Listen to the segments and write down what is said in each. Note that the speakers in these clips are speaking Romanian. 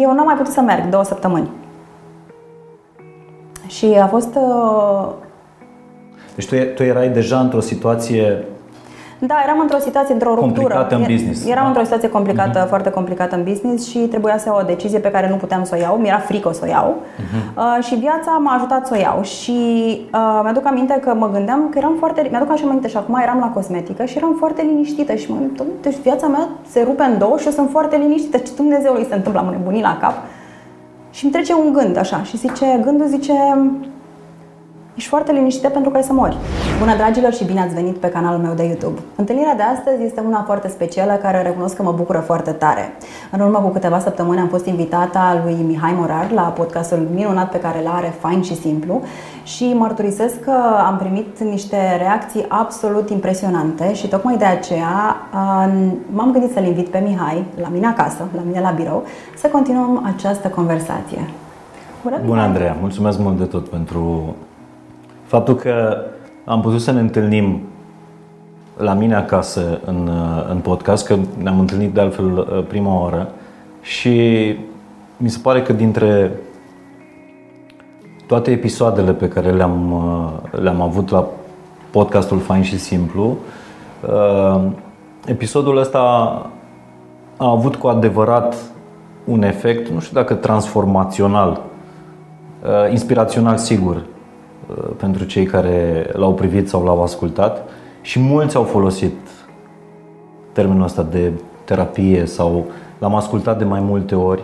eu n-am mai putut să merg două săptămâni. Și a fost uh, Deci tu, e- tu erai deja într-o situație Da, eram într-o situație, într-o ruptură. Complicată în E- business, Eram da? într-o situație complicată, foarte complicată în business și trebuia să iau o decizie pe care nu puteam să o iau. Mi-era frică să o iau. Uh, și viața m-a ajutat să o iau. Și uh, mi-aduc aminte că mă gândeam că eram foarte... Mi-aduc așa aminte și acum eram la cosmetică și eram foarte liniștită și mă gândeam, deci viața mea se rupe în două și eu sunt foarte liniștită. Ce Dumnezeu îi se întâmplă? Am nebunit la cap. Și îmi trece un gând așa și zice, gândul zice, Ești foarte liniștită pentru că ai să mori. Bună dragilor și bine ați venit pe canalul meu de YouTube. Întâlnirea de astăzi este una foarte specială care recunosc că mă bucură foarte tare. În urmă cu câteva săptămâni am fost invitata lui Mihai Morar la podcastul minunat pe care îl are, Fain și Simplu și mărturisesc că am primit niște reacții absolut impresionante și tocmai de aceea a, m-am gândit să-l invit pe Mihai la mine acasă, la mine la birou, să continuăm această conversație. Bună, Bună, Mihai! Andreea! Mulțumesc mult de tot pentru faptul că am putut să ne întâlnim la mine acasă în, în podcast, că ne-am întâlnit de altfel prima oară și mi se pare că dintre toate episoadele pe care le-am, le-am avut la podcastul Fain și Simplu, episodul ăsta a avut cu adevărat un efect, nu știu dacă transformațional, uh, inspirațional sigur, uh, pentru cei care l-au privit sau l-au ascultat și mulți au folosit termenul ăsta de terapie sau l-am ascultat de mai multe ori.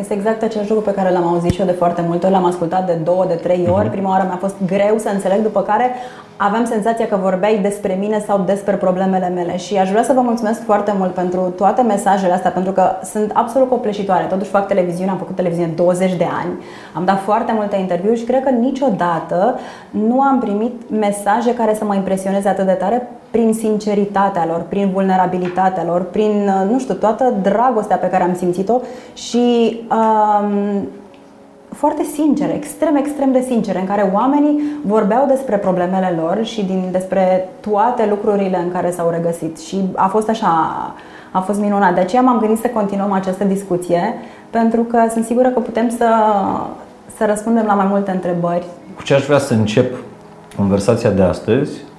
Este exact același lucru pe care l-am auzit și eu de foarte multe ori, l-am ascultat de două, de trei ori. Prima oară mi-a fost greu să înțeleg, după care aveam senzația că vorbeai despre mine sau despre problemele mele și aș vrea să vă mulțumesc foarte mult pentru toate mesajele astea, pentru că sunt absolut copleșitoare. Totuși fac televiziune, am făcut televiziune 20 de ani, am dat foarte multe interviuri și cred că niciodată nu am primit mesaje care să mă impresioneze atât de tare prin sinceritatea lor, prin vulnerabilitatea lor, prin, nu știu, toată dragostea pe care am simțit-o și um, foarte sincere, extrem, extrem de sincere, în care oamenii vorbeau despre problemele lor și din, despre toate lucrurile în care s-au regăsit. Și a fost așa, a fost minunat. De aceea m-am gândit să continuăm această discuție, pentru că sunt sigură că putem să, să răspundem la mai multe întrebări. Cu ce aș vrea să încep conversația de astăzi, uh,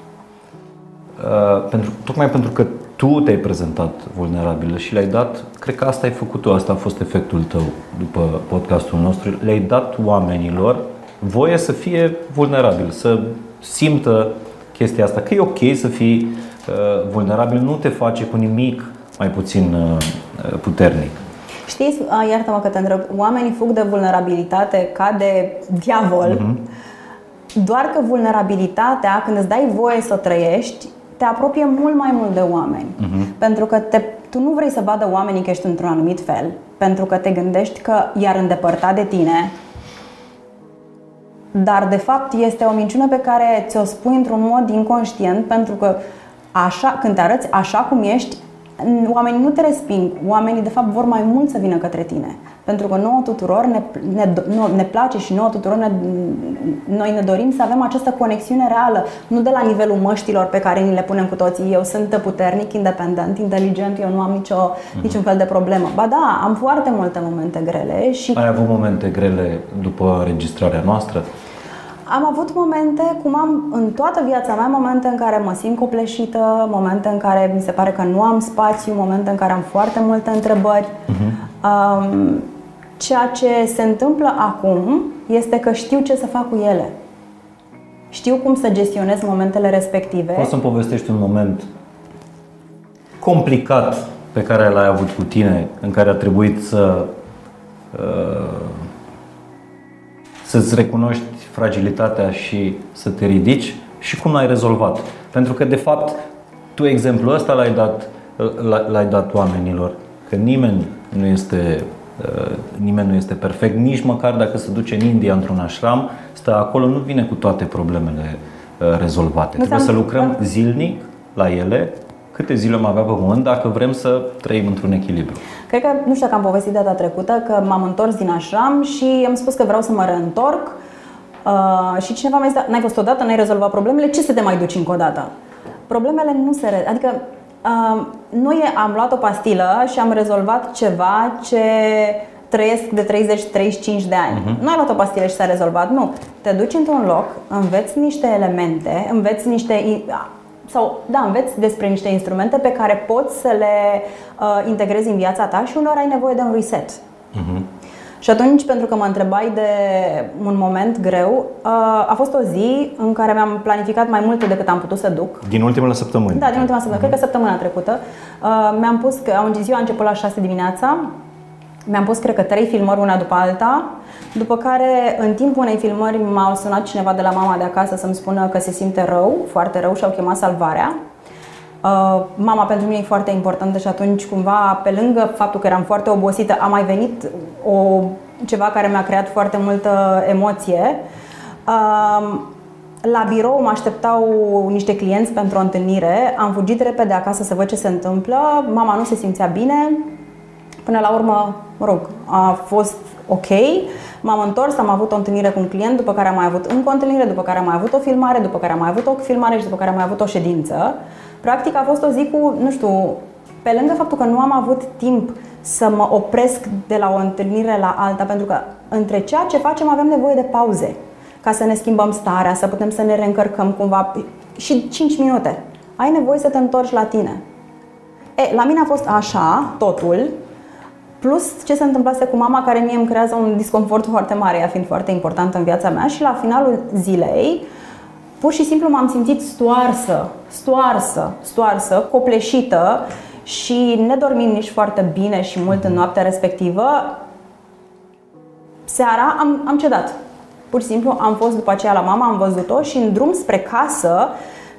pentru, tocmai pentru că tu te-ai prezentat vulnerabilă și le-ai dat, cred că asta ai făcut tu, asta a fost efectul tău după podcastul nostru, le-ai dat oamenilor voie să fie vulnerabil, să simtă chestia asta, că e ok să fii uh, vulnerabil, nu te face cu nimic mai puțin uh, puternic. Știți, a, iartă-mă că te întreb, oamenii fug de vulnerabilitate ca de diavol, mm-hmm. doar că vulnerabilitatea, când îți dai voie să o trăiești, te apropie mult mai mult de oameni. Uh-huh. Pentru că te, tu nu vrei să vadă oamenii că ești într-un anumit fel, pentru că te gândești că i-ar îndepărta de tine, dar de fapt este o minciună pe care ți-o spui într-un mod inconștient, pentru că așa, când te arăți așa cum ești, oamenii nu te resping, oamenii de fapt vor mai mult să vină către tine. Pentru că nouă tuturor ne, ne, ne place și nouă tuturor ne, noi ne dorim să avem această conexiune reală, nu de la nivelul măștilor pe care ni le punem cu toții. Eu sunt puternic, independent, inteligent, eu nu am nicio, mm-hmm. niciun fel de problemă. Ba da, am foarte multe momente grele și... Ai avut momente grele după înregistrarea noastră? Am avut momente, cum am în toată viața mea, momente în care mă simt copleșită, momente în care mi se pare că nu am spațiu, momente în care am foarte multe întrebări. Uh-huh. Um, ceea ce se întâmplă acum este că știu ce să fac cu ele. Știu cum să gestionez momentele respective. Poți să-mi povestești un moment complicat pe care l-ai avut cu tine, în care a trebuit să uh, să-ți recunoști fragilitatea și să te ridici și cum l-ai rezolvat. Pentru că, de fapt, tu exemplul ăsta l-ai dat, l-ai dat oamenilor, că nimeni nu este nimeni nu este perfect, nici măcar dacă se duce în India într-un ashram, stă acolo, nu vine cu toate problemele rezolvate. Nu Trebuie să lucrăm zilnic la ele, câte zile am avea pe pământ dacă vrem să trăim într-un echilibru. Cred că, nu știu dacă am povestit data trecută, că m-am întors din ashram și am spus că vreau să mă reîntorc Uh, și cineva mi-a zis, da, n-ai fost odată, n-ai rezolvat problemele, ce să te mai duci încă o dată? Problemele nu se... Re- adică uh, nu e, am luat o pastilă și am rezolvat ceva ce trăiesc de 30-35 de ani. Uh-huh. Nu ai luat o pastilă și s-a rezolvat, nu. Te duci într-un loc, înveți niște elemente, înveți niște sau, da, înveți despre niște instrumente pe care poți să le uh, integrezi în viața ta și uneori ai nevoie de un reset. Uh-huh. Și atunci, pentru că mă întrebai de un moment greu, uh, a fost o zi în care mi-am planificat mai multe decât am putut să duc. Din ultimele săptămâni? Da, din ultima săptămână. Uh-huh. Cred că săptămâna trecută. Uh, mi-am pus că ziua a început la 6 dimineața. Mi-am pus, cred că, trei filmări una după alta. După care, în timpul unei filmări, m-a sunat cineva de la mama de acasă să-mi spună că se simte rău, foarte rău și au chemat salvarea. Uh, mama pentru mine e foarte importantă și atunci cumva pe lângă faptul că eram foarte obosită a mai venit o, ceva care mi-a creat foarte multă emoție. Uh, la birou mă așteptau niște clienți pentru o întâlnire, am fugit repede acasă să văd ce se întâmplă, mama nu se simțea bine, până la urmă, mă rog, a fost ok, m-am întors, am avut o întâlnire cu un client, după care am mai avut încă o întâlnire, după care am mai avut o filmare, după care am mai avut o filmare și după care am mai avut o ședință. Practic a fost o zi cu, nu știu, pe lângă faptul că nu am avut timp să mă opresc de la o întâlnire la alta, pentru că între ceea ce facem avem nevoie de pauze ca să ne schimbăm starea, să putem să ne reîncărcăm cumva și 5 minute. Ai nevoie să te întorci la tine. E, la mine a fost așa, totul, plus ce se întâmplase cu mama care mie îmi creează un disconfort foarte mare, ea fiind foarte importantă în viața mea și la finalul zilei pur și simplu m-am simțit stoarsă, stoarsă, stoarsă, copleșită și nedormind nici foarte bine și mult în noaptea respectivă, seara am, am cedat. Pur și simplu am fost după aceea la mama, am văzut-o și în drum spre casă,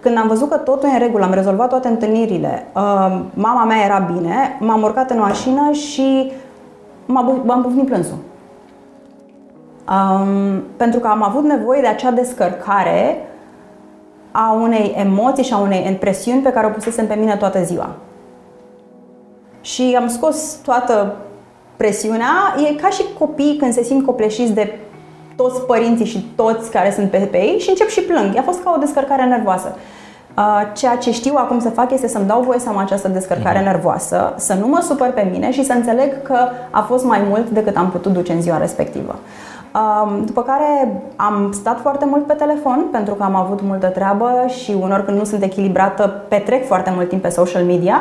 când am văzut că totul e în regulă, am rezolvat toate întâlnirile, uh, mama mea era bine, m-am urcat în mașină și m-am bufnit plânsul. Um, pentru că am avut nevoie de acea descărcare a unei emoții și a unei impresiuni pe care o pusesem pe mine toată ziua. Și am scos toată presiunea. E ca și copii când se simt copleșiți de toți părinții și toți care sunt pe, pe ei și încep și plâng. A fost ca o descărcare nervoasă. Ceea ce știu acum să fac este să-mi dau voie să am această descărcare mhm. nervoasă, să nu mă supăr pe mine și să înțeleg că a fost mai mult decât am putut duce în ziua respectivă. După care am stat foarte mult pe telefon pentru că am avut multă treabă și unor când nu sunt echilibrată petrec foarte mult timp pe social media.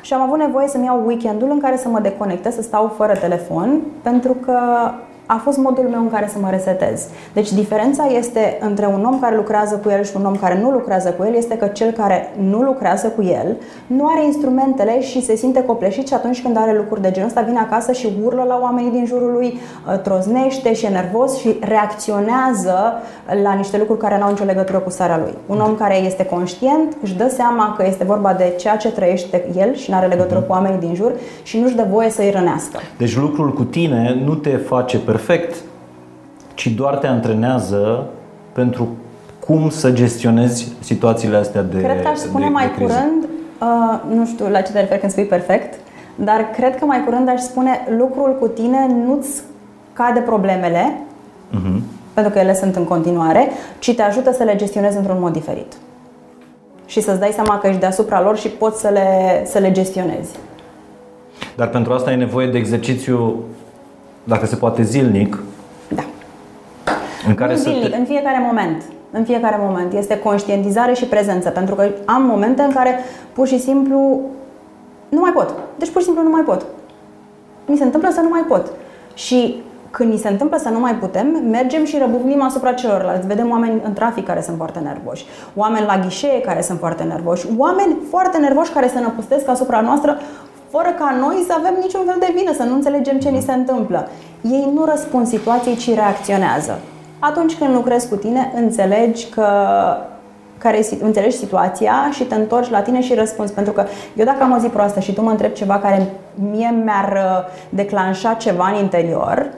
Și am avut nevoie să-mi iau weekendul în care să mă deconectez, să stau fără telefon pentru că a fost modul meu în care să mă resetez. Deci diferența este între un om care lucrează cu el și un om care nu lucrează cu el este că cel care nu lucrează cu el nu are instrumentele și se simte copleșit și atunci când are lucruri de genul ăsta vine acasă și urlă la oamenii din jurul lui, uh, troznește și e nervos și reacționează la niște lucruri care nu au nicio legătură cu starea lui. Un om care este conștient își dă seama că este vorba de ceea ce trăiește el și nu are legătură cu oamenii din jur și nu-și dă voie să-i rănească. Deci lucrul cu tine nu te face perfect perfect, ci doar te antrenează pentru cum să gestionezi situațiile astea de Cred că aș spune de, mai de curând, uh, nu știu la ce te referi când spui perfect, dar cred că mai curând aș spune lucrul cu tine nu-ți cade problemele, uh-huh. pentru că ele sunt în continuare, ci te ajută să le gestionezi într-un mod diferit. Și să-ți dai seama că ești deasupra lor și poți să le, să le gestionezi. Dar pentru asta ai nevoie de exercițiu dacă se poate zilnic. Da. În care nu zilnic, te... în fiecare moment. În fiecare moment. Este conștientizare și prezență. Pentru că am momente în care pur și simplu nu mai pot. Deci pur și simplu nu mai pot. Mi se întâmplă să nu mai pot. Și când ni se întâmplă să nu mai putem, mergem și răbufnim asupra celorlalți. Vedem oameni în trafic care sunt foarte nervoși, oameni la ghișee care sunt foarte nervoși, oameni foarte nervoși care se năpustesc asupra noastră fără ca noi să avem niciun fel de vină, să nu înțelegem ce ni se întâmplă. Ei nu răspund situației, ci reacționează. Atunci când lucrezi cu tine, înțelegi că care înțelegi situația și te întorci la tine și răspunzi. Pentru că eu dacă am o zi proastă și tu mă întrebi ceva care mie mi-ar uh, declanșa ceva în interior,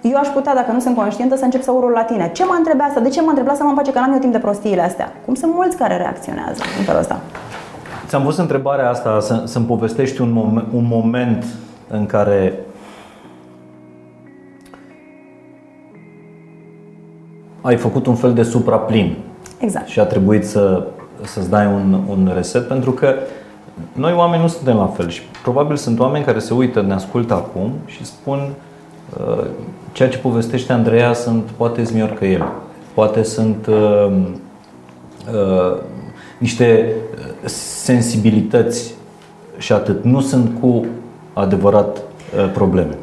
eu aș putea, dacă nu sunt conștientă, să încep să urul la tine. Ce mă întrebe asta? De ce mă întreb? Lasă-mă în pace că n-am eu timp de prostiile astea. Cum sunt mulți care reacționează în felul ăsta. Ți-am pus întrebarea asta să, să-mi povestești un, mom- un moment în care ai făcut un fel de supraplin. Exact. Și a trebuit să, să-ți dai un, un reset pentru că noi oameni nu suntem la fel și probabil sunt oameni care se uită, ne ascultă acum și spun uh, ceea ce povestește Andreea sunt poate zmiorcăieli, poate sunt uh, uh, niște sensibilități și atât. Nu sunt cu adevărat uh, probleme.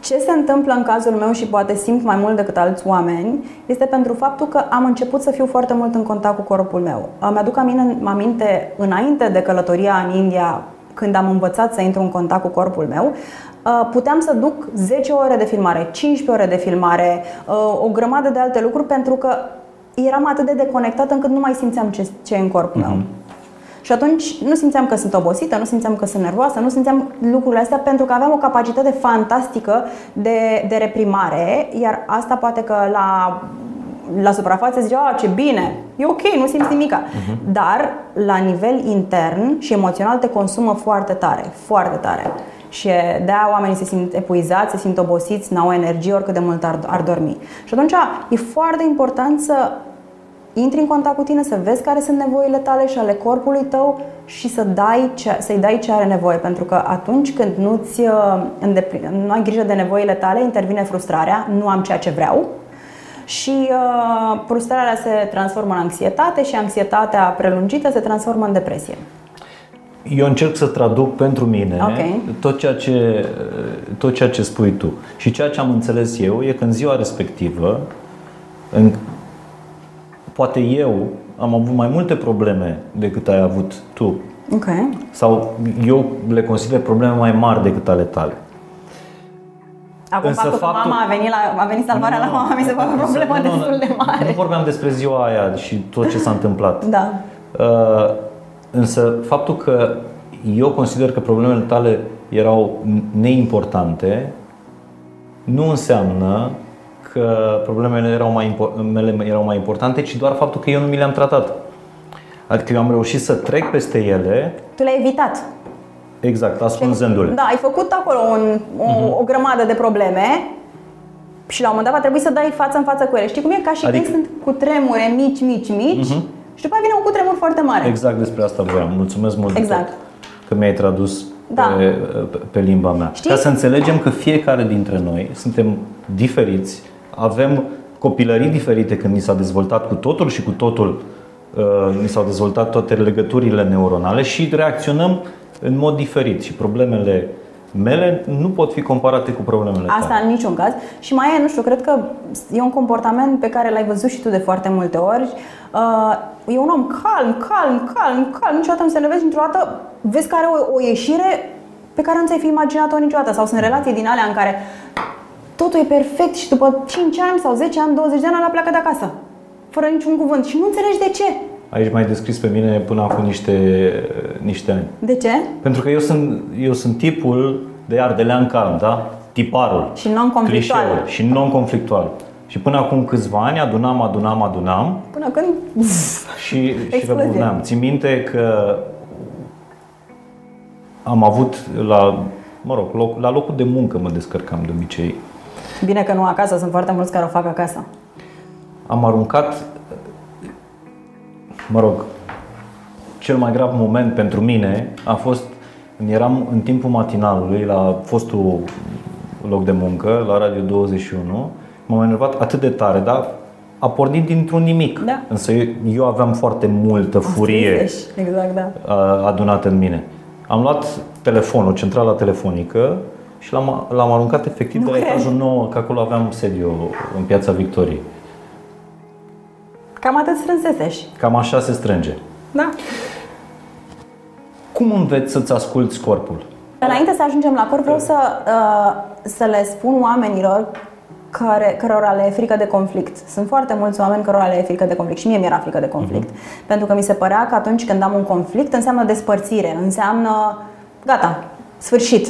Ce se întâmplă în cazul meu și poate simt mai mult decât alți oameni este pentru faptul că am început să fiu foarte mult în contact cu corpul meu. Îmi aduc aminte, înainte de călătoria în India, când am învățat să intru în contact cu corpul meu, uh, puteam să duc 10 ore de filmare, 15 ore de filmare, uh, o grămadă de alte lucruri pentru că eram atât de deconectat încât nu mai simțeam ce, ce e în corpul meu. Uh-huh. Și atunci nu simțeam că sunt obosită, nu simțeam că sunt nervoasă, nu simțeam lucrurile astea pentru că aveam o capacitate fantastică de, de reprimare, iar asta poate că la la suprafață zice, a, ce bine, e ok, nu simți nimica. Uh-huh. Dar la nivel intern și emoțional te consumă foarte tare, foarte tare. Și de-aia oamenii se simt epuizați, se simt obosiți, n-au energie oricât de mult ar, ar dormi. Și atunci e foarte important să intri în contact cu tine, să vezi care sunt nevoile tale și ale corpului tău și să dai ce, să-i dai ce are nevoie. Pentru că atunci când nu-ți uh, nu ai grijă de nevoile tale, intervine frustrarea, nu am ceea ce vreau, și uh, frustrarea se transformă în anxietate și anxietatea prelungită se transformă în depresie. Eu încerc să traduc pentru mine okay. tot, ceea ce, tot ceea ce spui tu. Și ceea ce am înțeles eu e că în ziua respectivă, în, poate eu am avut mai multe probleme decât ai avut tu. Okay. Sau eu le consider probleme mai mari decât ale tale. Acum Însă faptul, faptul că mama a venit, la, a venit salvarea nu, la mama mi se fac o problemă nu, destul de mare. Nu vorbeam despre ziua aia și tot ce s-a întâmplat. Da. Uh, însă faptul că eu consider că problemele tale erau neimportante nu înseamnă că problemele erau mai, mele erau mai importante, ci doar faptul că eu nu mi le-am tratat. Adică eu am reușit să trec peste ele. Tu le-ai evitat. Exact, ascunzându-le. Da, ai făcut acolo un, o, uh-huh. o grămadă de probleme și la un moment dat va trebui să dai față în față cu ele. Știi cum e? Ca și adică... când sunt cu tremure mici, mici, mici uh-huh. și după vine un cutremur foarte mare. Exact despre asta voiam. Mulțumesc mult exact. că mi-ai tradus da. pe, pe, pe limba mea. Știi? Ca să înțelegem că fiecare dintre noi suntem diferiți, avem copilării diferite când ni s-a dezvoltat cu totul și cu totul uh, ni s-au dezvoltat toate legăturile neuronale și reacționăm în mod diferit și problemele mele nu pot fi comparate cu problemele Asta tale. în niciun caz. Și mai e, nu știu, cred că e un comportament pe care l-ai văzut și tu de foarte multe ori. Uh, e un om calm, calm, calm, calm, niciodată nu se enervezi, dintr-o dată vezi că are o, o ieșire pe care nu ți-ai fi imaginat-o niciodată. Sau sunt relații din alea în care totul e perfect și după 5 ani sau 10 ani, 20 de ani, la pleacă de acasă. Fără niciun cuvânt. Și nu înțelegi de ce. Aici mai descris pe mine până acum niște, niște ani. De ce? Pentru că eu sunt, eu sunt tipul de ardelean calm, da? Tiparul. Și non-conflictual. și non-conflictual. Și până acum câțiva ani adunam, adunam, adunam. Până când... și, și răbuneam. Țin minte că am avut la, mă rog, loc, la locul de muncă mă descărcam de obicei. Bine că nu acasă, sunt foarte mulți care o fac acasă. Am aruncat mă rog, cel mai grav moment pentru mine a fost când eram în timpul matinalului la fostul loc de muncă, la Radio 21, m-am enervat atât de tare, dar a pornit dintr-un nimic. Da. Însă eu, eu aveam foarte multă furie exact, da. adunată în mine. Am luat telefonul, centrala telefonică și l-am, l-am aruncat efectiv nu de la etajul 9, că acolo aveam sediu în piața Victoriei. Cam atât strânseseși. Cam așa se strânge. Da. Cum înveți să-ți asculți corpul? Înainte să ajungem la corp, vreau să, uh, să le spun oamenilor care, cărora le e frică de conflict. Sunt foarte mulți oameni cărora le e frică de conflict și mie mi-era frică de conflict. Uh-huh. Pentru că mi se părea că atunci când am un conflict înseamnă despărțire, înseamnă gata, sfârșit.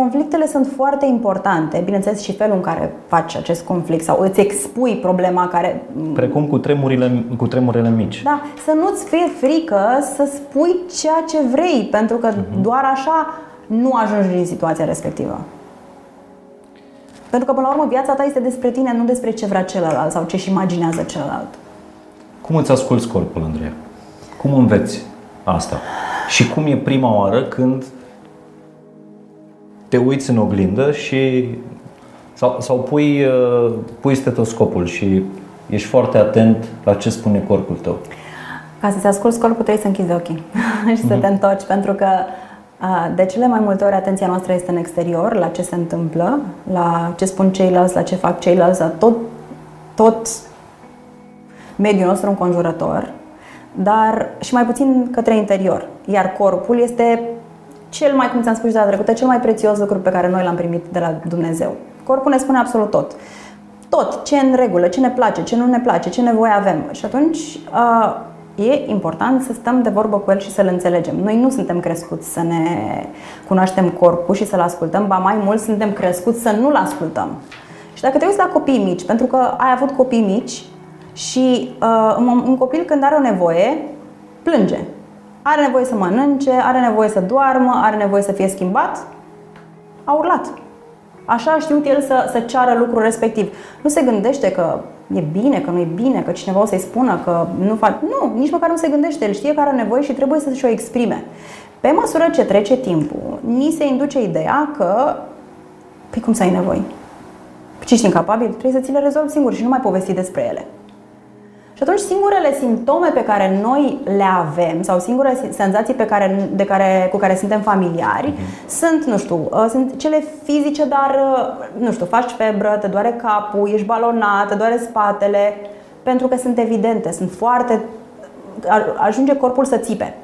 Conflictele sunt foarte importante, bineînțeles și felul în care faci acest conflict sau îți expui problema care... Precum cu tremurile, cu tremurile mici. Da, să nu-ți fie frică să spui ceea ce vrei, pentru că uh-huh. doar așa nu ajungi în situația respectivă. Pentru că, până la urmă, viața ta este despre tine, nu despre ce vrea celălalt sau ce-și imaginează celălalt. Cum îți asculți corpul, Andreea? Cum înveți asta? Și cum e prima oară când te uiți în oglindă și Sau, sau pui, uh, pui stetoscopul și ești foarte atent la ce spune corpul tău. Ca să-ți asculți corpul trebuie să închizi ochii și să te întorci, pentru că de cele mai multe ori atenția noastră este în exterior, la ce se întâmplă, la ce spun ceilalți, la ce fac ceilalți, la tot, tot mediul nostru înconjurător, dar și mai puțin către interior. Iar corpul este cel mai, cum ți-am spus și data trecută, cel mai prețios lucru pe care noi l-am primit de la Dumnezeu. Corpul ne spune absolut tot. Tot, ce în regulă, ce ne place, ce nu ne place, ce nevoie avem. Și atunci e important să stăm de vorbă cu el și să-l înțelegem. Noi nu suntem crescuți să ne cunoaștem corpul și să-l ascultăm, ba mai mult suntem crescuți să nu-l ascultăm. Și dacă te uiți la copii mici, pentru că ai avut copii mici și uh, un copil când are o nevoie, plânge. Are nevoie să mănânce, are nevoie să doarmă, are nevoie să fie schimbat, a urlat. Așa a știut el să, să ceară lucrul respectiv. Nu se gândește că e bine, că nu e bine, că cineva o să-i spună că nu fac. Nu, nici măcar nu se gândește. El știe că are nevoie și trebuie să-și o exprime. Pe măsură ce trece timpul, ni se induce ideea că, păi cum să ai nevoie? Ce ești incapabil? Trebuie să ți le rezolvi singur și nu mai povesti despre ele. Și atunci singurele simptome pe care noi le avem sau singurele senzații pe care, de care, cu care suntem familiari mm-hmm. sunt, nu știu, uh, sunt cele fizice, dar, uh, nu știu, faci febră, te doare capul, ești balonat, te doare spatele, pentru că sunt evidente, sunt foarte... ajunge corpul să țipe.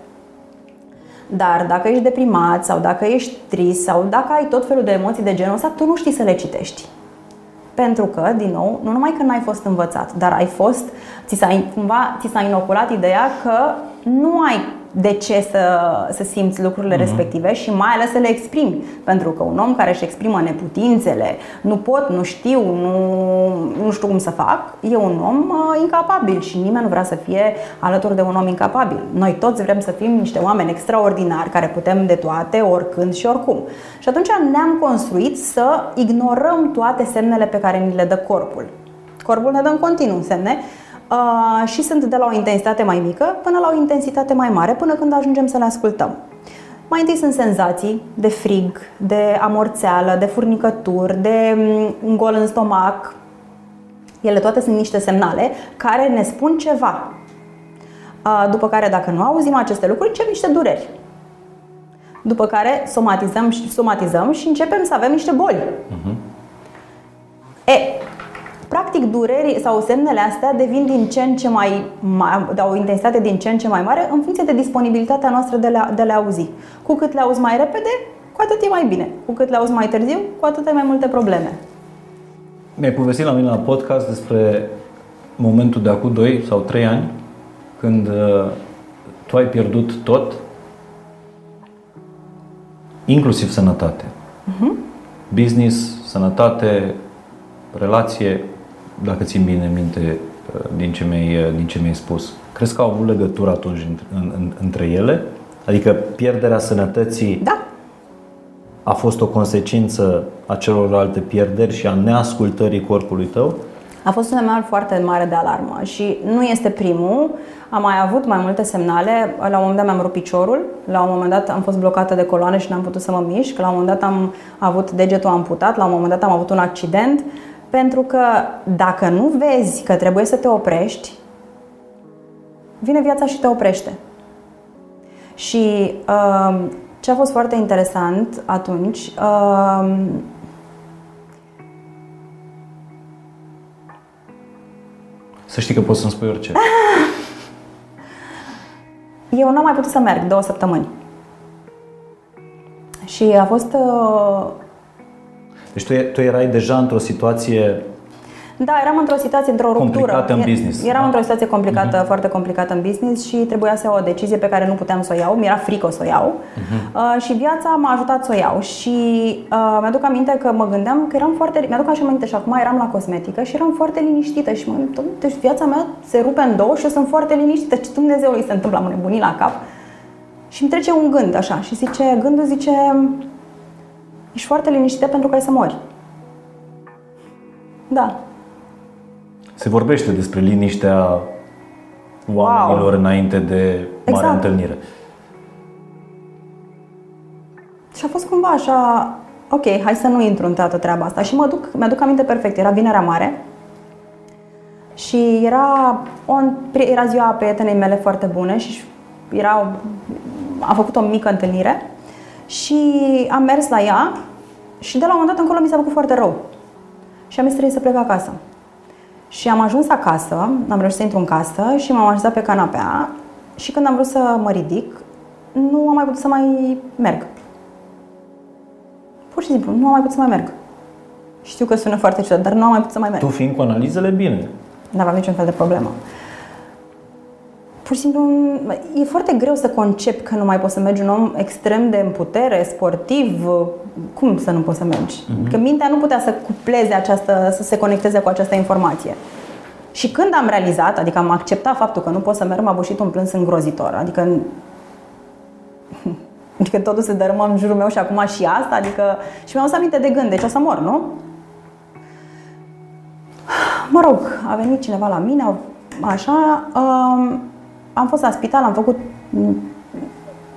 Dar dacă ești deprimat sau dacă ești trist sau dacă ai tot felul de emoții de genul ăsta, tu nu știi să le citești. Pentru că, din nou, nu numai că n-ai fost învățat, dar ai fost, ți s-a, cumva, ți s-a inoculat ideea că nu ai de ce să, să simți lucrurile uh-huh. respective și mai ales să le exprimi. Pentru că un om care își exprimă neputințele, nu pot, nu știu, nu, nu știu cum să fac, e un om uh, incapabil și nimeni nu vrea să fie alături de un om incapabil. Noi toți vrem să fim niște oameni extraordinari care putem de toate, oricând și oricum. Și atunci ne-am construit să ignorăm toate semnele pe care ni le dă corpul. Corpul ne dă în continuu semne Uh, și sunt de la o intensitate mai mică până la o intensitate mai mare, până când ajungem să le ascultăm. Mai întâi sunt senzații de frig, de amorțeală, de furnicături, de mm, un gol în stomac. Ele toate sunt niște semnale care ne spun ceva. Uh, după care, dacă nu auzim aceste lucruri, încep niște dureri. După care somatizăm și, somatizăm și începem să avem niște boli. Uh-huh. E, Practic, durerii sau semnele astea devin din ce în ce mai, mai de o intensitate din ce în ce mai mare în funcție de disponibilitatea noastră de, le, de le auzi. Cu cât le auzi mai repede, cu atât e mai bine. Cu cât le auzi mai târziu, cu atât ai mai multe probleme. Mi-ai povestit la mine la podcast despre momentul de acum 2 sau 3 ani când uh, tu ai pierdut tot, inclusiv sănătate. Uh-huh. Business, sănătate, relație, dacă țin bine minte uh, din ce mi-ai, uh, din ce mi-ai spus. Crezi că au avut legătură atunci în, în, între ele? Adică pierderea sănătății da. a fost o consecință a celorlalte pierderi și a neascultării corpului tău? A fost un semnal foarte mare de alarmă și nu este primul. Am mai avut mai multe semnale. La un moment dat mi-am rupt piciorul, la un moment dat am fost blocată de coloane și n-am putut să mă mișc, la un moment dat am avut degetul amputat, la un moment dat am avut un accident. Pentru că dacă nu vezi că trebuie să te oprești, vine viața și te oprește. Și uh, ce a fost foarte interesant atunci, uh, Să știi că poți să-mi spui orice. Eu n-am mai putut să merg două săptămâni. Și a fost uh, deci tu, tu erai deja într-o situație da, eram într-o situație, într-o ruptură. Complicată în business. Eram da? într-o situație complicată, uh-huh. foarte complicată în business și trebuia să iau o decizie pe care nu puteam să o iau. Mi-era frică să o iau. Uh-huh. Uh, și viața m-a ajutat să o iau. Și uh, mi-aduc aminte că mă gândeam că eram foarte... Mi-aduc așa aminte și acum eram la cosmetică și eram foarte liniștită și mă gândeam, deci viața mea se rupe în două și eu sunt foarte liniștită. Ce Dumnezeului se întâmplă? Am nebunit la cap. Și îmi trece un gând așa și zice, gândul zice, ești foarte liniștită pentru că ai să mori. Da. Se vorbește despre liniștea oamenilor wow. înainte de mare exact. întâlnire. Și a fost cumva așa ok, hai să nu intru în toată treaba asta. Și mă duc, mi-aduc aminte perfect, era Vinerea Mare și era, o, era ziua prietenei mele foarte bune și era, a făcut o mică întâlnire și am mers la ea și de la un moment dat încolo mi s-a făcut foarte rău. Și am zis trebuie să plec acasă. Și am ajuns acasă, am reușit să intru în casă și m-am așezat pe canapea și când am vrut să mă ridic, nu am mai putut să mai merg. Pur și simplu, nu am mai putut să mai merg. Știu că sună foarte ciudat, dar nu am mai putut să mai merg. Tu fiind cu analizele, bine. Nu aveam niciun fel de problemă. Pur și simplu, e foarte greu să concep că nu mai poți să mergi un om extrem de în putere, sportiv. Cum să nu poți să mergi? Uh-huh. Că mintea nu putea să cupleze această, să se conecteze cu această informație. Și când am realizat, adică am acceptat faptul că nu pot să merg, m-a bușit un plâns îngrozitor. Adică Adică totul se dărâmă în jurul meu și acum și asta, adică... Și mi-am aminte de gând, deci o să mor, nu? Mă rog, a venit cineva la mine, așa, um, am fost la spital, am făcut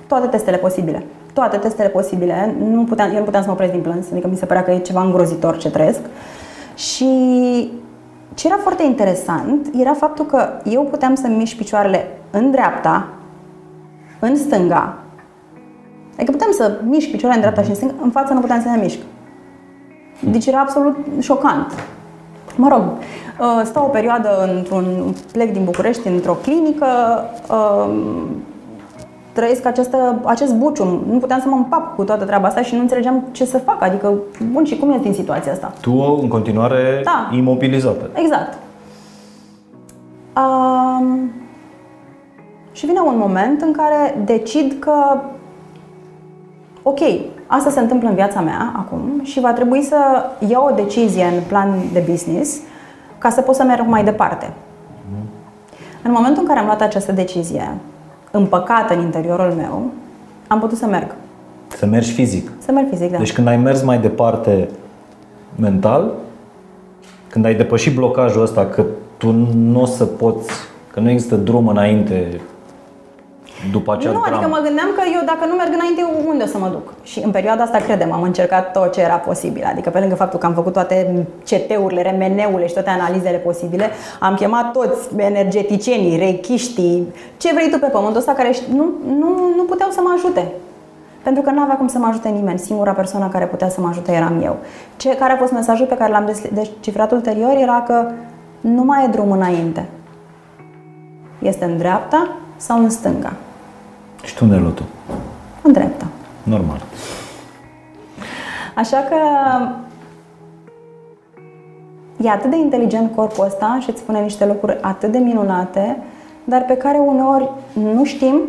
toate testele posibile. Toate testele posibile. Nu puteam, eu nu puteam să mă opresc din plâns, adică mi se părea că e ceva îngrozitor ce trăiesc. Și ce era foarte interesant era faptul că eu puteam să mișc picioarele în dreapta, în stânga, Adică puteam să mișc picioarele în dreapta și în stânga, în față nu puteam să ne mișc. Deci era absolut șocant. Mă rog, uh, stau o perioadă într-un plec din București, într-o clinică, uh, trăiesc această, acest bucium. Nu puteam să mă împap cu toată treaba asta și nu înțelegeam ce să fac. Adică, bun, și cum e din situația asta? Tu, în continuare, da. imobilizată. Exact. Um, și vine un moment în care decid că ok, asta se întâmplă în viața mea acum și va trebui să iau o decizie în plan de business ca să pot să merg mai departe. În momentul în care am luat această decizie, împăcată în interiorul meu, am putut să merg. Să mergi fizic. Să merg fizic, da. Deci când ai mers mai departe mental, când ai depășit blocajul ăsta că tu nu o să poți, că nu există drum înainte după acea Nu, dramă. adică mă gândeam că eu dacă nu merg înainte, unde o să mă duc? Și în perioada asta, credem, am încercat tot ce era posibil. Adică pe lângă faptul că am făcut toate CT-urile, RMN-urile și toate analizele posibile, am chemat toți energeticienii, rechiștii, ce vrei tu pe pământul ăsta, care nu, nu, nu puteau să mă ajute. Pentru că nu avea cum să mă ajute nimeni. Singura persoană care putea să mă ajute eram eu. Ce, care a fost mesajul pe care l-am descifrat ulterior era că nu mai e drum înainte. Este în dreapta sau în stânga. Și tu unde tu? În dreapta. Normal. Așa că e atât de inteligent corpul ăsta și îți spune niște lucruri atât de minunate, dar pe care uneori nu știm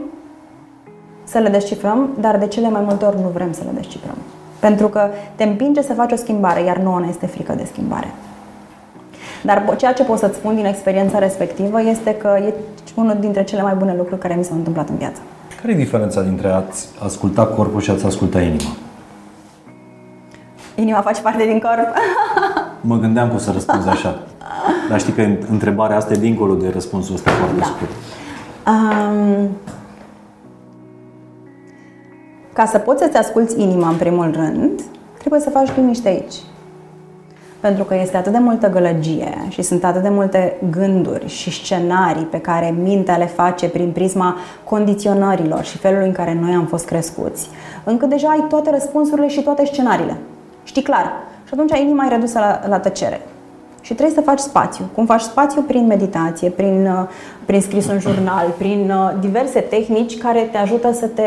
să le descifrăm, dar de cele mai multe ori nu vrem să le descifrăm. Pentru că te împinge să faci o schimbare, iar nouă ne este frică de schimbare. Dar ceea ce pot să-ți spun din experiența respectivă este că e unul dintre cele mai bune lucruri care mi s-au întâmplat în viață. Care e diferența dintre a-ți asculta corpul și a-ți asculta inima? Inima face parte din corp. mă gândeam cum să răspunzi așa. Dar știi că întrebarea asta e dincolo de răspunsul ăsta foarte da. scurt. Um, ca să poți să-ți asculți inima în primul rând, trebuie să faci liniște aici pentru că este atât de multă gălăgie și sunt atât de multe gânduri și scenarii pe care mintea le face prin prisma condiționărilor și felului în care noi am fost crescuți, încât deja ai toate răspunsurile și toate scenariile. Știi clar. Și atunci inima e redusă la, la tăcere. Și trebuie să faci spațiu. Cum faci spațiu? Prin meditație, prin, uh, prin scris un jurnal, prin uh, diverse tehnici care te ajută să te,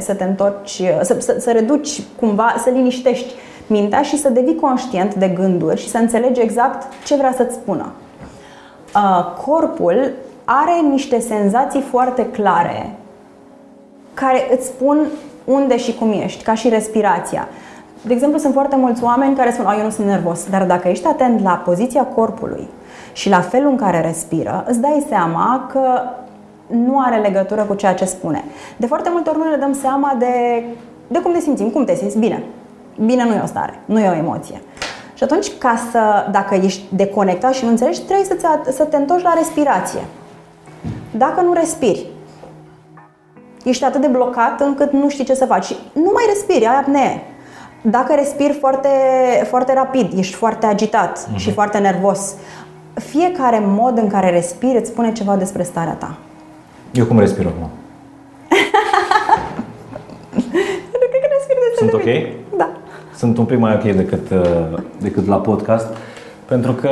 să te întorci, uh, să, să, să reduci cumva, să liniștești mintea și să devii conștient de gânduri și să înțelegi exact ce vrea să-ți spună. Corpul are niște senzații foarte clare care îți spun unde și cum ești, ca și respirația. De exemplu, sunt foarte mulți oameni care spun, eu nu sunt nervos, dar dacă ești atent la poziția corpului și la felul în care respiră, îți dai seama că nu are legătură cu ceea ce spune. De foarte multe ori nu ne dăm seama de, de cum ne simțim, cum te simți bine. Bine nu e o stare, nu e o emoție. Și atunci, ca să, dacă ești deconectat și nu înțelegi, trebuie să, să te întorci la respirație. Dacă nu respiri, ești atât de blocat încât nu știi ce să faci. Nu mai respiri, ai apnee. dacă respiri foarte, foarte rapid, ești foarte agitat uh-huh. și foarte nervos, fiecare mod în care respiri îți spune ceva despre starea ta. Eu cum respir acum? Cred că respir Sunt de ok? bine. Da. Sunt un pic mai ok decât, uh, decât la podcast, pentru că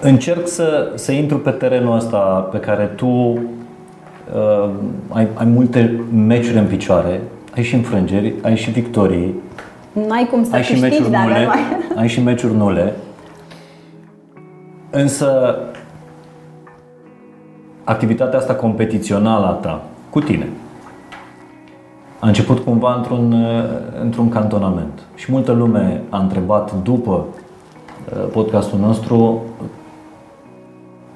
încerc să, să intru pe terenul ăsta pe care tu uh, ai, ai multe meciuri în picioare, ai și înfrângeri, ai și victorii, N-ai cum să ai și câștigi meciuri dacă nule, nu ai... ai și meciuri nule. Însă activitatea asta competițională a ta cu tine a început cumva într-un, uh, într-un cantonament. Și multă lume a întrebat după uh, podcastul nostru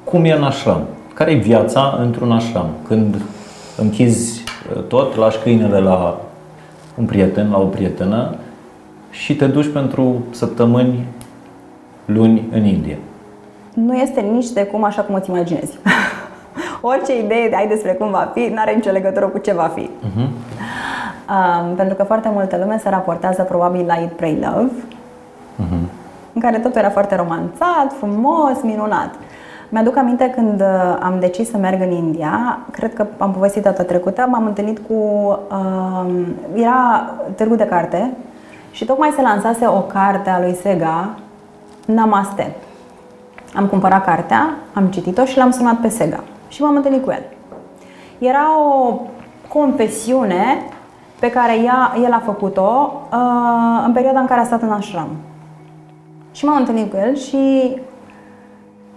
cum e în ashram. Care e viața într-un ashram? Când închizi uh, tot, lași câinele la un prieten, la o prietenă și te duci pentru săptămâni, luni în India. Nu este nici de cum așa cum îți imaginezi. Orice idee ai despre cum va fi, nu are nicio legătură cu ce va fi. Uh-huh. Um, pentru că foarte multă lume se raportează probabil la Eat, Pray, Love, Uh-huh. în care totul era foarte romanțat, frumos, minunat. Mi-aduc aminte când uh, am decis să merg în India, cred că am povestit data trecută, m-am întâlnit cu... Uh, era târgu de carte și tocmai se lansase o carte a lui Sega, Namaste. Am cumpărat cartea, am citit-o și l-am sunat pe Sega și m-am întâlnit cu el. Era o confesiune pe care ea, el a făcut-o uh, în perioada în care a stat în ashram. Și m-am întâlnit cu el și,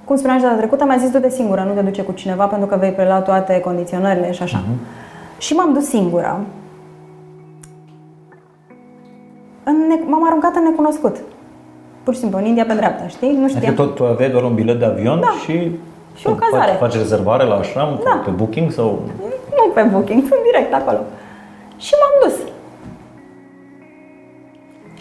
cum spuneam și data trecută, mi-a zis du-te singură, nu te duce cu cineva pentru că vei prelua toate condiționările și așa. Uh-huh. Și m-am dus singură. În ne- m-am aruncat în necunoscut. Pur și simplu, în India pe dreapta, știi? Nu Adică știam. tot tu aveai doar un bilet de avion Da. și, Și o cazare. Faci, faci rezervare la ashram Da. pe booking sau Nu pe booking, sunt direct acolo. Și m-am dus.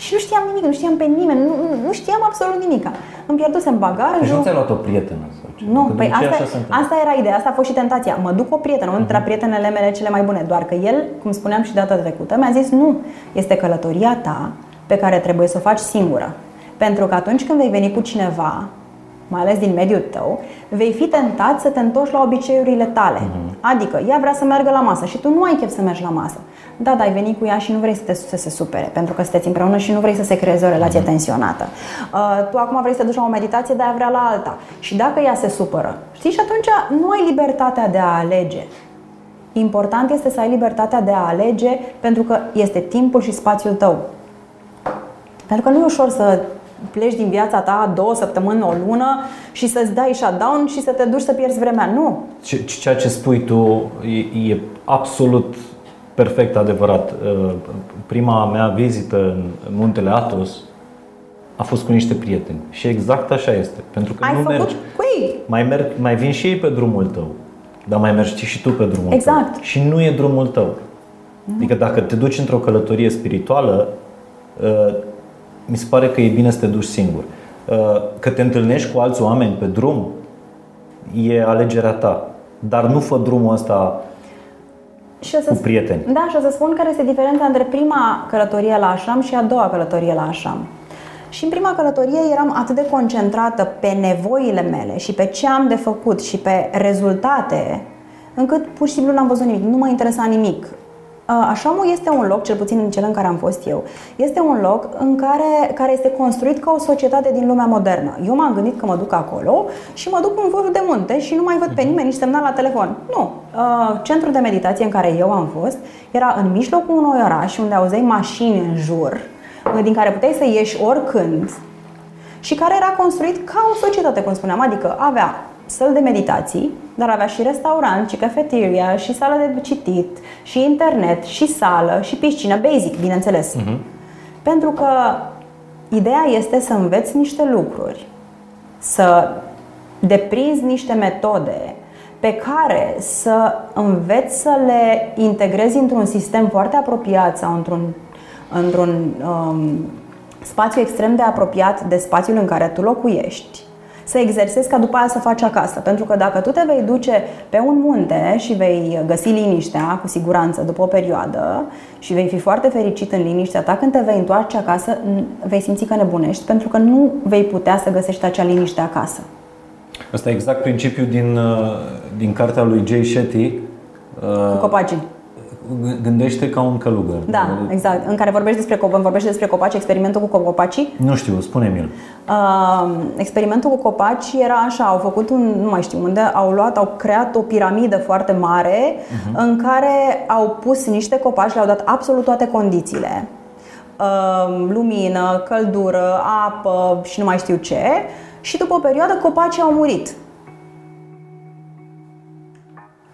Și nu știam nimic, nu știam pe nimeni, nu, nu- nu știam absolut nimic. Îmi pierdusem Deci nu bagajul. ți-ai luat o prietenă sau ce? Nu, Că de păi obicei asta, așa se întâmplă. asta era ideea, asta a fost și tentația. Mă duc cu o prietenă, unul dintre prietenele mele cele mai bune, doar că el, cum spuneam și data trecută, mi-a zis nu, este călătoria ta pe care trebuie să o faci singură. Pentru că atunci când vei veni cu cineva, mai ales din mediul tău, vei fi tentat să te întorci la obiceiurile tale. Adică ea vrea să meargă la masă și tu nu ai chef să mergi la masă. Da, dar ai venit cu ea și nu vrei să, te, să se supere, pentru că sunteți împreună și nu vrei să se creeze o relație tensionată. Uh, tu acum vrei să te duci la o meditație, dar ea vrea la alta. Și dacă ea se supără, știi, și atunci nu ai libertatea de a alege. Important este să ai libertatea de a alege pentru că este timpul și spațiul tău. Pentru că nu e ușor să pleci din viața ta două săptămâni, o lună și să-ți dai shutdown și să te duci să pierzi vremea. Nu. Ce- Ceea ce spui tu e, e absolut perfect adevărat. Uh, Prima mea vizită în în muntele Athos a fost cu niște prieteni și exact așa este. Pentru că Ai nu făcut mergi. cu ei. Mai, merg, mai vin și ei pe drumul tău, dar mai mergi și tu pe drumul Exact. tău. Și nu e drumul tău. Adică dacă te duci într-o călătorie spirituală, uh, mi se pare că e bine să te duci singur. Uh, Că te întâlnești cu alți oameni pe drum, e alegerea ta. Dar nu fă drumul ăsta Și o să cu prieteni. Da, și o să spun care este diferența între prima călătorie la Ashram și a doua călătorie la Ashram. Și în prima călătorie eram atât de concentrată pe nevoile mele și pe ce am de făcut și pe rezultate, încât pur și simplu n-am văzut nimic, nu mă interesa nimic. Uh, Ashramul este un loc, cel puțin în cel în care am fost eu, este un loc în care, care este construit ca o societate din lumea modernă. Eu m-am gândit că mă duc acolo și mă duc în vârf de munte și nu mai văd pe nimeni, nici semnal la telefon. Nu. Uh, Centrul de meditație în care eu am fost era în mijlocul unui oraș unde auzeai mașini în jur, uh, din care puteai să ieși oricând și care era construit ca o societate, cum spuneam, adică avea săl de meditații, dar avea și restaurant, și cafeteria, și sală de citit, și internet, și sală, și piscină, basic, bineînțeles. Pentru că ideea este să înveți niște lucruri, să deprinzi niște metode pe care să înveți să le integrezi într-un sistem foarte apropiat sau într-un, într-un um, spațiu extrem de apropiat de spațiul în care tu locuiești să exersezi ca după aia să faci acasă. Pentru că dacă tu te vei duce pe un munte și vei găsi liniștea, cu siguranță, după o perioadă, și vei fi foarte fericit în liniștea ta, când te vei întoarce acasă, vei simți că nebunești, pentru că nu vei putea să găsești acea liniște acasă. Asta e exact principiul din, uh, din cartea lui Jay Shetty. Cu copacii gândește ca un călugăr. Da, exact. În care vorbești despre, vorbește despre copaci, experimentul cu copacii. Nu știu, spune-mi-l. Uh, experimentul cu copaci era așa, au făcut un, nu mai știu unde, au luat, au creat o piramidă foarte mare uh-huh. în care au pus niște copaci, le-au dat absolut toate condițiile. Uh, lumină, căldură, apă și nu mai știu ce. Și după o perioadă copacii au murit.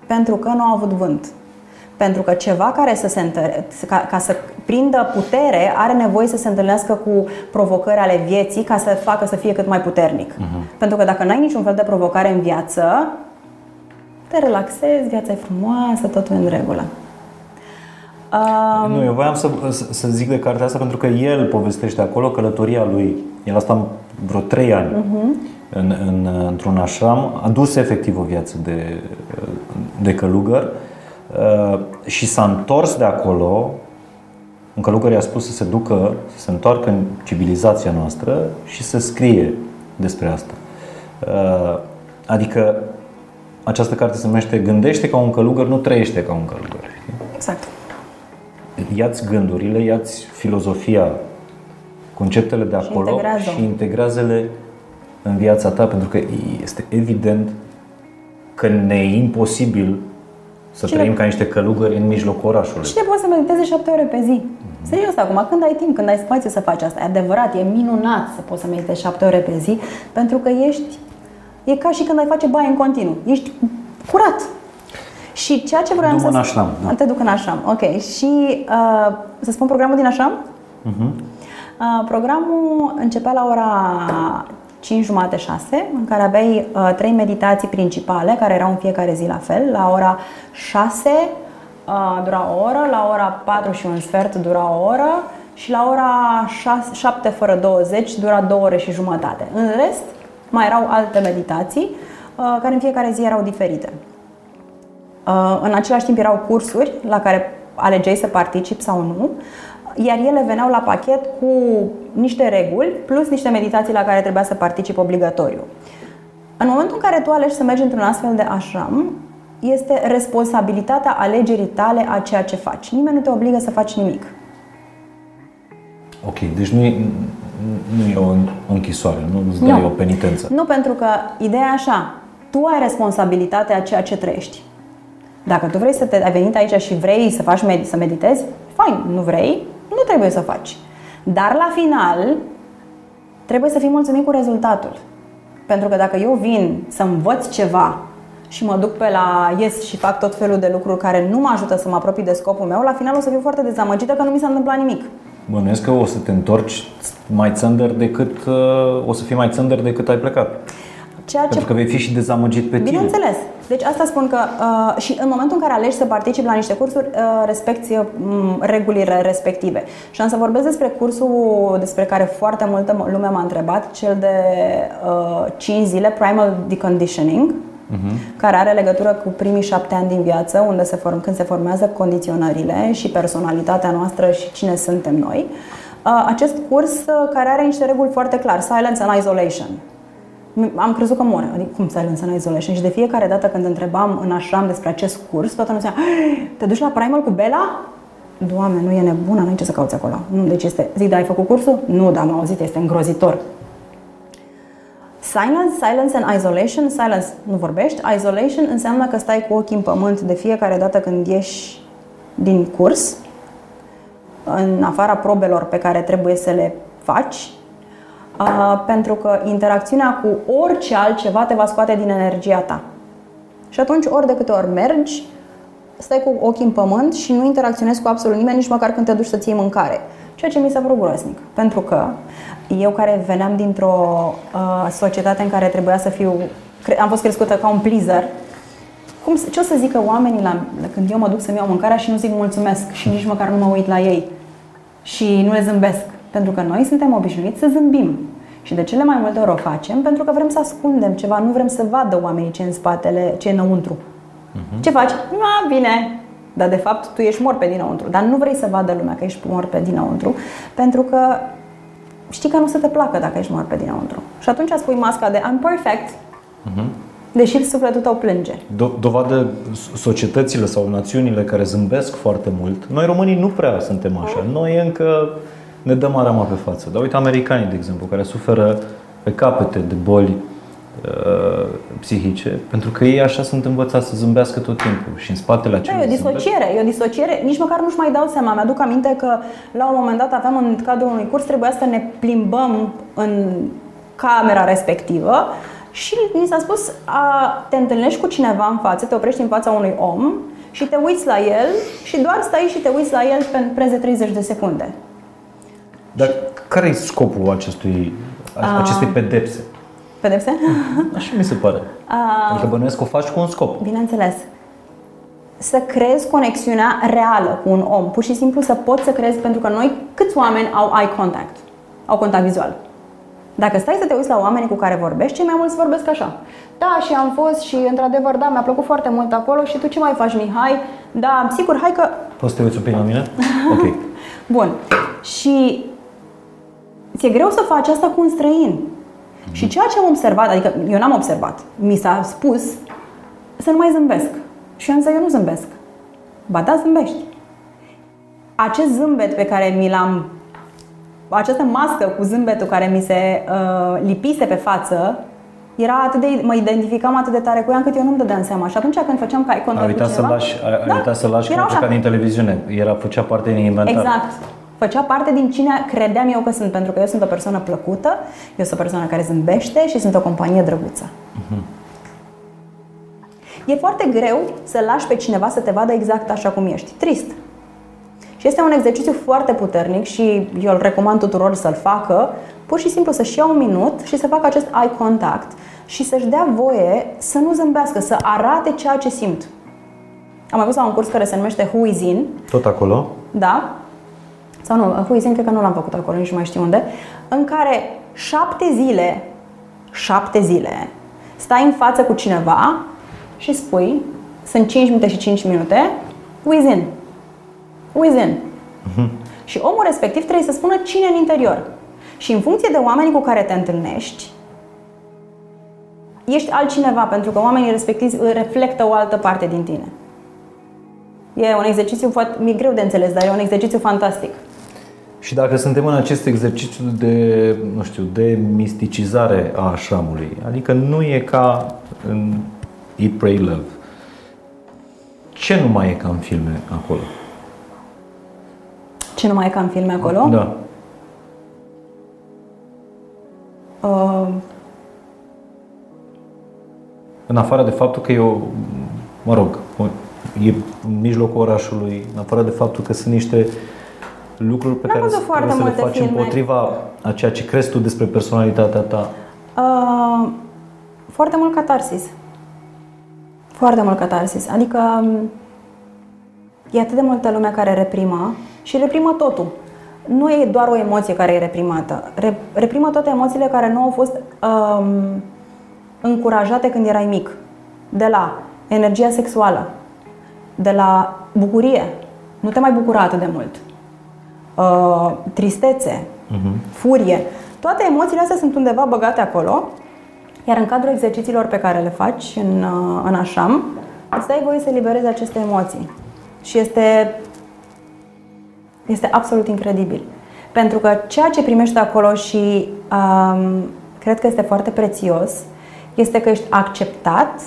Pentru că nu au avut vânt. Pentru că ceva care să se întăre, ca, ca să prindă putere, are nevoie să se întâlnească cu provocări ale vieții ca să facă să fie cât mai puternic. Uh-huh. Pentru că dacă n-ai niciun fel de provocare în viață, te relaxezi, viața e frumoasă, totul e în regulă. Um, nu, eu voiam să, să zic de cartea asta pentru că el povestește acolo călătoria lui. El a stat vreo trei ani uh-huh. în, în, într-un ashram, a dus efectiv o viață de, de călugăr Uh, și s-a întors de acolo, un călugăr i-a spus să se ducă, să se întoarcă în civilizația noastră și să scrie despre asta. Uh, adică această carte se numește Gândește ca un călugăr, nu trăiește ca un călugăr. Exact. Iați gândurile, iați filozofia, conceptele de acolo și, integrează. și integrează-le în viața ta, pentru că este evident că ne e imposibil să Cine... trăim ca niște călugări în mijlocul orașului. Cine poate să mediteze șapte ore pe zi? Mm-hmm. Serios, acum, când ai timp, când ai spațiu să faci asta, e adevărat, e minunat să poți să meditezi șapte ore pe zi, pentru că ești, e ca și când ai face baie în continuu. Ești curat. Și ceea ce vreau să în așram, da. Te duc în așram, ok. Și uh, să spun programul din așram? Uh-huh. Uh, programul începea la ora 5 jumate 6, în care aveai uh, trei meditații principale, care erau în fiecare zi la fel. La ora 6 uh, dura o oră, la ora 4 și un sfert dura o oră și la ora 6, 7 fără 20 dura 2 ore și jumătate. În rest, mai erau alte meditații, uh, care în fiecare zi erau diferite. Uh, în același timp erau cursuri la care alegeai să participi sau nu iar ele veneau la pachet cu niște reguli plus niște meditații la care trebuia să particip obligatoriu. În momentul în care tu alegi să mergi într-un astfel de ashram, este responsabilitatea alegerii tale a ceea ce faci. Nimeni nu te obligă să faci nimic. Ok, deci nu e, nu e o închisoare, nu îți dai nu. o penitență. Nu, pentru că ideea e așa, tu ai responsabilitatea a ceea ce trăiești. Dacă tu vrei să te ai venit aici și vrei să faci med- să meditezi, fain, nu vrei, nu trebuie să faci. Dar la final, trebuie să fii mulțumit cu rezultatul. Pentru că dacă eu vin să învăț ceva și mă duc pe la yes și fac tot felul de lucruri care nu mă ajută să mă apropii de scopul meu, la final o să fiu foarte dezamăgită că nu mi s-a întâmplat nimic. Bănuiesc că o să te întorci mai țândăr decât, uh, o să fii mai țândăr decât ai plecat. Ceea Pentru ce... că vei fi și dezamăgit pe tine. Bineînțeles. Deci asta spun că uh, și în momentul în care alegi să participi la niște cursuri, uh, respecti uh, regulile respective. Și am să vorbesc despre cursul despre care foarte multă lume m-a întrebat, cel de uh, 5 zile, Primal Deconditioning, uh-huh. care are legătură cu primii șapte ani din viață, unde se form, când se formează condiționările și personalitatea noastră și cine suntem noi. Uh, acest curs uh, care are niște reguli foarte clar, silence and isolation am crezut că mor. Adică cum Silence and Isolation? Și de fiecare dată când întrebam în așram despre acest curs, toată lumea zicea, te duci la Primal cu Bela? Doamne, nu e nebună, nu ai ce să cauți acolo. Nu, deci este, zic, da, ai făcut cursul? Nu, dar am auzit, este îngrozitor. Silence, silence and isolation. Silence, nu vorbești. Isolation înseamnă că stai cu ochii în pământ de fiecare dată când ieși din curs, în afara probelor pe care trebuie să le faci, pentru că interacțiunea cu orice altceva te va scoate din energia ta. Și atunci, ori de câte ori mergi, stai cu ochii în pământ și nu interacționezi cu absolut nimeni, nici măcar când te duci să-ți iei mâncare. Ceea ce mi s-a părut groaznic. Pentru că eu care veneam dintr-o uh, societate în care trebuia să fiu... Am fost crescută ca un pleaser, cum, ce o să zică oamenii la, când eu mă duc să-mi iau mâncarea și nu zic mulțumesc și nici măcar nu mă uit la ei și nu le zâmbesc? Pentru că noi suntem obișnuiți să zâmbim. Și de cele mai multe ori o facem pentru că vrem să ascundem ceva, nu vrem să vadă oamenii ce în spatele, ce e înăuntru. Uh-huh. Ce faci? Ma, bine, dar de fapt tu ești mort pe dinăuntru, dar nu vrei să vadă lumea că ești mort pe dinăuntru, pentru că știi că nu să te placă dacă ești mort pe dinăuntru. Și atunci spui masca de I'm perfect, uh-huh. deși sufletul tău plânge. Do- dovadă societățile sau națiunile care zâmbesc foarte mult. Noi românii nu prea suntem așa. Noi încă ne dăm arama pe față. Dar uite americanii, de exemplu, care suferă pe capete de boli uh, psihice, pentru că ei așa sunt învățați să zâmbească tot timpul și în spatele acelui da, e o disociere, e o disociere, nici măcar nu-și mai dau seama. Mi-aduc aminte că la un moment dat aveam în cadrul unui curs, trebuia să ne plimbăm în camera respectivă și mi s-a spus, a, te întâlnești cu cineva în față, te oprești în fața unui om și te uiți la el și doar stai și te uiți la el pe preze 30 de secunde. Dar care e scopul acestui, acestei pedepse? Pedepse? Așa mi se pare. A... Adică bănuiesc că o faci cu un scop. Bineînțeles. Să creezi conexiunea reală cu un om. Pur și simplu să poți să crezi, pentru că noi, câți oameni au eye contact? Au contact vizual. Dacă stai să te uiți la oamenii cu care vorbești, cei mai mulți vorbesc așa. Da, și am fost și într-adevăr, da, mi-a plăcut foarte mult acolo și tu ce mai faci, Mihai? Da, sigur, hai că... Poți să te uiți un pic la mine? Ok. Bun. Și ți-e greu să faci asta cu un străin. Mm-hmm. Și ceea ce am observat, adică eu n-am observat, mi s-a spus să nu mai zâmbesc. Și eu am zis, eu nu zâmbesc. Ba da, zâmbești. Acest zâmbet pe care mi l-am această mască cu zâmbetul care mi se uh, lipise pe față era atât de, mă identificam atât de tare cu ea încât eu nu-mi dădeam seama. Și atunci când făceam ca contact cu cineva... Să lași, ai da, uitat să lași ca din televiziune. Era, făcea parte din inventar. Exact făcea parte din cine credeam eu că sunt, pentru că eu sunt o persoană plăcută, eu sunt o persoană care zâmbește și sunt o companie drăguță. Uh-huh. E foarte greu să lași pe cineva să te vadă exact așa cum ești. Trist. Și este un exercițiu foarte puternic și eu îl recomand tuturor să-l facă, pur și simplu să-și ia un minut și să facă acest eye contact și să-și dea voie să nu zâmbească, să arate ceea ce simt. Am mai văzut la un curs care se numește Who is in. Tot acolo? Da. Sau nu, Huizin cred că nu l-am făcut acolo, nici nu mai știu unde. În care șapte zile, șapte zile, stai în față cu cineva și spui, sunt 5 minute și 5 minute, Huizin. Huizin. Uh-huh. Și omul respectiv trebuie să spună cine în interior. Și în funcție de oamenii cu care te întâlnești, ești altcineva, pentru că oamenii respectivi reflectă o altă parte din tine. E un exercițiu foarte, mi-e greu de înțeles, dar e un exercițiu fantastic. Și dacă suntem în acest exercițiu de, nu știu, de misticizare a așramului, adică nu e ca în Eat, Pray, Love, ce nu mai e ca în filme acolo? Ce nu mai e ca în filme acolo? Da. Uh... În afară de faptul că eu, mă rog, e în mijlocul orașului, în afară de faptul că sunt niște lucruri pe care trebuie să le faci filme. împotriva a ceea ce crezi tu despre personalitatea ta? Uh, foarte mult catarsis. Foarte mult catarsis. Adică um, e atât de multă lume care reprimă și reprimă totul. Nu e doar o emoție care e reprimată. Reprimă toate emoțiile care nu au fost um, încurajate când erai mic. De la energia sexuală, de la bucurie. Nu te mai bucura atât de mult. Uh, tristețe, uh-huh. furie. Toate emoțiile astea sunt undeva băgate acolo, iar în cadrul exercițiilor pe care le faci în, uh, în așam, îți dai voie să liberezi aceste emoții. Și este, este absolut incredibil. Pentru că ceea ce primești acolo și um, cred că este foarte prețios, este că ești acceptat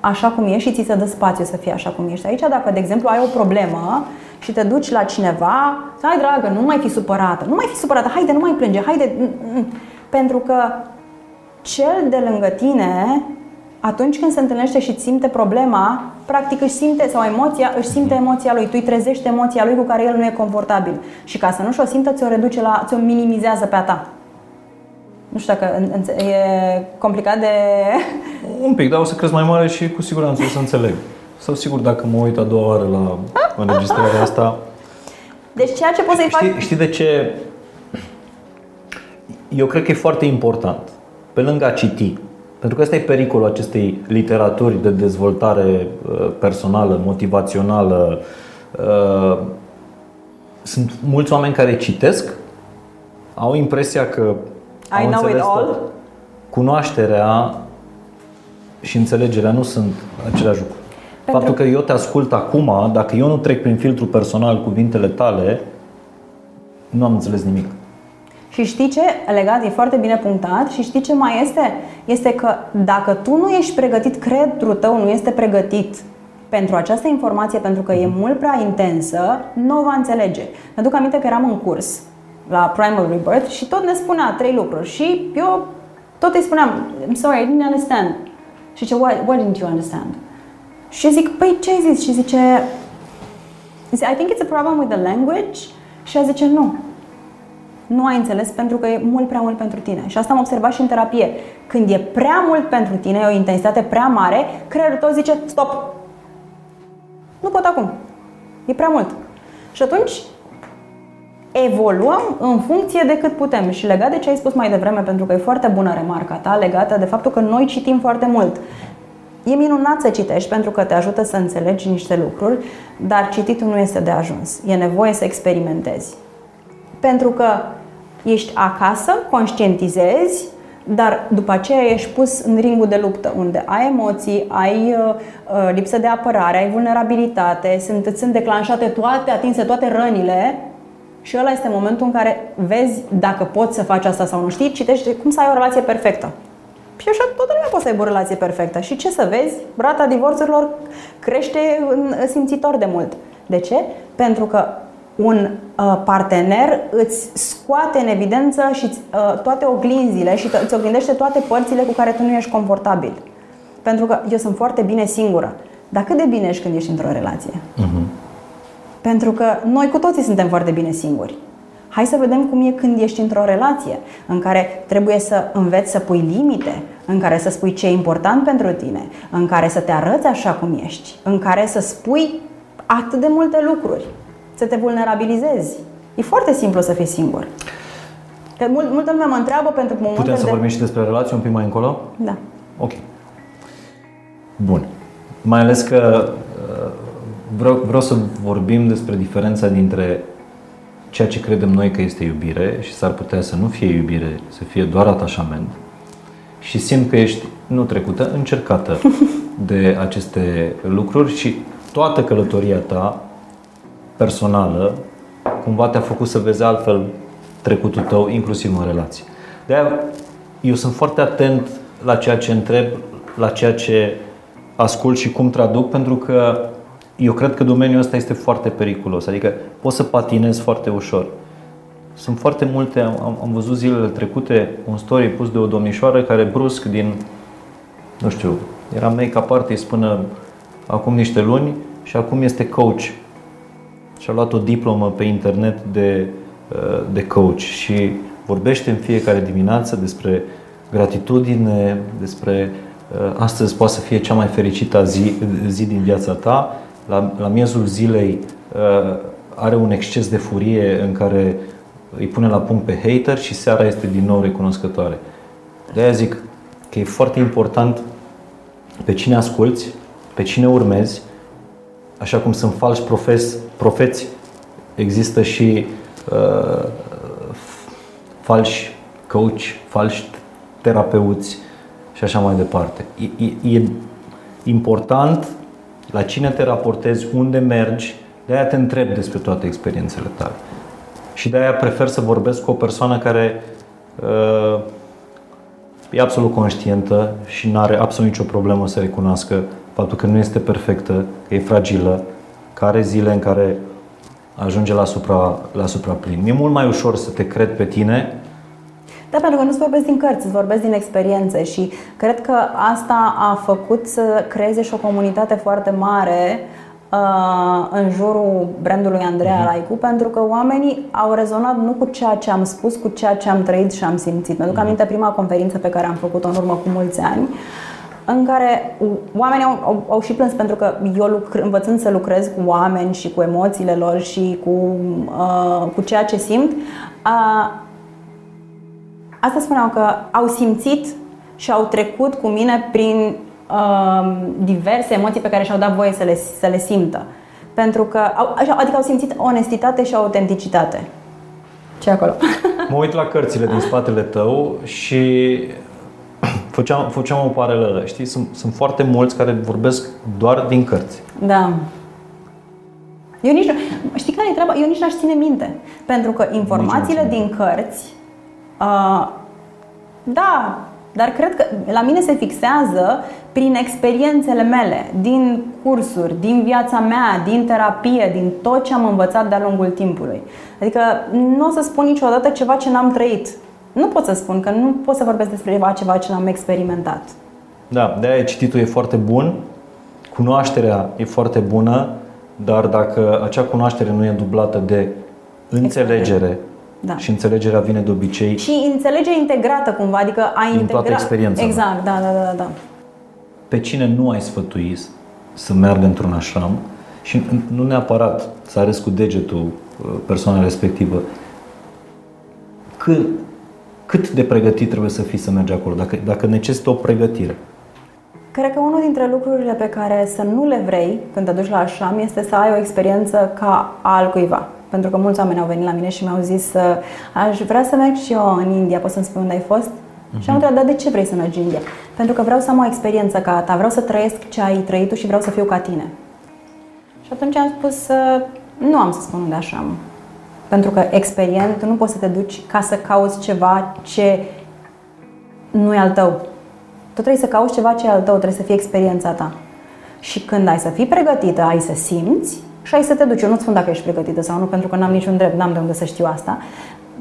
așa cum ești și ți se dă spațiu să fii așa cum ești. Aici, dacă, de exemplu, ai o problemă și te duci la cineva, hai dragă, nu mai fi supărată, nu mai fi supărată, haide, nu mai plânge, haide. Pentru că cel de lângă tine, atunci când se întâlnește și simte problema, practic își simte, sau emoția, își simte emoția lui, tu îi trezești emoția lui cu care el nu e confortabil. Și ca să nu-și o simtă, ți-o reduce la, ți-o minimizează pe a ta. Nu știu dacă e complicat de... Un pic, dar o să crezi mai mare și cu siguranță o să înțeleg. Sau sigur dacă mă uit a doua oară la înregistrarea asta... Deci ceea ce poți să-i faci... Știi, știi de ce eu cred că e foarte important, pe lângă a citi, pentru că ăsta e pericolul acestei literaturi de dezvoltare uh, personală, motivațională. Uh, sunt mulți oameni care citesc, au impresia că I au know it all. tot. Cunoașterea și înțelegerea nu sunt același lucru. Pentru- Faptul că eu te ascult acum, dacă eu nu trec prin filtru personal cuvintele tale, nu am înțeles nimic. Și știi ce? Legat, e foarte bine punctat și știi ce mai este? Este că dacă tu nu ești pregătit, creierul tău nu este pregătit pentru această informație, pentru că e mult prea intensă, nu o va înțelege. Mi-aduc aminte că eram în curs la Primal Rebirth și tot ne spunea trei lucruri și eu tot îi spuneam, I'm sorry, I didn't understand. Și ce, what, what didn't you understand? Și zic, păi ce ai zis? Și zice, zice, I think it's a problem with the language. Și ea zice, nu, nu ai înțeles pentru că e mult prea mult pentru tine. Și asta am observat și în terapie. Când e prea mult pentru tine, e o intensitate prea mare, creierul tău zice stop. Nu pot acum. E prea mult. Și atunci evoluăm în funcție de cât putem. Și legat de ce ai spus mai devreme, pentru că e foarte bună remarca ta, legată de faptul că noi citim foarte mult. E minunat să citești pentru că te ajută să înțelegi niște lucruri, dar cititul nu este de ajuns. E nevoie să experimentezi. Pentru că ești acasă, conștientizezi, dar după aceea ești pus în ringul de luptă, unde ai emoții, ai uh, uh, lipsă de apărare, ai vulnerabilitate, sunt, îți sunt declanșate toate, atinse toate rănile și ăla este momentul în care vezi dacă poți să faci asta sau nu știi, citești cum să ai o relație perfectă. Și așa toată lumea poate să aibă o relație perfectă. Și ce să vezi? Rata divorțurilor crește în- simțitor de mult. De ce? Pentru că un uh, partener îți scoate în evidență și uh, toate oglinzile și îți oglindește toate părțile cu care tu nu ești confortabil. Pentru că eu sunt foarte bine singură. Dar cât de bine ești când ești într-o relație? Pentru că noi cu toții suntem foarte bine singuri. Hai să vedem cum e când ești într-o relație în care trebuie să înveți să pui limite, în care să spui ce e important pentru tine, în care să te arăți așa cum ești, în care să spui atât de multe lucruri, să te vulnerabilizezi. E foarte simplu să fii singur. Că mult, multă lume mă întreabă pentru momente Putem să de... vorbim și despre relații un pic mai încolo? Da. Ok. Bun. Mai ales că uh, vreau, vreau să vorbim despre diferența dintre ceea ce credem noi că este iubire și s-ar putea să nu fie iubire, să fie doar atașament. Și simt că ești, nu trecută, încercată de aceste lucruri și toată călătoria ta personală cumva te-a făcut să vezi altfel trecutul tău, inclusiv în relații. de eu sunt foarte atent la ceea ce întreb, la ceea ce ascult și cum traduc, pentru că eu cred că domeniul ăsta este foarte periculos, adică poți să patinezi foarte ușor. Sunt foarte multe, am, am văzut zilele trecute un story pus de o domnișoară care brusc din, nu știu, era make-up artist până acum niște luni și acum este coach. Și a luat o diplomă pe internet de, de coach și vorbește în fiecare dimineață despre gratitudine, despre astăzi poate să fie cea mai fericită zi, zi din viața ta. La, la miezul zilei are un exces de furie în care îi pune la punct pe hater și seara este din nou recunoscătoare. De aia zic că e foarte important pe cine asculți, pe cine urmezi, așa cum sunt falși profes, profeți, există și uh, falși coach, falși terapeuți și așa mai departe. E, e, e important la cine te raportezi, unde mergi, de aia te întreb despre toate experiențele tale. Și de aia prefer să vorbesc cu o persoană care uh, e absolut conștientă și nu are absolut nicio problemă să recunoască faptul că nu este perfectă, că e fragilă, că are zile în care ajunge la, supra, la supraplin. Mi-e mult mai ușor să te cred pe tine da, pentru că nu-ți vorbesc din cărți, îți vorbesc din experiențe și cred că asta a făcut să creeze și o comunitate foarte mare uh, în jurul brandului Andreea uh-huh. Raicu, pentru că oamenii au rezonat nu cu ceea ce am spus, cu ceea ce am trăit și am simțit. Mi-aduc uh-huh. aminte prima conferință pe care am făcut-o în urmă cu mulți ani, în care oamenii au, au, au și plâns pentru că eu lucr, învățând să lucrez cu oameni și cu emoțiile lor și cu, uh, cu ceea ce simt, uh, Asta spuneau că au simțit și au trecut cu mine prin uh, diverse emoții pe care și-au dat voie să le, să le simtă. Pentru că, au, adică au simțit onestitate și autenticitate. ce acolo? Mă uit la cărțile din spatele tău și făceam, făceam o paralelă, știi? Sunt, sunt foarte mulți care vorbesc doar din cărți. Da. Eu nici nu, știi care e treaba? Eu nici n-aș ține minte. Pentru că informațiile din cărți, uh, da, dar cred că la mine se fixează prin experiențele mele, din cursuri, din viața mea, din terapie, din tot ce am învățat de-a lungul timpului. Adică nu o să spun niciodată ceva ce n-am trăit. Nu pot să spun că nu pot să vorbesc despre ceva, ceva ce n-am experimentat. Da, de-aia cititul e foarte bun, cunoașterea e foarte bună, dar dacă acea cunoaștere nu e dublată de înțelegere, da. Și înțelegerea vine de obicei. Și înțelegere integrată cumva, adică ai integra... toată experiența. Exact, da, da, da, da. Pe cine nu ai sfătui să meargă într-un așram și nu neapărat să arăți cu degetul uh, persoana respectivă, cât, cât de pregătit trebuie să fii să mergi acolo, dacă, dacă necesită o pregătire. Cred că unul dintre lucrurile pe care să nu le vrei când te duci la așram este să ai o experiență ca al cuiva. Pentru că mulți oameni au venit la mine și mi-au zis aș vrea să merg și eu în India, poți să-mi spui unde ai fost? Uh-huh. Și am întrebat, dar de ce vrei să mergi în India? Pentru că vreau să am o experiență ca ta, vreau să trăiesc ce ai trăit tu și vreau să fiu ca tine. Și atunci am spus, nu am să spun unde așa am. Pentru că experient, tu nu poți să te duci ca să cauți ceva ce nu e al tău. Tu trebuie să cauți ceva ce e al tău, trebuie să fie experiența ta. Și când ai să fii pregătită, ai să simți și ai să te duci. Eu nu-ți spun dacă ești pregătită sau nu, pentru că n-am niciun drept, n-am de unde să știu asta.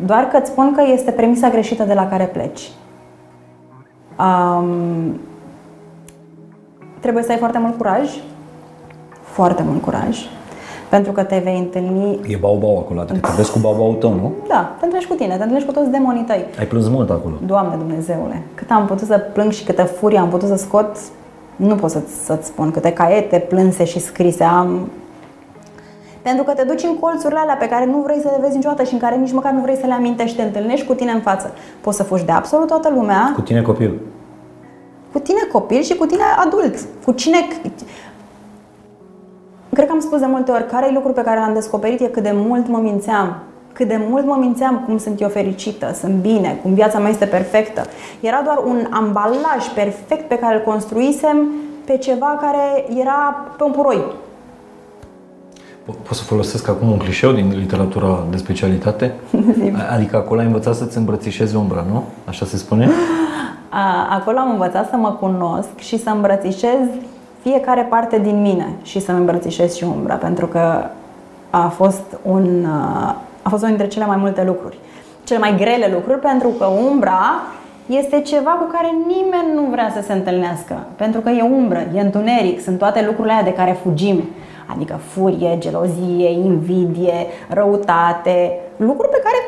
Doar că îți spun că este premisa greșită de la care pleci. Um, trebuie să ai foarte mult curaj, foarte mult curaj, pentru că te vei întâlni... E baubau acolo, adică te vezi cu baubau tău, nu? Da, te întâlnești cu tine, te întâlnești cu toți demonii tăi. Ai plâns mult acolo. Doamne Dumnezeule, cât am putut să plâng și câtă furie am putut să scot, nu pot să-ți, să-ți spun câte caiete plânse și scrise am. Pentru că te duci în colțurile alea pe care nu vrei să le vezi niciodată și în care nici măcar nu vrei să le amintești, te întâlnești cu tine în față. Poți să fugi de absolut toată lumea. Cu tine copil. Cu tine copil și cu tine adult. Cu cine... Cred că am spus de multe ori, care e lucru pe care l-am descoperit e cât de mult mă mințeam. Cât de mult mă mințeam cum sunt eu fericită, sunt bine, cum viața mea este perfectă. Era doar un ambalaj perfect pe care îl construisem pe ceva care era pe un puroi Pot să folosesc acum un clișeu din literatura de specialitate? Adică acolo ai învățat să-ți îmbrățișezi umbra, nu? Așa se spune? Acolo am învățat să mă cunosc și să îmbrățișez fiecare parte din mine și să-mi îmbrățișez și umbra, pentru că a fost, un, a fost unul dintre cele mai multe lucruri. Cele mai grele lucruri, pentru că umbra este ceva cu care nimeni nu vrea să se întâlnească. Pentru că e umbră, e întuneric, sunt toate lucrurile alea de care fugim adică furie, gelozie, invidie, răutate, lucruri pe care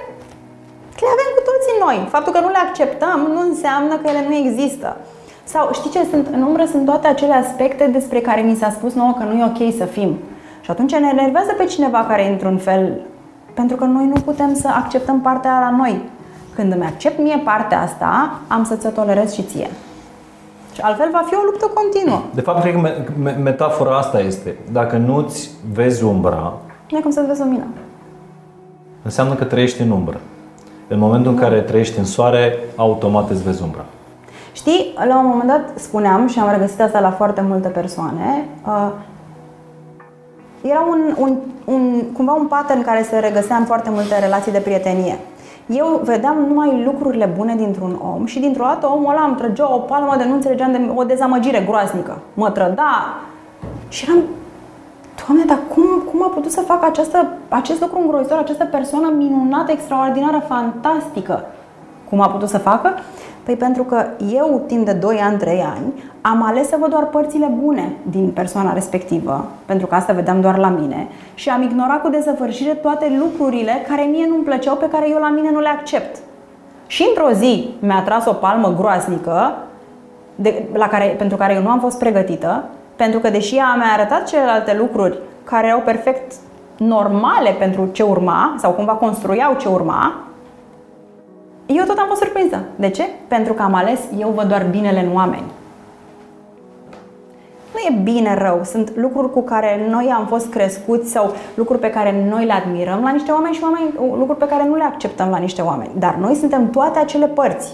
le avem cu toții noi. Faptul că nu le acceptăm nu înseamnă că ele nu există. Sau știi ce sunt? În umbră sunt toate acele aspecte despre care mi s-a spus nouă că nu e ok să fim. Și atunci ne enervează pe cineva care într-un fel pentru că noi nu putem să acceptăm partea la noi. Când îmi accept mie partea asta, am să ți-o tolerez și ție. Și altfel va fi o luptă continuă. De fapt, cred că metafora asta este. Dacă nu-ți vezi umbra... Nu e cum să-ți vezi lumina. Înseamnă că trăiești în umbră. În momentul în care trăiești în soare, automat îți vezi umbra. Știi, la un moment dat spuneam și am regăsit asta la foarte multe persoane, uh, era un, un, un, cumva un pattern care se regăsea în foarte multe relații de prietenie eu vedeam numai lucrurile bune dintr-un om și dintr-o dată omul ăla îmi trăgea o palmă de nu înțelegeam de o dezamăgire groaznică. Mă trăda și eram, Doamne, dar cum, cum a putut să facă această, acest lucru îngrozitor, această persoană minunată, extraordinară, fantastică? Cum a putut să facă? Păi pentru că eu, timp de 2 ani, 3 ani, am ales să văd doar părțile bune din persoana respectivă, pentru că asta vedeam doar la mine, și am ignorat cu desăvârșire toate lucrurile care mie nu-mi plăceau, pe care eu la mine nu le accept. Și într-o zi mi-a tras o palmă groaznică, de, la care, pentru care eu nu am fost pregătită, pentru că deși ea mi-a arătat celelalte lucruri care erau perfect normale pentru ce urma, sau cumva construiau ce urma, eu tot am fost surprinsă. De ce? Pentru că am ales eu văd doar binele în oameni. Nu e bine rău, sunt lucruri cu care noi am fost crescuți sau lucruri pe care noi le admirăm la niște oameni și oameni, lucruri pe care nu le acceptăm la niște oameni. Dar noi suntem toate acele părți.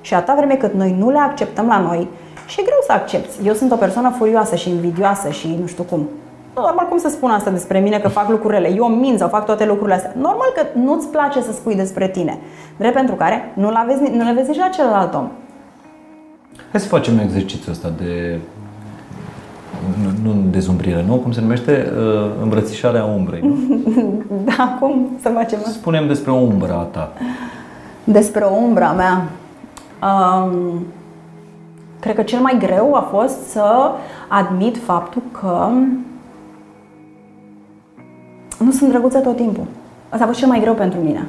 Și atâta vreme cât noi nu le acceptăm la noi, și e greu să accepti. Eu sunt o persoană furioasă și invidioasă și nu știu cum. Normal cum să spun asta despre mine că fac lucrurile. Eu mint sau fac toate lucrurile astea. Normal că nu-ți place să spui despre tine. Drept pentru care nu, vezi, nu le vezi nici la celălalt om. Hai să facem exercițiul ăsta de nu, nu dezumbrire, nu? Cum se numește? Uh, îmbrățișarea umbrei, nu? da, cum să facem asta? Spunem despre umbra ta. Despre umbra mea. Um, cred că cel mai greu a fost să admit faptul că nu sunt drăguță tot timpul. Asta a fost cel mai greu pentru mine.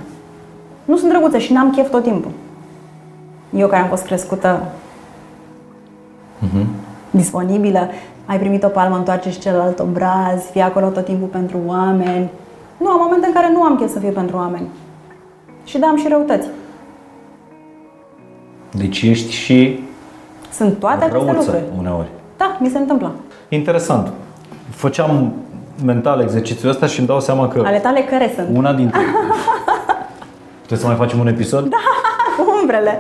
Nu sunt drăguță și n-am chef tot timpul. Eu care am fost crescută uh-huh. disponibilă, ai primit o palmă, întoarce și celălalt obraz, fii acolo tot timpul pentru oameni. Nu, am momente în care nu am chef să fiu pentru oameni. Și da, am și răutăți. Deci ești și Sunt toate aceste lucruri. uneori. Da, mi se întâmplă. Interesant. Făceam mental exercițiul ăsta și îmi dau seama că... Ale tale care sunt? Una dintre... Trebuie să mai facem un episod? Da, cu umbrele.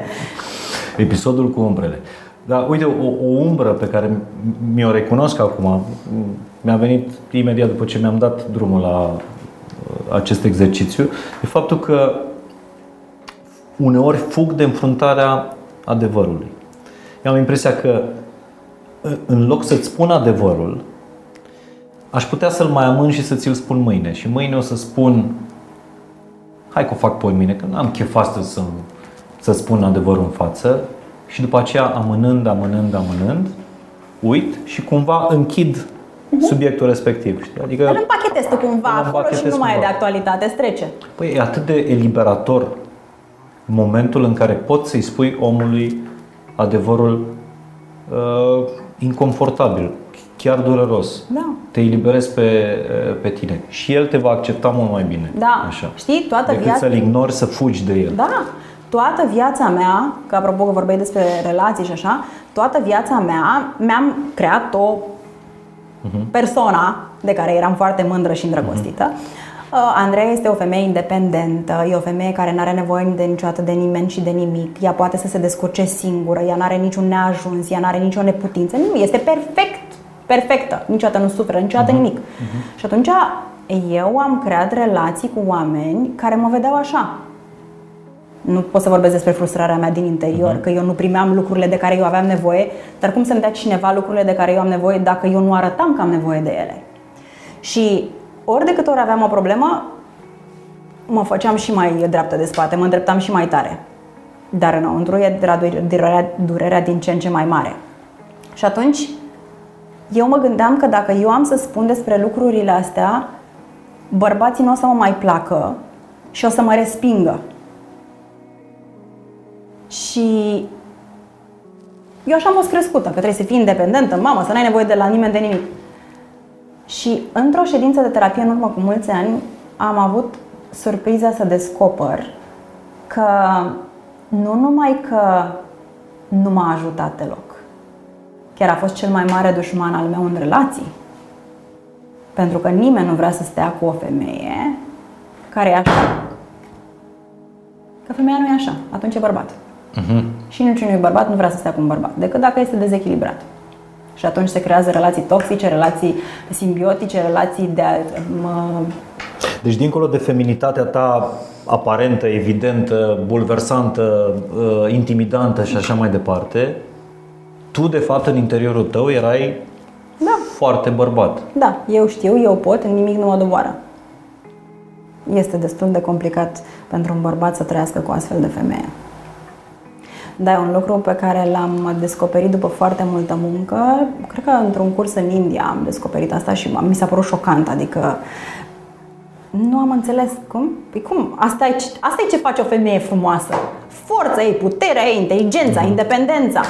Episodul cu umbrele. Da, uite, o, o umbră pe care mi-o recunosc acum, mi-a venit imediat după ce mi-am dat drumul la uh, acest exercițiu, e faptul că uneori fug de înfruntarea adevărului. Eu am impresia că în loc să-ți spun adevărul, aș putea să-l mai amân și să ți-l spun mâine. Și mâine o să spun, hai că o fac pe mine, că n-am chef astăzi să, să spun adevărul în față. Și după aceea, amânând, amânând, amânând, uit și cumva închid uh-huh. subiectul respectiv. Știi? Adică îl împachetezi tu cumva acolo și nu mai e de actualitate, îți trece. Păi e atât de eliberator momentul în care poți să-i spui omului adevărul uh, inconfortabil, chiar dureros. Da. Te eliberezi pe, uh, pe tine și el te va accepta mult mai bine. Da. Așa. Știi, toată Decât viața... să-l ignori, să fugi de el. Da. Toată viața mea, că apropo că vorbeai despre relații și așa, toată viața mea mi-am creat o uh-huh. persoană de care eram foarte mândră și îndrăgostită. Uh-huh Uh, Andreea este o femeie independentă, e o femeie care nu are nevoie de niciodată de nimeni și de nimic. Ea poate să se descurce singură, ea nu are niciun neajuns, ea nu are nicio neputință. Nu, este perfect, perfectă. Niciodată nu suferă, niciodată uh-huh. nimic. Uh-huh. Și atunci eu am creat relații cu oameni care mă vedeau așa. Nu pot să vorbesc despre frustrarea mea din interior, uh-huh. că eu nu primeam lucrurile de care eu aveam nevoie, dar cum să-mi dea cineva lucrurile de care eu am nevoie dacă eu nu arătam că am nevoie de ele? Și ori de câte ori aveam o problemă, mă făceam și mai dreaptă de spate, mă îndreptam și mai tare. Dar înăuntru era durerea, durerea din ce în ce mai mare. Și atunci, eu mă gândeam că dacă eu am să spun despre lucrurile astea, bărbații nu o să mă mai placă și o să mă respingă. Și eu așa am fost crescută, că trebuie să fii independentă, mamă, să n-ai nevoie de la nimeni de nimic. Și într-o ședință de terapie în urmă cu mulți ani am avut surpriza să descoper că nu numai că nu m-a ajutat deloc, chiar a fost cel mai mare dușman al meu în relații. Pentru că nimeni nu vrea să stea cu o femeie care e așa. Că femeia nu e așa, atunci e bărbat. Uh-huh. Și niciunui bărbat nu vrea să stea cu un bărbat, decât dacă este dezechilibrat. Și atunci se creează relații toxice, relații simbiotice, relații de. Mă... Deci, dincolo de feminitatea ta aparentă, evidentă, bulversantă, uh, intimidantă și așa mai departe, tu, de fapt, în interiorul tău erai da. foarte bărbat. Da, eu știu, eu pot, nimic nu mă doboară. Este destul de complicat pentru un bărbat să trăiască cu astfel de femeie. Da, e un lucru pe care l-am descoperit după foarte multă muncă. Cred că într-un curs în India am descoperit asta și mi s-a părut șocant. Adică nu am înțeles cum. Păi cum? Asta e, asta e ce face o femeie frumoasă. Forța ei, puterea ei, inteligența, mm-hmm. independența.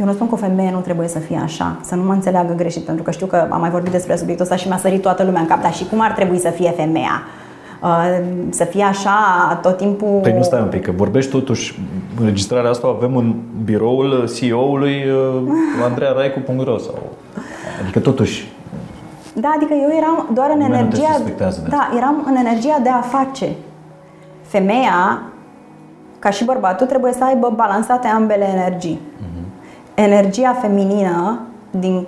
Eu nu spun că o femeie nu trebuie să fie așa, să nu mă înțeleagă greșit, pentru că știu că am mai vorbit despre subiectul ăsta și mi-a sărit toată lumea în cap, dar și cum ar trebui să fie femeia? uh, să fie așa tot timpul. Păi nu stai un pic, că vorbești totuși, înregistrarea asta o avem în biroul CEO-ului uh, Andreea Raicu.ro sau... Adică totuși Da, adică eu eram doar în Nimeni nu te energia. suspectează de Da, eram în energia de a face. Femeia, ca și bărbatul, trebuie să aibă balansate ambele energii. Energia feminină din,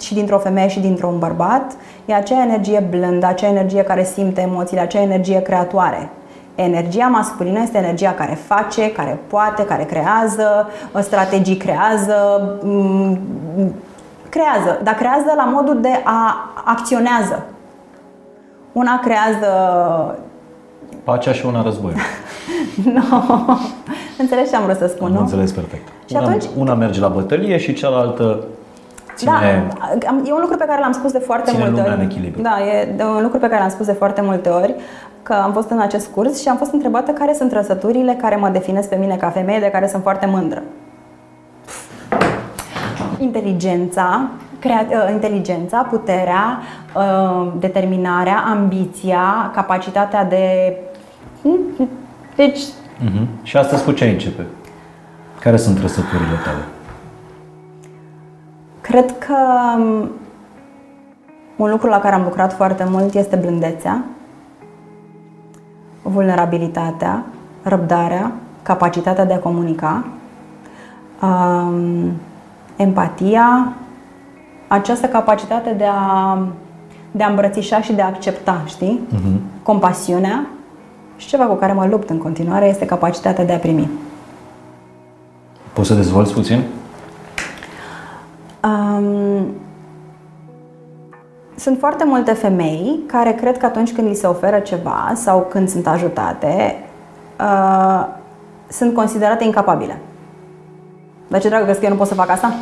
și dintr-o femeie și dintr-un bărbat e acea energie blândă, acea energie care simte emoțiile, acea energie creatoare. Energia masculină este energia care face, care poate, care creează, strategii creează, m, creează, dar creează la modul de a acționează. Una creează pacea și una război. nu. Înțelegi ce am vrut să spun, Am nu? înțeles perfect. Și una, atunci- una merge la bătălie și cealaltă ține... Da, am- e un lucru pe care l-am spus de foarte Ține multe lumea ori. în echilibru. Da, e de un lucru pe care l-am spus de foarte multe ori că am fost în acest curs și am fost întrebată care sunt trăsăturile care mă definesc pe mine ca femeie de care sunt foarte mândră. Inteligența, crea- uh, inteligența, puterea, uh, determinarea, ambiția, capacitatea de deci Mhm. Și astăzi cu ce ai începe? Care sunt trăsăturile tale? Cred că um, un lucru la care am lucrat foarte mult este blândețea, vulnerabilitatea, răbdarea, capacitatea de a comunica, um, empatia, această capacitate de a, de a îmbrățișa și de a accepta, știi? Compasiunea și ceva cu care mă lupt în continuare este capacitatea de a primi. Poți să dezvolți puțin? Um, sunt foarte multe femei care cred că atunci când li se oferă ceva sau când sunt ajutate, uh, sunt considerate incapabile. Dar ce dragă, crezi că eu nu pot să fac asta?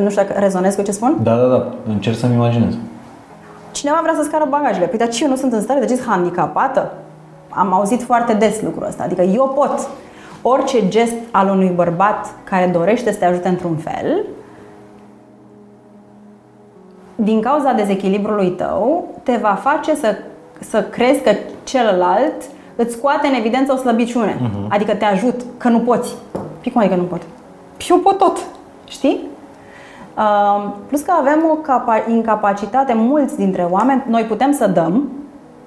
Nu știu dacă rezonez cu ce spun. Da, da, da. Încerc să-mi imaginez. Cineva vrea să scară bagajele. Păi, dar ce, eu nu sunt în stare? De ce sunt handicapată? Am auzit foarte des lucrul ăsta. Adică eu pot. Orice gest al unui bărbat care dorește să te ajute într-un fel, din cauza dezechilibrului tău, te va face să, să crezi că celălalt îți scoate în evidență o slăbiciune. Uh-huh. Adică te ajut, că nu poți. Păi cum adică nu pot? Păi eu pot tot. Știi? Uh, plus că avem o capa- incapacitate, mulți dintre oameni, noi putem să dăm,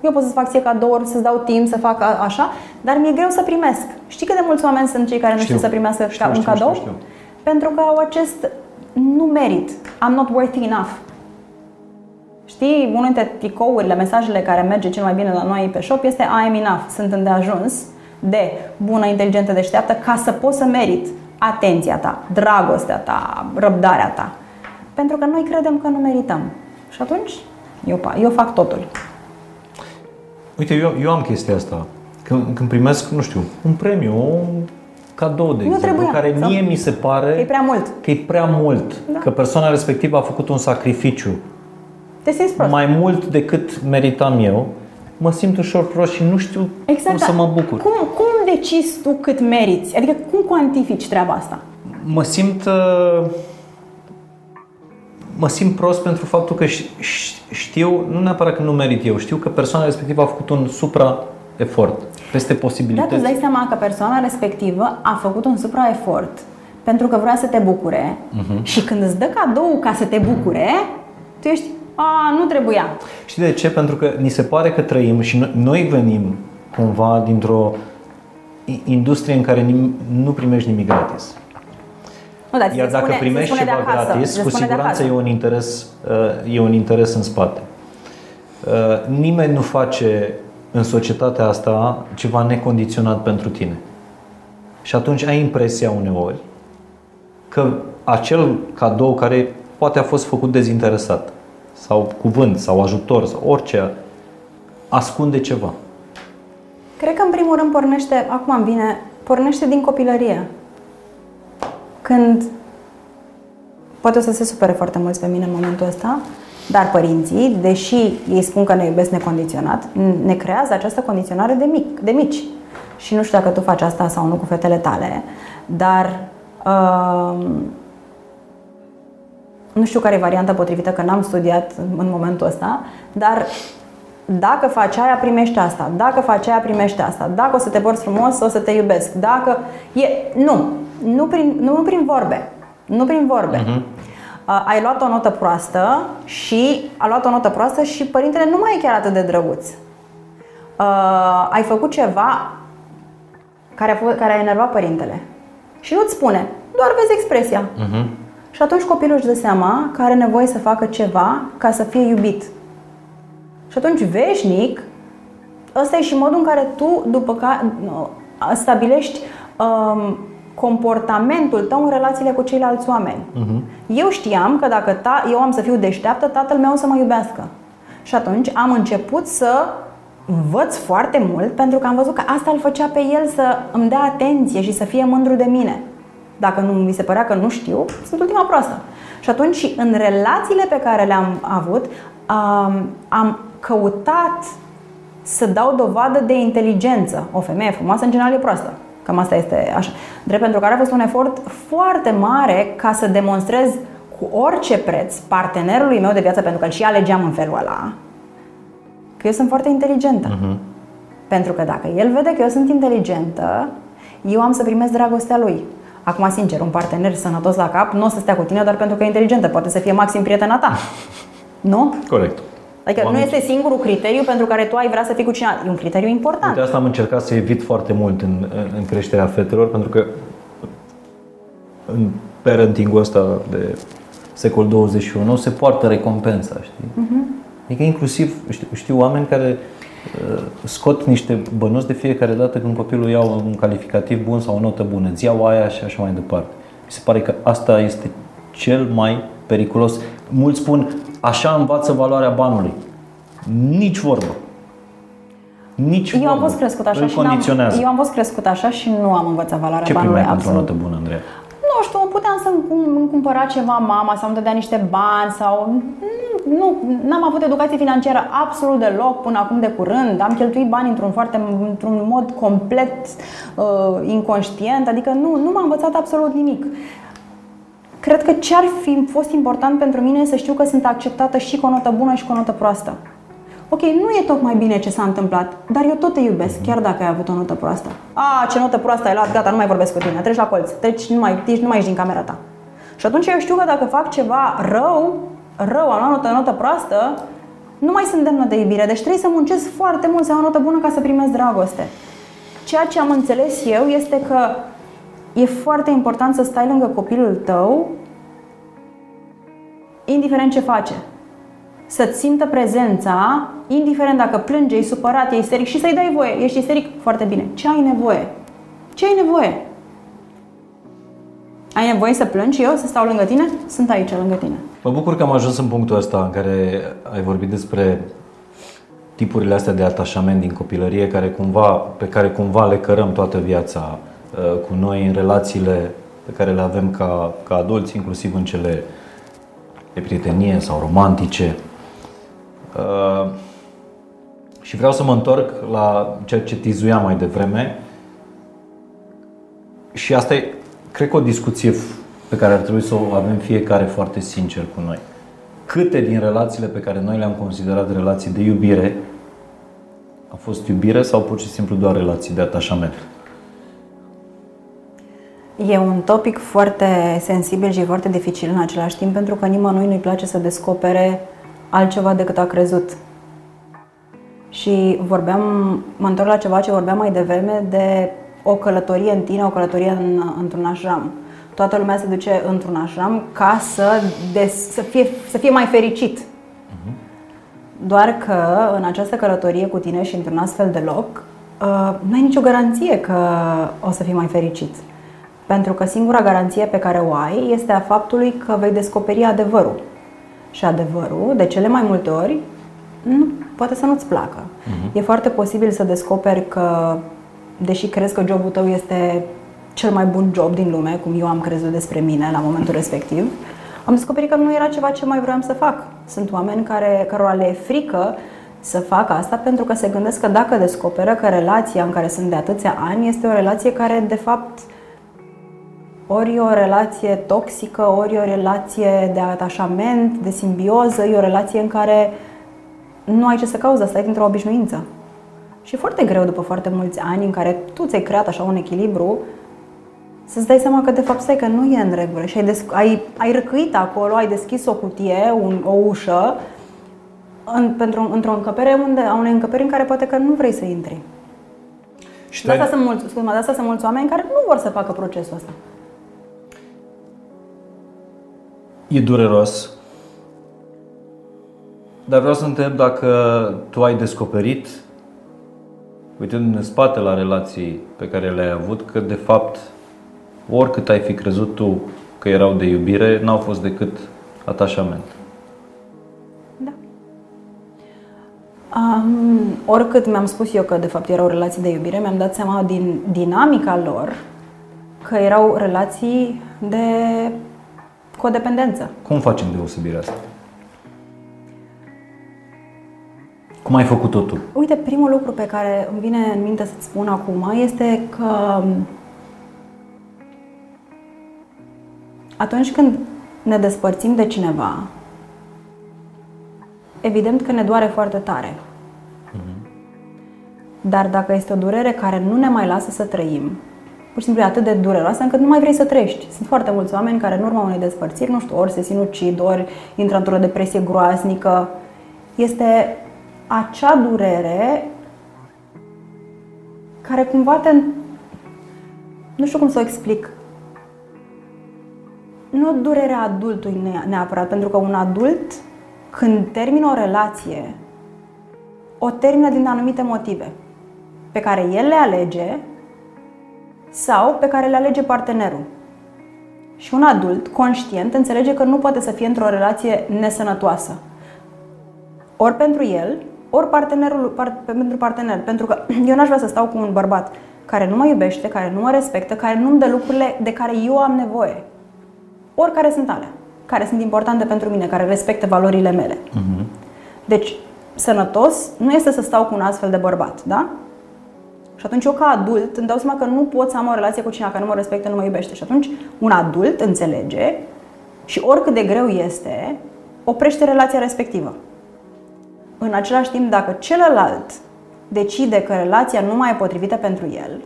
eu pot să-ți fac ție cadouri, să-ți dau timp, să fac a- așa, dar mi-e greu să primesc. Știi cât de mulți oameni sunt cei care nu Știu. știu să primească Știu, ca un știu, cadou? știu, știu. Pentru că au acest nu merit, I'm not worthy enough. Știi, unul dintre tricourile, mesajele care merge cel mai bine la noi pe shop este I am enough, sunt îndeajuns de bună, inteligentă, deșteaptă ca să pot să merit atenția ta, dragostea ta, răbdarea ta. Pentru că noi credem că nu merităm. Și atunci eu, pa- eu fac totul. Uite, eu, eu am chestia asta. Când, când primesc, nu știu, un premiu, un cadou, de exemplu, trebuia, care sau- mie mi se pare Că e prea mult. că e prea mult, Da. că persoana respectivă a făcut un sacrificiu Te simți prost. mai mult decât meritam eu, mă simt ușor prost și nu știu Exact. cum să dar mă bucur. Cum, cum decizi tu cât meriți? Adică cum cuantifici treaba asta? Mă simt uh, mă simt prost pentru faptul că ș- ș- știu, nu neapărat că nu merit eu, știu că persoana respectivă a făcut un supra efort peste Da, tu posibilități. îți dai seama că persoana respectivă a făcut un supraefort pentru că vrea să te bucure Mhm. și când îți dă cadou ca să te bucure, tu ești, a, nu trebuia. Știi de ce? Pentru că ni se pare că trăim și noi, noi venim cumva dintr-o i- industrie în care nim- nu primești nimic gratis. Nu, dar ți se Iar dacă spune, se primești spune de ceva acasă, gratis, se cu spune de siguranță acasă. e un interes, uh, e un interes în spate. Uh, Nimeni nu face în societatea asta ceva necondiționat pentru tine. Și atunci ai impresia uneori că acel cadou care poate a fost făcut dezinteresat sau cuvânt sau ajutor sau orice ascunde ceva. Cred că în primul rând pornește, acum îmi vine, pornește din copilărie. Când, poate o să se supere foarte mulți pe mine în momentul ăsta, dar părinții, deși ei spun că ne iubesc necondiționat, ne creează această condiționare de, mic, de mici. Și nu știu dacă tu faci asta sau nu cu fetele tale, dar uh, nu știu care e varianta potrivită, că n-am studiat în momentul ăsta, dar dacă faci aia, primești asta. Dacă faci aia, primești asta. Dacă o să te porți frumos, o să te iubesc. Dacă e nu, nu prin, nu prin vorbe. Nu prin vorbe. Uh-huh. Uh, ai luat o notă proastă și a luat o notă proastă și părintele nu mai e chiar atât de drăguț. Uh, ai făcut ceva care a, fost, care a enervat părintele și nu-ți spune, doar vezi expresia. Uh-huh. Și atunci copilul își dă seama că are nevoie să facă ceva ca să fie iubit. Și atunci, veșnic, ăsta e și modul în care tu, după care stabilești um, comportamentul tău în relațiile cu ceilalți oameni. Uh-huh. Eu știam că dacă ta, eu am să fiu deșteaptă, tatăl meu o să mă iubească. Și atunci am început să învăț foarte mult pentru că am văzut că asta îl făcea pe el să îmi dea atenție și să fie mândru de mine. Dacă nu mi se părea că nu știu, sunt ultima proastă. Și atunci, în relațiile pe care le-am avut, am, am căutat să dau dovadă de inteligență. O femeie frumoasă, în general, e proastă. Cam asta este așa. Drept pentru care a fost un efort foarte mare ca să demonstrez cu orice preț partenerului meu de viață, pentru că îl și alegeam în felul ăla, că eu sunt foarte inteligentă. Uh-huh. Pentru că dacă el vede că eu sunt inteligentă, eu am să primesc dragostea lui. Acum, sincer, un partener sănătos la cap nu o să stea cu tine doar pentru că e inteligentă. Poate să fie maxim prietena ta. Nu? Corect. Adică Oamenii... nu este singurul criteriu pentru care tu ai vrea să fii cu cineva. E un criteriu important. De asta am încercat să evit foarte mult în, în creșterea fetelor, pentru că în parenting-ul ăsta de secol 21 se poartă recompensa, știi? Uh-huh. Adică inclusiv știu, știu oameni care uh, scot niște bănuți de fiecare dată când copilul ia un calificativ bun sau o notă bună, îți iau aia și așa mai departe. Mi se pare că asta este cel mai periculos. Mulți spun, așa învață valoarea banului. Nici vorbă. Nici eu vorbă. am fost crescut așa și am, eu am fost crescut așa și nu am învățat valoarea Ce banului. Ce pentru o notă bună, Andreea? Nu știu, puteam să îmi cumpăra ceva mama sau îmi dădea niște bani sau... Nu, nu am avut educație financiară absolut deloc până acum de curând. Am cheltuit bani într-un, foarte, într-un mod complet uh, inconștient, adică nu, nu m-a învățat absolut nimic. Cred că ce ar fi fost important pentru mine să știu că sunt acceptată și cu o notă bună și cu o notă proastă. Ok, nu e tocmai bine ce s-a întâmplat, dar eu tot te iubesc, chiar dacă ai avut o notă proastă. A, ce notă proastă ai luat, gata, nu mai vorbesc cu tine, treci la colț, treci, nu mai, treci, nu mai ești din camera ta. Și atunci eu știu că dacă fac ceva rău, rău, am luat notă, notă proastă, nu mai sunt demnă de iubire, deci trebuie să muncesc foarte mult să am o notă bună ca să primesc dragoste. Ceea ce am înțeles eu este că e foarte important să stai lângă copilul tău, indiferent ce face. Să-ți simtă prezența, indiferent dacă plânge, e supărat, e isteric și să-i dai voie. Ești isteric? Foarte bine. Ce ai nevoie? Ce ai nevoie? Ai nevoie să plângi eu, să stau lângă tine? Sunt aici, lângă tine. Mă bucur că am ajuns în punctul ăsta în care ai vorbit despre tipurile astea de atașament din copilărie care cumva, pe care cumva le cărăm toată viața Uh, cu noi în relațiile pe care le avem ca, ca adulți, inclusiv în cele de prietenie sau romantice. Uh, și vreau să mă întorc la ceea ce tizuiam mai devreme. Și asta e, cred că o discuție pe care ar trebui să o avem fiecare foarte sincer cu noi. Câte din relațiile pe care noi le-am considerat relații de iubire a fost iubire sau pur și simplu doar relații de atașament? E un topic foarte sensibil și foarte dificil în același timp pentru că nimănui nu-i place să descopere altceva decât a crezut. Și vorbeam, mă întorc la ceva ce vorbeam mai devreme de o călătorie în tine, o călătorie în, într-un ashram. Toată lumea se duce într-un ashram ca să, des, să, fie, să fie mai fericit. Uh-huh. Doar că în această călătorie cu tine și într-un astfel de loc, uh, nu ai nicio garanție că o să fii mai fericit. Pentru că singura garanție pe care o ai este a faptului că vei descoperi adevărul. Și adevărul, de cele mai multe ori, nu, poate să nu-ți placă. Uh-huh. E foarte posibil să descoperi că, deși crezi că jobul tău este cel mai bun job din lume, cum eu am crezut despre mine la momentul respectiv, am descoperit că nu era ceva ce mai vreau să fac. Sunt oameni care, cărora le e frică să facă asta pentru că se gândesc că dacă descoperă că relația în care sunt de atâția ani este o relație care, de fapt, ori e o relație toxică, ori e o relație de atașament, de simbioză, e o relație în care nu ai ce să cauți, asta e dintr-o obișnuință. Și e foarte greu după foarte mulți ani în care tu ți-ai creat așa un echilibru să-ți dai seama că de fapt stai că nu e în regulă și ai, desc- ai, ai răcăit acolo, ai deschis o cutie, un, o ușă în, pentru, într-o încăpere unde, a unei încăperi în care poate că nu vrei să intri. Și De asta, sunt mulți, scuze, de asta sunt mulți oameni care nu vor să facă procesul ăsta. E dureros. Dar vreau să întreb dacă tu ai descoperit, uitându în spate la relații pe care le-ai avut, că de fapt, oricât ai fi crezut tu că erau de iubire, n-au fost decât atașament. Da. Um, oricât mi-am spus eu că de fapt erau relații de iubire, mi-am dat seama din dinamica lor că erau relații de codependență. Cum facem deosebirea asta? Cum ai făcut totul? Uite, primul lucru pe care îmi vine în minte să-ți spun acum este că atunci când ne despărțim de cineva, evident că ne doare foarte tare. Dar dacă este o durere care nu ne mai lasă să trăim, pur și simplu e atât de dureroasă încât nu mai vrei să trăiești. Sunt foarte mulți oameni care în urma unei despărțiri, nu știu, ori se sinucid, ori intră într-o depresie groaznică. Este acea durere care cumva te... Nu știu cum să o explic. Nu durerea adultului neapărat, pentru că un adult, când termină o relație, o termină din anumite motive pe care el le alege sau pe care le alege partenerul. Și un adult conștient înțelege că nu poate să fie într-o relație nesănătoasă. Ori pentru el, ori partenerul, par, pentru partener. Pentru că eu n-aș vrea să stau cu un bărbat care nu mă iubește, care nu mă respectă, care nu-mi dă lucrurile de care eu am nevoie. Oricare sunt alea, care sunt importante pentru mine, care respectă valorile mele. Uh-huh. Deci, sănătos nu este să stau cu un astfel de bărbat, da? Și atunci eu ca adult îmi dau seama că nu pot să am o relație cu cineva care nu mă respectă, nu mă iubește. Și atunci un adult înțelege și oricât de greu este, oprește relația respectivă. În același timp, dacă celălalt decide că relația nu mai e potrivită pentru el,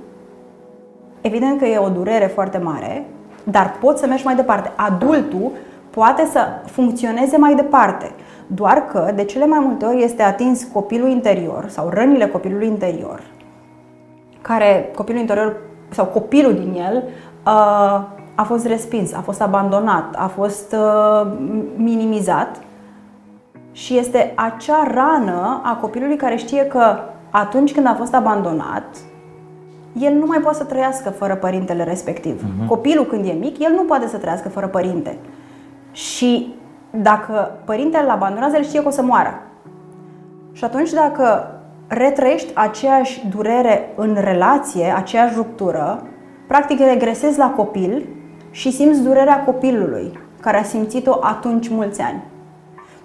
evident că e o durere foarte mare, dar poți să mergi mai departe. Adultul poate să funcționeze mai departe, doar că de cele mai multe ori este atins copilul interior sau rănile copilului interior, care copilul interior sau copilul din el uh, a fost respins, a fost abandonat, a fost uh, minimizat și este acea rană a copilului care știe că atunci când a fost abandonat, el nu mai poate să trăiască fără părintele respectiv. Uh-huh. Copilul când e mic, el nu poate să trăiască fără părinte. Și dacă părintele îl abandonează, el știe că o să moară. Și atunci dacă retrăiești aceeași durere în relație, aceeași ruptură, practic regresezi la copil și simți durerea copilului, care a simțit-o atunci mulți ani.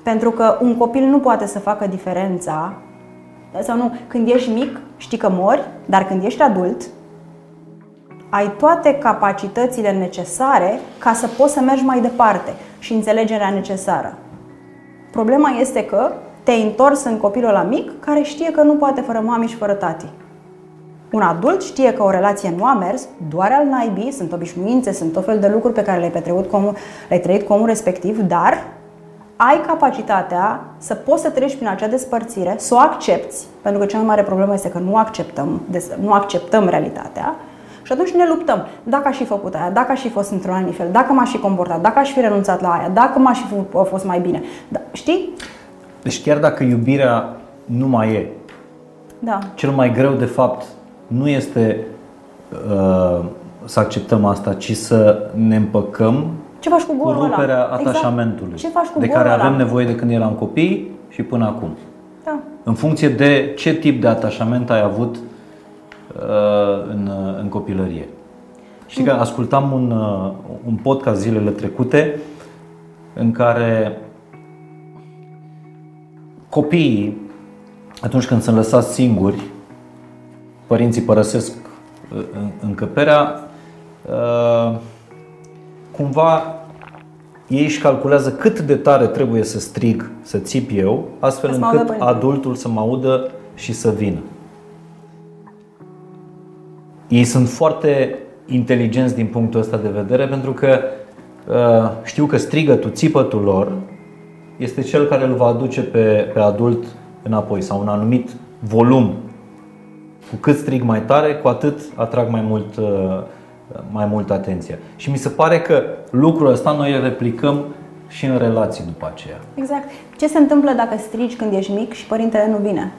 Pentru că un copil nu poate să facă diferența sau nu, când ești mic știi că mori, dar când ești adult ai toate capacitățile necesare ca să poți să mergi mai departe și înțelegerea necesară. Problema este că te-ai întors în copilul la mic care știe că nu poate fără mami și fără tati. Un adult știe că o relație nu a mers, doar al naibii, sunt obișnuințe, sunt tot fel de lucruri pe care le-ai, petrecut cu omul, le-ai trăit cu omul respectiv, dar ai capacitatea să poți să treci prin acea despărțire, să o accepti, pentru că cea mai mare problemă este că nu acceptăm, nu acceptăm realitatea și atunci ne luptăm. Dacă aș fi făcut aia, dacă aș fi fost într-un anumit fel, dacă m-aș fi comportat, dacă aș fi renunțat la aia, dacă m-aș fi fost mai bine. Da, știi? Deci chiar dacă iubirea nu mai e, da. cel mai greu de fapt nu este uh, să acceptăm asta, ci să ne împăcăm ce faci cu golul cu ruperea ăla? Exact. atașamentului Ce faci cu de care avem ăla? nevoie de când eram copii și până acum. Da. În funcție de ce tip de atașament ai avut uh, în, uh, în copilărie. Știi că ascultam un, uh, un podcast zilele trecute în care copiii, atunci când sunt lăsați singuri, părinții părăsesc uh, încăperea, uh, cumva ei își calculează cât de tare trebuie să strig, să țip eu, astfel Să mă audă încât părintele. adultul să mă audă și să vină. Ei sunt foarte inteligenți din punctul ăsta de vedere pentru că uh, știu că strigătul, țipătul lor este cel care îl va aduce pe, pe adult înapoi sau un anumit volum. Cu cât strig mai tare, cu atât atrag mai mult, uh, mai mult atenție. Și mi se pare că lucrul ăsta noi îl replicăm și în relații după aceea. Exact. Ce se întâmplă dacă strigi când ești mic și părintele nu vine?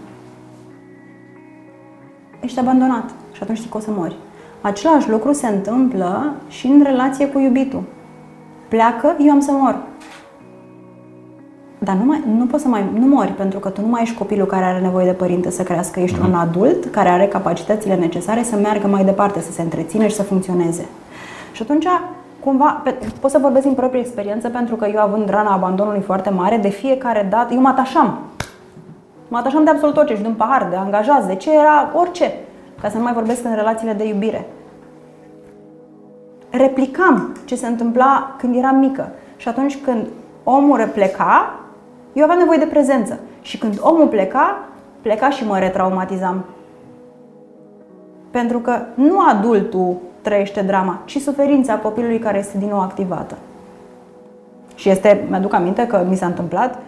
Ești abandonat și atunci știi că o să mori. Același lucru se întâmplă și în relație cu iubitul. Pleacă, eu am să mor. Dar nu, mai, nu poți să mai nu mori pentru că tu nu mai ești copilul care are nevoie de părinte să crească. Ești un adult care are capacitățile necesare să meargă mai departe, să se întrețină și să funcționeze. Și atunci, cumva, pe, pot să vorbesc din proprie experiență pentru că eu având rana abandonului foarte mare, de fiecare dată, eu mă atașam. Mă atașam de absolut orice, și de un pahar, de angajați, de ce era orice. Ca să nu mai vorbesc în relațiile de iubire. Replicam ce se întâmpla când eram mică. Și atunci când omul pleca, eu aveam nevoie de prezență. Și când omul pleca, pleca și mă retraumatizam. Pentru că nu adultul trăiește drama, ci suferința copilului care este din nou activată. Și este, mi-aduc aminte că mi s-a întâmplat,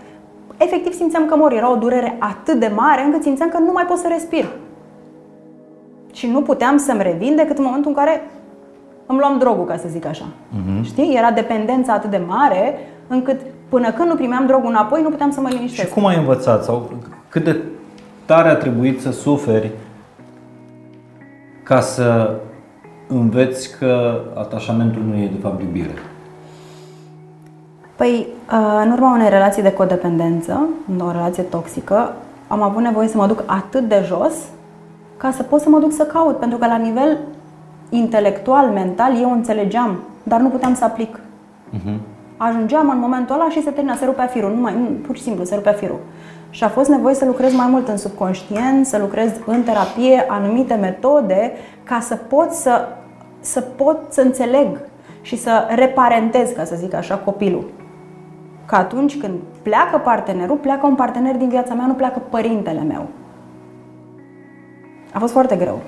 efectiv simțeam că mor. Era o durere atât de mare încât simțeam că nu mai pot să respir. Și nu puteam să-mi revin decât în momentul în care îmi luam drogul, ca să zic așa. Uh-huh. Știi? Era dependența atât de mare încât până când nu primeam drogul înapoi, nu puteam să mă Și liniștesc. cum ai învățat sau cât de tare a trebuit să suferi ca să înveți că atașamentul nu e de fapt iubire? Păi, uh, în urma unei relații de codependență, o relație toxică, am avut nevoie să mă duc atât de jos ca să pot să mă duc să caut, pentru că la nivel intelectual, mental, eu înțelegeam, dar nu puteam să aplic. Ajungeam în momentul ăla și se termina, se rupea firul, nu mai, nu, pur și simplu, se rupea firul. Și a fost nevoie să lucrez mai mult în subconștient, să lucrez în terapie, anumite metode, ca să pot să, să pot să înțeleg și să reparentez, ca să zic așa, copilul. Că atunci când pleacă partenerul, pleacă un partener din viața mea, nu pleacă părintele meu. A fost foarte greu.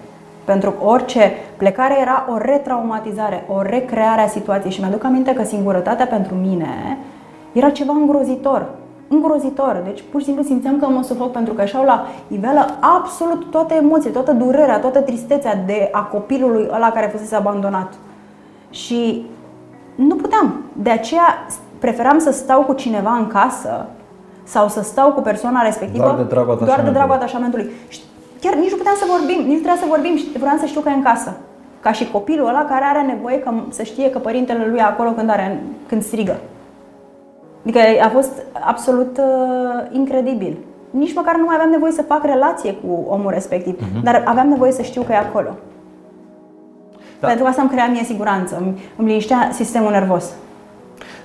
Pentru că orice plecare era o retraumatizare, o recreare a situației. Și mi-aduc aminte că singurătatea pentru mine era ceva îngrozitor. Îngrozitor. Deci pur și simplu simțeam că mă sufoc pentru că așa la iveală absolut toate emoțiile, toată durerea, toată tristețea de a copilului ăla care fusese abandonat. Și nu puteam. De aceea preferam să stau cu cineva în casă sau să stau cu persoana respectivă Doar de dragul doar de atașamentului. dragul atașamentului. Și chiar nici nu puteam să vorbim, nici nu trebuia să vorbim și vreau să știu că e în casă. Ca și copilul ăla care are nevoie că, să știe că părintele lui e acolo când, are, când strigă. Adică a fost absolut uh, incredibil. Nici măcar nu mai aveam nevoie să fac relație cu omul respectiv, uh-huh. dar aveam nevoie să știu că e acolo. Da. Da. Pentru că asta îmi crea mie siguranță, îmi, îmi liniștea sistemul nervos.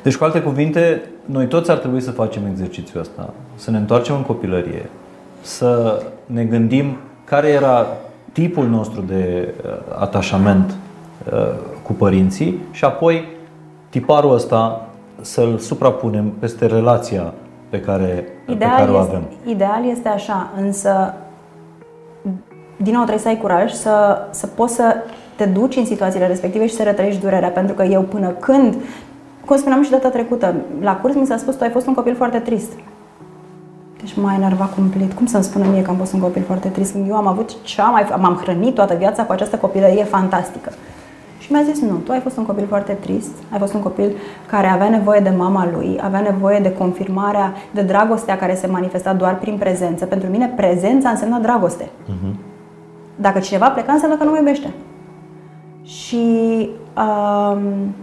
Deci, cu alte cuvinte, noi toți ar trebui să facem exercițiul ăsta, să ne întoarcem în copilărie, să ne gândim care era tipul nostru de uh, atașament uh, cu părinții și apoi tiparul ăsta să-l suprapunem peste relația pe care, pe care Ideal o este, avem. ideal este așa, însă din nou trebuie să ai curaj să, să poți să te duci în situațiile respective și să retrăiești durerea, pentru că eu până când, cum spuneam și data trecută, la curs mi s-a spus tu ai fost un copil foarte trist. Deci m-a enervat cumplit. Cum să-mi spună mie că am fost un copil foarte trist când eu am avut cea mai... m-am hrănit toată viața cu această copilărie fantastică. Și mi-a zis, nu, tu ai fost un copil foarte trist, ai fost un copil care avea nevoie de mama lui, avea nevoie de confirmarea, de dragostea care se manifesta doar prin prezență. Pentru mine, prezența înseamnă dragoste. Dacă cineva pleca, înseamnă că nu mă iubește. Și um,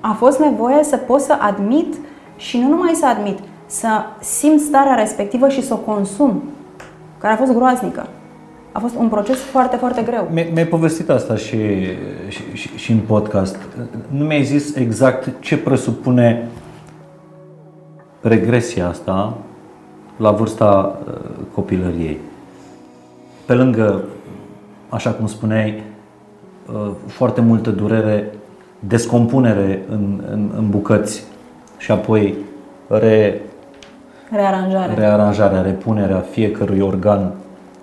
a fost nevoie să pot să admit și nu numai să admit, să simt starea respectivă și să o consum, care a fost groaznică. A fost un proces foarte, foarte greu. Mi- Mi-ai povestit asta și, și, și, și în podcast. Nu mi-ai zis exact ce presupune regresia asta la vârsta uh, copilăriei. Pe lângă, așa cum spuneai, uh, foarte multă durere, descompunere în, în, în bucăți și apoi re, Rearanjare. rearanjarea, repunerea fiecărui organ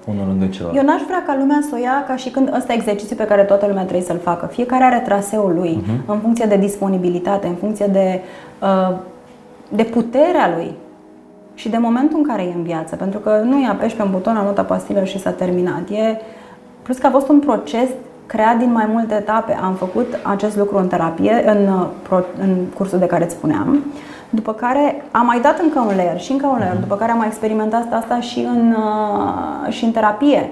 unul lângă celălalt. Eu n-aș vrea ca lumea să o ia ca și când ăsta e exercițiu pe care toată lumea trebuie să-l facă. Fiecare are traseul lui uh-huh. în funcție de disponibilitate, în funcție de, uh, de puterea lui și de momentul în care e în viață. Pentru că nu i apeși pe un buton, anota pastilă și s-a terminat. E, plus că a fost un proces creat din mai multe etape. Am făcut acest lucru în terapie, în, uh, în cursul de care îți spuneam. După care am mai dat încă un layer și încă un layer, după care am mai experimentat asta și în, uh, și în terapie.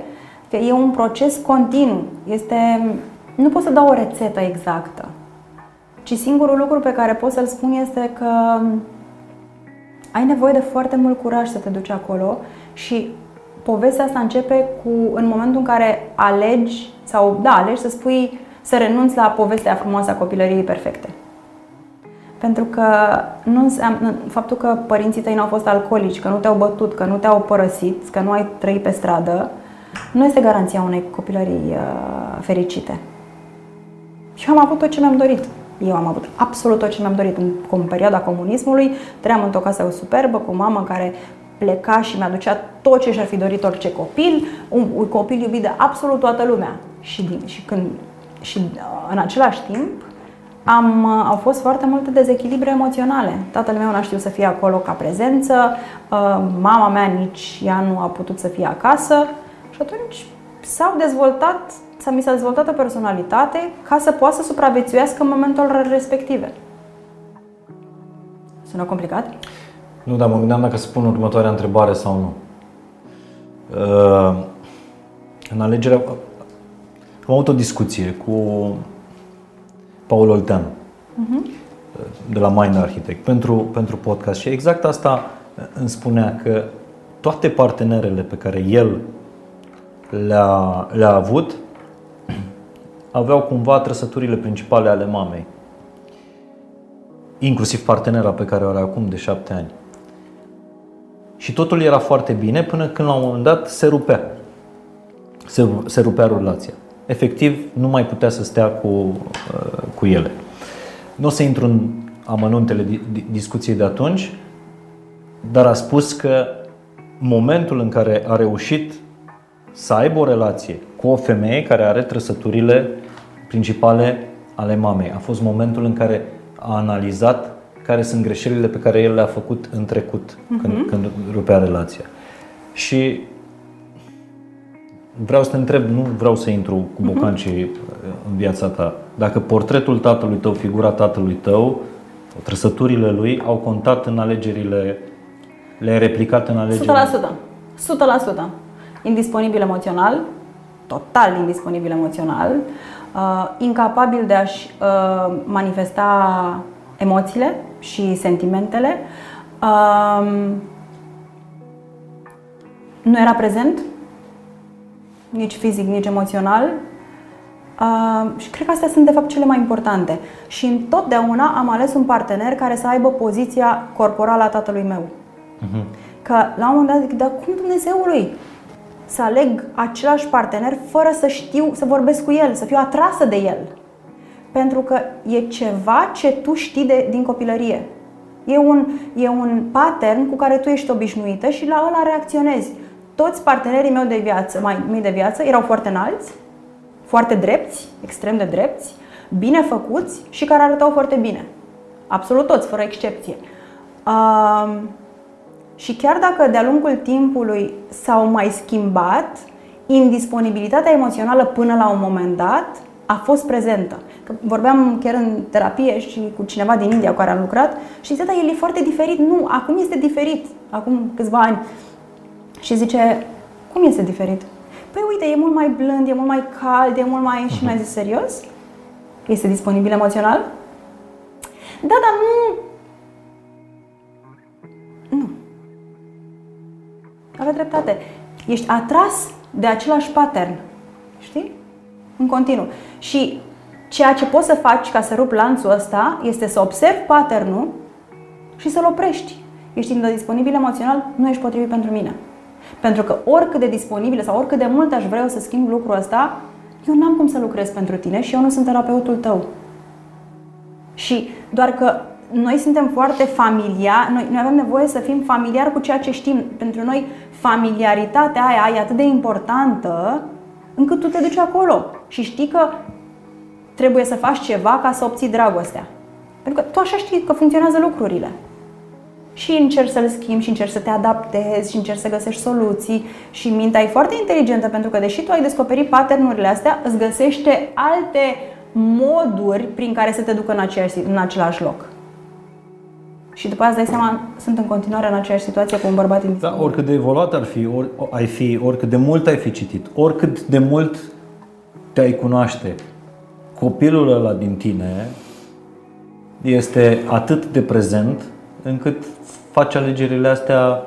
Că e un proces continuu. Este, nu pot să dau o rețetă exactă, ci singurul lucru pe care pot să-l spun este că ai nevoie de foarte mult curaj să te duci acolo și povestea asta începe cu în momentul în care alegi sau da, alegi să spui să renunți la povestea frumoasă a copilăriei perfecte. Pentru că nu înseamnă, faptul că părinții tăi nu au fost alcoolici, că nu te-au bătut, că nu te-au părăsit, că nu ai trăit pe stradă, nu este garanția unei copilării uh, fericite. Și am avut tot ce mi-am dorit. Eu am avut absolut tot ce mi-am dorit. În, în perioada comunismului trăiam într-o casă superbă cu mama care pleca și mi-aducea tot ce și-ar fi dorit orice copil, un, un copil iubit de absolut toată lumea. Și, din, și, când, și uh, în același timp am, uh, au fost foarte multe dezechilibre emoționale. Tatăl meu n-a știut să fie acolo ca prezență, uh, mama mea nici ea nu a putut să fie acasă și atunci s-au dezvoltat, s-a mi s-a dezvoltat o personalitate ca să poată să supraviețuiască în momentul respective. Sună complicat? Nu, dar mă gândeam dacă să pun următoarea întrebare sau nu. Uh, în alegerea... Am avut o discuție cu Paul Olteanu uh-huh. de la Mind Architect pentru, pentru podcast și exact asta îmi spunea că toate partenerele pe care el le-a, le-a avut aveau cumva trăsăturile principale ale mamei. Inclusiv partenera pe care o are acum de șapte ani. Și totul era foarte bine până când la un moment dat se rupea. Se, se rupea relația. Efectiv, nu mai putea să stea cu, uh, cu ele. Nu o să intru în amănuntele discuției de atunci, dar a spus că momentul în care a reușit să aibă o relație cu o femeie care are trăsăturile principale ale mamei. A fost momentul în care a analizat care sunt greșelile pe care el le-a făcut în trecut, uh-huh. când, când rupea relația. Și vreau să te întreb, nu vreau să intru cu mhm. bocancii uh-huh. în viața ta, dacă portretul tatălui tău, figura tatălui tău, trăsăturile lui au contat în alegerile, le-ai replicat în alegerile? 100%. 100%. Indisponibil emoțional, total indisponibil emoțional, uh, incapabil de a-și uh, manifesta emoțiile și sentimentele. Uh, nu era prezent, nici fizic, nici emoțional. Uh, și cred că astea sunt de fapt cele mai importante. Și întotdeauna am ales un partener care să aibă poziția corporală a tatălui meu. Uh-huh. Că la un moment dat zic, dar cum Dumnezeului să aleg același partener fără să știu să vorbesc cu el, să fiu atrasă de el? Pentru că e ceva ce tu știi de, din copilărie. E un, e un pattern cu care tu ești obișnuită și la ăla reacționezi toți partenerii mei de viață, mai mii de viață, erau foarte înalți, foarte drepți, extrem de drepți, bine făcuți și care arătau foarte bine. Absolut toți, fără excepție. Uh, și chiar dacă de-a lungul timpului s-au mai schimbat, indisponibilitatea emoțională până la un moment dat a fost prezentă. Că vorbeam chiar în terapie și cu cineva din India cu care am lucrat și zicea, da, el e foarte diferit. Nu, acum este diferit. Acum câțiva ani și zice, cum este diferit? Păi uite, e mult mai blând, e mult mai cald, e mult mai... Și mi-a zis, serios? Este disponibil emoțional? Da, dar nu... Nu. Avea dreptate. Ești atras de același pattern. Știi? În continuu. Și ceea ce poți să faci ca să rup lanțul ăsta este să observi patternul și să-l oprești. Ești disponibil emoțional, nu ești potrivit pentru mine. Pentru că oricât de disponibilă sau oricât de mult aș vrea să schimb lucrul ăsta, eu n-am cum să lucrez pentru tine și eu nu sunt terapeutul tău. Și doar că noi suntem foarte familiari, noi, noi avem nevoie să fim familiari cu ceea ce știm. Pentru noi familiaritatea aia e atât de importantă încât tu te duci acolo și știi că trebuie să faci ceva ca să obții dragostea. Pentru că tu așa știi că funcționează lucrurile. Și încerci să-l schimbi și încerci să te adaptezi și încerci să găsești soluții și mintea e foarte inteligentă pentru că deși tu ai descoperit paternurile astea, îți găsește alte moduri prin care să te ducă în, aceeași, în același loc. Și după aceea îți dai seama, sunt în continuare în aceeași situație cu un bărbat Da, oricât de evoluat ar fi, or, ai fi, oricât de mult ai fi citit, oricât de mult te-ai cunoaște, copilul ăla din tine este atât de prezent încât faci alegerile astea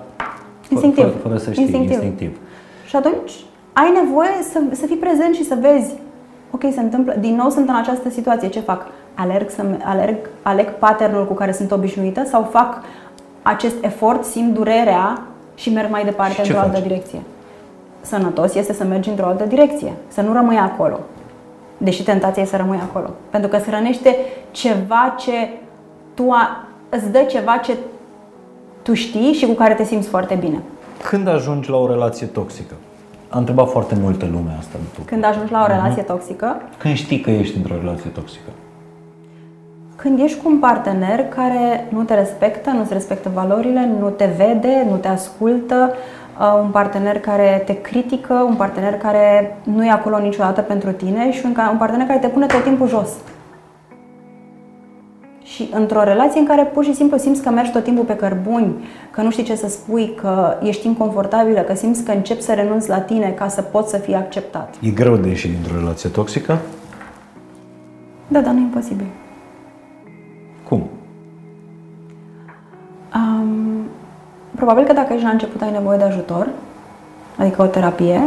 instinctiv. Fără, fără să știi, instinctiv. instinctiv. Și atunci ai nevoie să, să fii prezent și să vezi ok, se întâmplă, din nou sunt în această situație, ce fac? Alerg, să, alerg, aleg patternul cu care sunt obișnuită sau fac acest efort, simt durerea și merg mai departe într-o altă direcție? Sănătos este să mergi într-o altă direcție, să nu rămâi acolo. Deși tentația e să rămâi acolo. Pentru că îți hrănește ceva ce tu a, îți dă ceva ce tu știi și cu care te simți foarte bine. Când ajungi la o relație toxică? A întrebat foarte multă lume asta. După. Când ajungi la o relație uh-huh. toxică? Când știi că ești într-o relație toxică? Când ești cu un partener care nu te respectă, nu-ți respectă valorile, nu te vede, nu te ascultă, uh, un partener care te critică, un partener care nu e acolo niciodată pentru tine și un partener care te pune tot timpul jos și într-o relație în care pur și simplu simți că mergi tot timpul pe cărbuni, că nu știi ce să spui, că ești inconfortabilă, că simți că începi să renunți la tine ca să poți să fii acceptat. E greu de ieși dintr-o relație toxică? Da, dar nu e imposibil. Cum? Um, probabil că dacă ești la început ai nevoie de ajutor, adică o terapie,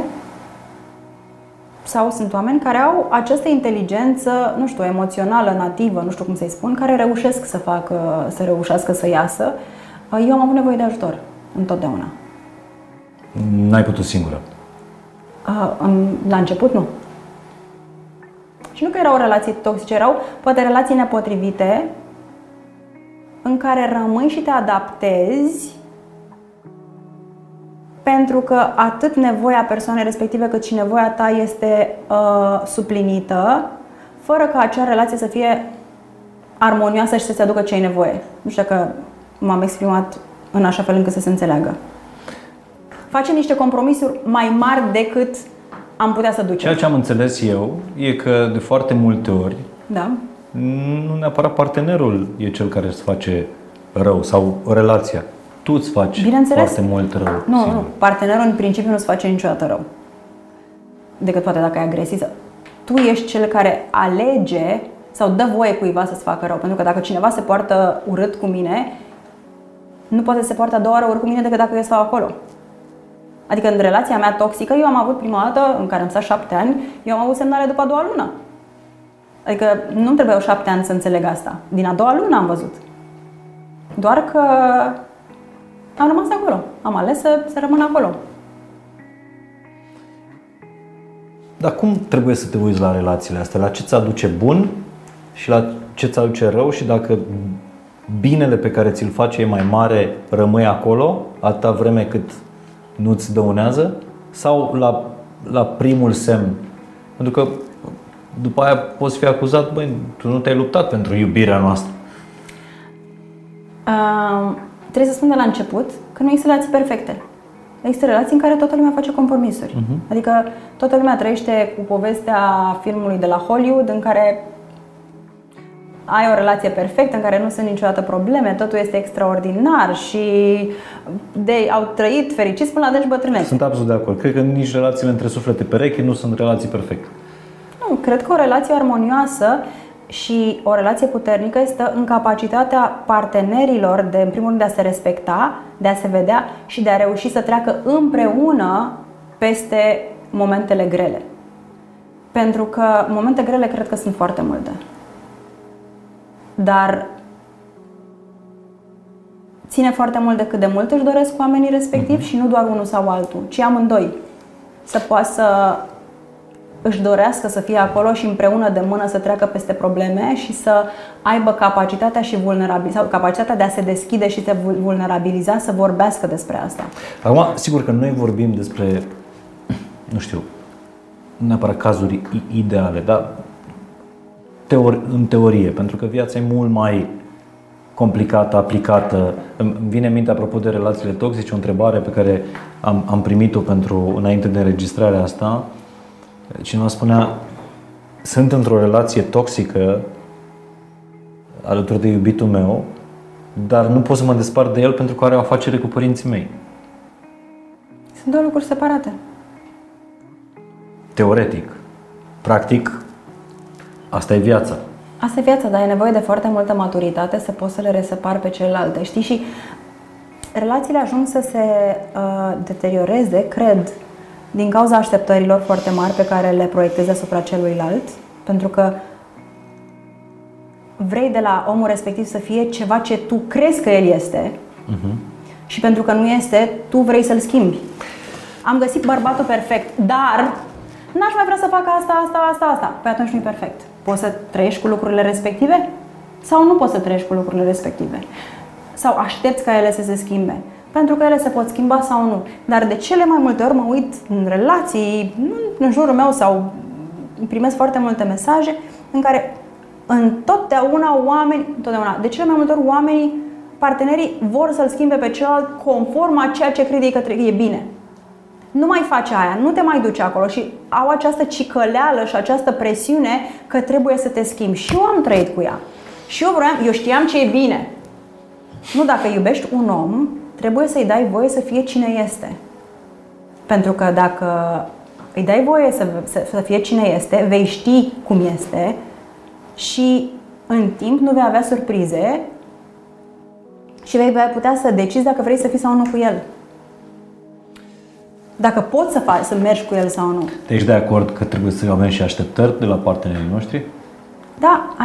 sau sunt oameni care au această inteligență, nu știu, emoțională, nativă, nu știu cum să-i spun, care reușesc să facă, să reușească să iasă. Eu am avut nevoie de ajutor, întotdeauna. N-ai putut singură? La început, nu. Și nu că erau relații toxice, erau poate relații nepotrivite în care rămâi și te adaptezi pentru că atât nevoia persoanei respective cât și nevoia ta este uh, suplinită, fără ca acea relație să fie armonioasă și să se aducă ce ai nevoie. Nu știu dacă m-am exprimat în așa fel încât să se înțeleagă. Facem niște compromisuri mai mari decât am putea să ducem. Ceea ce am înțeles eu e că de foarte multe ori da. nu neapărat partenerul e cel care îți face rău sau relația tu îți faci foarte mult rău. Nu, nu, partenerul în principiu nu îți face niciodată rău. Decât poate dacă e agresiv. Tu ești cel care alege sau dă voie cuiva să-ți facă rău. Pentru că dacă cineva se poartă urât cu mine, nu poate să se poartă a doua oră urât cu mine decât dacă eu stau acolo. Adică în relația mea toxică, eu am avut prima dată, în care am stat șapte ani, eu am avut semnale după a doua lună. Adică nu trebuiau șapte ani să înțeleg asta. Din a doua lună am văzut. Doar că am rămas acolo. Am ales să, să rămân acolo. Dar cum trebuie să te uiți la relațiile astea? La ce ți aduce bun și la ce ți aduce rău și dacă binele pe care ți-l face e mai mare, rămâi acolo atâta vreme cât nu-ți dăunează? Sau la, la primul semn? Pentru că după aia poți fi acuzat, băi, tu nu te-ai luptat pentru iubirea noastră. Uh trebuie să spun de la început că nu există relații perfecte. Există relații în care toată lumea face compromisuri. Uh-huh. Adică toată lumea trăiește cu povestea filmului de la Hollywood în care ai o relație perfectă, în care nu sunt niciodată probleme, totul este extraordinar și de, au trăit fericiți până la deci bătrânețe. Sunt absolut de acord. Cred că nici relațiile între suflete perechi nu sunt relații perfecte. Nu, cred că o relație armonioasă și o relație puternică este în capacitatea partenerilor de, în primul rând, de a se respecta, de a se vedea și de a reuși să treacă împreună peste momentele grele. Pentru că momente grele cred că sunt foarte multe. Dar ține foarte mult de cât de mult își doresc oamenii respectiv mm-hmm. și nu doar unul sau altul, ci amândoi. Să poată să își dorească să fie acolo și împreună de mână să treacă peste probleme și să aibă capacitatea și vulnerabil, sau capacitatea de a se deschide și se vulnerabiliza, să vorbească despre asta. Acum, sigur că noi vorbim despre, nu știu, neapărat cazuri ideale, dar teori, în teorie, pentru că viața e mult mai complicată, aplicată. Îmi vine în minte, apropo de relațiile toxice, o întrebare pe care am, am primit-o pentru înainte de înregistrarea asta. Cineva spunea, sunt într-o relație toxică alături de iubitul meu, dar nu pot să mă despart de el pentru că are o afacere cu părinții mei. Sunt două lucruri separate. Teoretic. Practic, asta e viața. Asta e viața, dar e nevoie de foarte multă maturitate să poți să le resepari pe celelalte, știi? Și relațiile ajung să se uh, deterioreze, cred, din cauza așteptărilor foarte mari pe care le proiectezi asupra celuilalt, pentru că vrei de la omul respectiv să fie ceva ce tu crezi că el este uh-huh. și pentru că nu este, tu vrei să-l schimbi. Am găsit bărbatul perfect, dar n-aș mai vrea să fac asta, asta, asta, asta. Păi atunci nu e perfect. Poți să trăiești cu lucrurile respective? Sau nu poți să trăiești cu lucrurile respective? Sau aștepți ca ele să se schimbe? Pentru că ele se pot schimba sau nu. Dar de cele mai multe ori mă uit în relații, în jurul meu sau primesc foarte multe mesaje în care întotdeauna oameni, întotdeauna, de cele mai multe ori oamenii, partenerii vor să-l schimbe pe celălalt conform a ceea ce crede că e bine nu mai faci aia, nu te mai duci acolo și au această cicăleală și această presiune că trebuie să te schimbi. Și eu am trăit cu ea. Și eu vreau, eu știam ce e bine. Nu, dacă iubești un om, trebuie să-i dai voie să fie cine este. Pentru că dacă îi dai voie să, să, să fie cine este, vei ști cum este și în timp nu vei avea surprize și vei putea să decizi dacă vrei să fii sau nu cu el dacă poți să faci, să mergi cu el sau nu. Ești de acord că trebuie să avem și așteptări de la partenerii noștri? Da,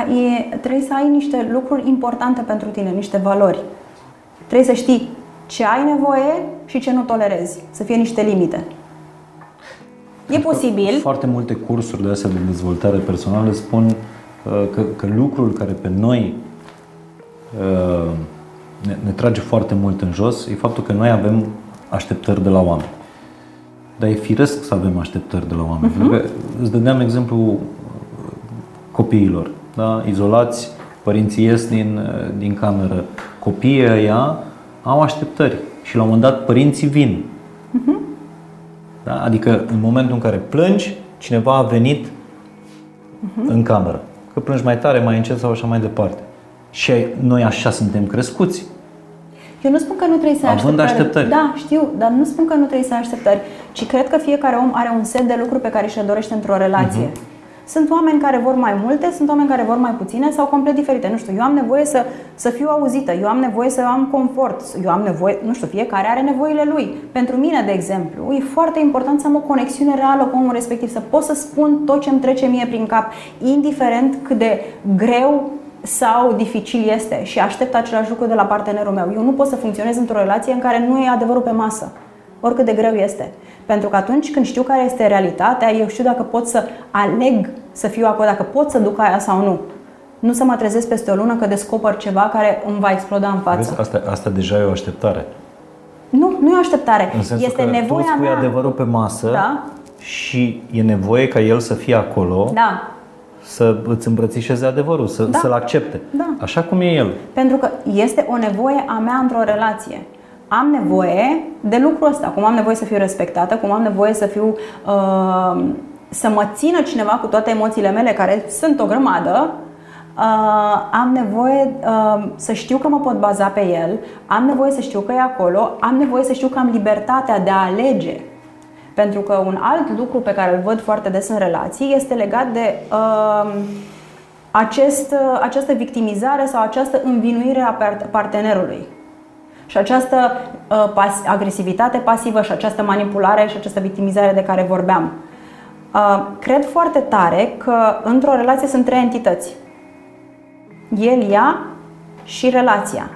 e, trebuie să ai niște lucruri importante pentru tine, niște valori. Trebuie să știi ce ai nevoie și ce nu tolerezi, să fie niște limite. E posibil. Foarte multe cursuri de astea de dezvoltare personală spun uh, că, că lucrul care pe noi uh, ne, ne trage foarte mult în jos e faptul că noi avem așteptări de la oameni. Dar e firesc să avem așteptări de la oameni. Uh-huh. Pentru că îți dădeam exemplu copiilor, da? izolați, părinții ies din, din cameră, copiii ăia au așteptări și la un moment dat părinții vin. Uh-huh. Da? Adică în momentul în care plângi, cineva a venit uh-huh. în cameră. Că plângi mai tare, mai încet sau așa mai departe. Și noi așa suntem crescuți. Eu nu spun că nu trebuie să ai Având așteptări. așteptări. Da, știu, dar nu spun că nu trebuie să ai așteptări, ci cred că fiecare om are un set de lucruri pe care și-le dorește într-o relație. Uh-huh. Sunt oameni care vor mai multe, sunt oameni care vor mai puține sau complet diferite. Nu știu, eu am nevoie să, să fiu auzită, eu am nevoie să am confort, eu am nevoie, nu știu, fiecare are nevoile lui. Pentru mine, de exemplu, e foarte important să am o conexiune reală cu omul respectiv, să pot să spun tot ce îmi trece mie prin cap, indiferent cât de greu sau dificil este și aștept același lucru de la partenerul meu. Eu nu pot să funcționez într-o relație în care nu e adevărul pe masă, oricât de greu este. Pentru că atunci când știu care este realitatea, eu știu dacă pot să aleg să fiu acolo, dacă pot să duc aia sau nu. Nu să mă trezesc peste o lună că descoper ceva care îmi va exploda în față. Vezi, asta, asta deja e o așteptare. Nu, nu e o așteptare. În este că nevoia tu spui mea. adevărul pe masă da? și e nevoie ca el să fie acolo. Da să îți îmbrățișeze adevărul, să, da. să-l accepte. Da. Așa cum e el. Pentru că este o nevoie a mea într-o relație. Am nevoie de lucrul ăsta, cum am nevoie să fiu respectată, cum am nevoie să fiu uh, să mă țină cineva cu toate emoțiile mele, care sunt o grămadă, Uh, am nevoie uh, să știu că mă pot baza pe el, am nevoie să știu că e acolo, am nevoie să știu că am libertatea de a alege pentru că un alt lucru pe care îl văd foarte des în relații este legat de uh, acest, uh, această victimizare sau această învinuire a partenerului. Și această uh, pas- agresivitate pasivă și această manipulare și această victimizare de care vorbeam. Uh, cred foarte tare că într-o relație sunt trei entități. El, ea și relația.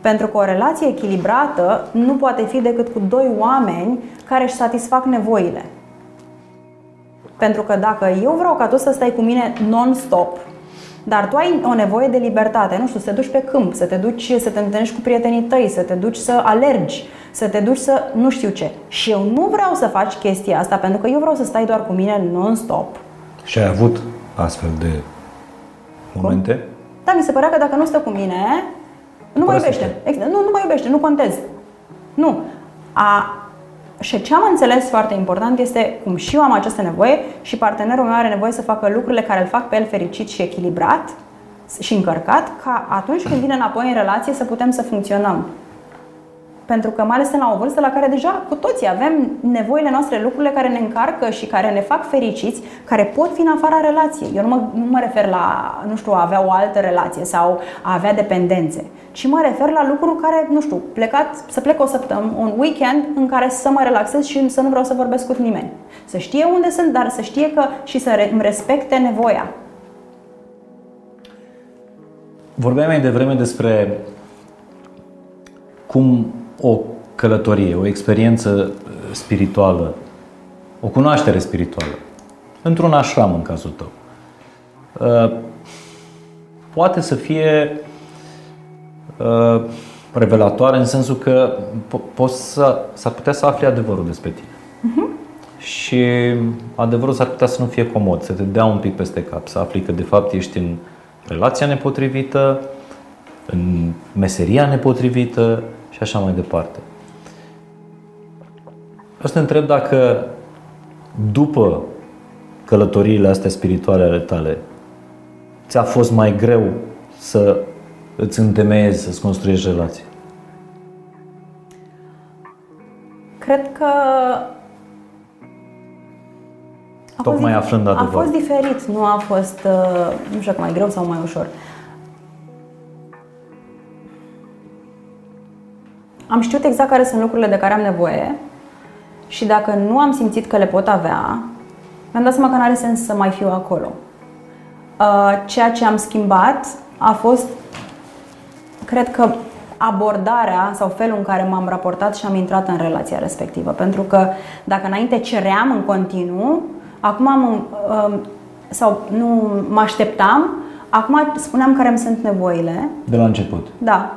Pentru că o relație echilibrată nu poate fi decât cu doi oameni care își satisfac nevoile. Pentru că dacă eu vreau ca tu să stai cu mine non-stop, dar tu ai o nevoie de libertate, nu știu, să te duci pe câmp, să te duci să te întâlnești cu prietenii tăi, să te duci să alergi, să te duci să nu știu ce. Și eu nu vreau să faci chestia asta pentru că eu vreau să stai doar cu mine non-stop. Și ai avut astfel de momente? Cum? Da, mi se părea că dacă nu stă cu mine, nu mă iubește. Nu, nu mă iubește, nu contez. Nu. A, și ce am înțeles foarte important este cum și eu am această nevoie și partenerul meu are nevoie să facă lucrurile care îl fac pe el fericit și echilibrat și încărcat, ca atunci când vine înapoi în relație să putem să funcționăm. Pentru că mai ales la o vârstă la care deja cu toții avem nevoile noastre, lucrurile care ne încarcă și care ne fac fericiți, care pot fi în afara relației. Eu nu mă, nu mă refer la, nu știu, a avea o altă relație sau a avea dependențe, ci mă refer la lucruri care, nu știu, plecat, să plec o săptămână, un weekend în care să mă relaxez și să nu vreau să vorbesc cu nimeni. Să știe unde sunt, dar să știe că și să îmi respecte nevoia. Vorbeai mai devreme despre cum o călătorie, o experiență uh, spirituală, o cunoaștere spirituală, într-un ashram în cazul tău, uh, poate să fie uh, revelatoare în sensul că poți să, s-ar putea să afli adevărul despre tine. Uh-huh. Și adevărul s-ar putea să nu fie comod, să te dea un pic peste cap, să afli că de fapt ești în relația nepotrivită, în meseria nepotrivită, și așa mai departe. O să te întreb dacă după călătoriile astea spirituale ale tale, ți-a fost mai greu să îți întemeiezi, să-ți construiești relații? Cred că a Tocmai fost, aflând adevărul. A fost diferit, nu a fost, uh, nu știu, mai greu sau mai ușor. Am știut exact care sunt lucrurile de care am nevoie și dacă nu am simțit că le pot avea, mi-am dat seama că nu are sens să mai fiu acolo. Uh, ceea ce am schimbat a fost, cred că, abordarea sau felul în care m-am raportat și am intrat în relația respectivă. Pentru că dacă înainte ceream în continuu, acum am, um, sau nu mă așteptam, acum spuneam care îmi sunt nevoile. De la început. Da.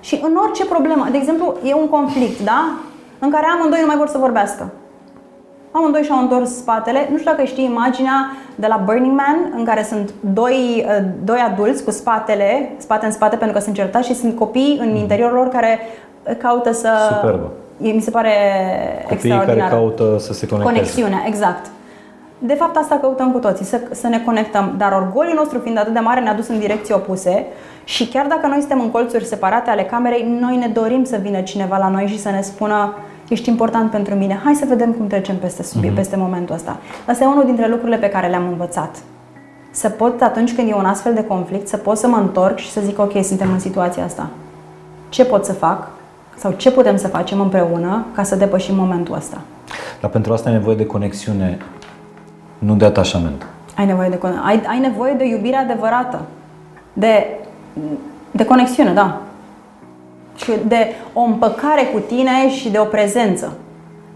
Și în orice problemă, de exemplu, e un conflict, da? În care amândoi nu mai vor să vorbească. Amândoi și-au întors spatele. Nu știu dacă știi imaginea de la Burning Man, în care sunt doi, uh, doi adulți cu spatele, spate în spate pentru că sunt certați și sunt copii în interiorul lor care caută să... Superbă. Mi se pare Copiii extraordinar. care caută să se conecteze. Conexiune, exact. De fapt, asta căutăm cu toții, să, să ne conectăm. Dar orgoliul nostru fiind atât de mare, ne-a dus în direcții opuse și chiar dacă noi suntem în colțuri separate ale camerei, noi ne dorim să vină cineva la noi și să ne spună ești important pentru mine, hai să vedem cum trecem peste subiect, mm-hmm. peste momentul ăsta. Asta e unul dintre lucrurile pe care le-am învățat. Să pot, atunci când e un astfel de conflict, să pot să mă întorc și să zic, ok, suntem în situația asta. Ce pot să fac? Sau ce putem să facem împreună ca să depășim momentul ăsta? Dar pentru asta ai nevoie de conexiune, nu de atașament. Ai nevoie de, ai, ai nevoie de iubire adevărată. De de conexiune, da. Și de o împăcare cu tine și de o prezență.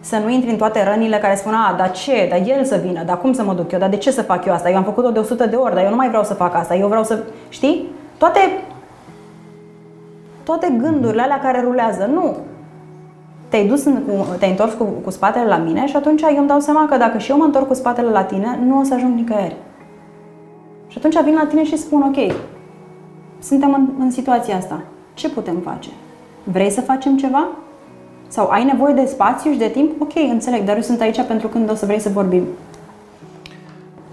Să nu intri în toate rănile care spun, a, dar ce, dar el să vină, dar cum să mă duc eu, dar de ce să fac eu asta? Eu am făcut-o de 100 de ori, dar eu nu mai vreau să fac asta, eu vreau să, știi? Toate, toate gândurile alea care rulează, nu. Te-ai dus, în, te-ai întors cu, cu spatele la mine și atunci eu îmi dau seama că dacă și eu mă întorc cu spatele la tine, nu o să ajung nicăieri. Și atunci vin la tine și spun, ok, suntem în, în situația asta. Ce putem face? Vrei să facem ceva? Sau ai nevoie de spațiu și de timp? Ok, înțeleg, dar eu sunt aici pentru când o să vrei să vorbim.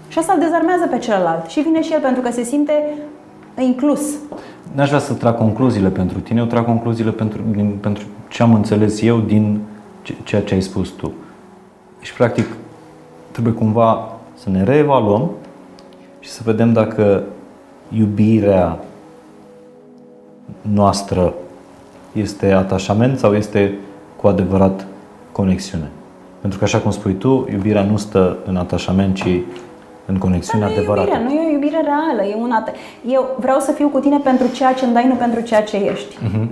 Și asta îl dezarmează pe celălalt și vine și el pentru că se simte inclus. N-aș vrea să trag concluziile pentru tine, eu trag concluziile pentru, din, pentru ce am înțeles eu din ceea ce ai spus tu. Și practic trebuie cumva să ne reevaluăm și să vedem dacă iubirea noastră este atașament sau este cu adevărat conexiune? Pentru că, așa cum spui tu, iubirea nu stă în atașament, ci în conexiune nu adevărată. Iubirea, nu e o iubire reală, e un at- Eu vreau să fiu cu tine pentru ceea ce îmi dai, nu pentru ceea ce ești. Uh-huh.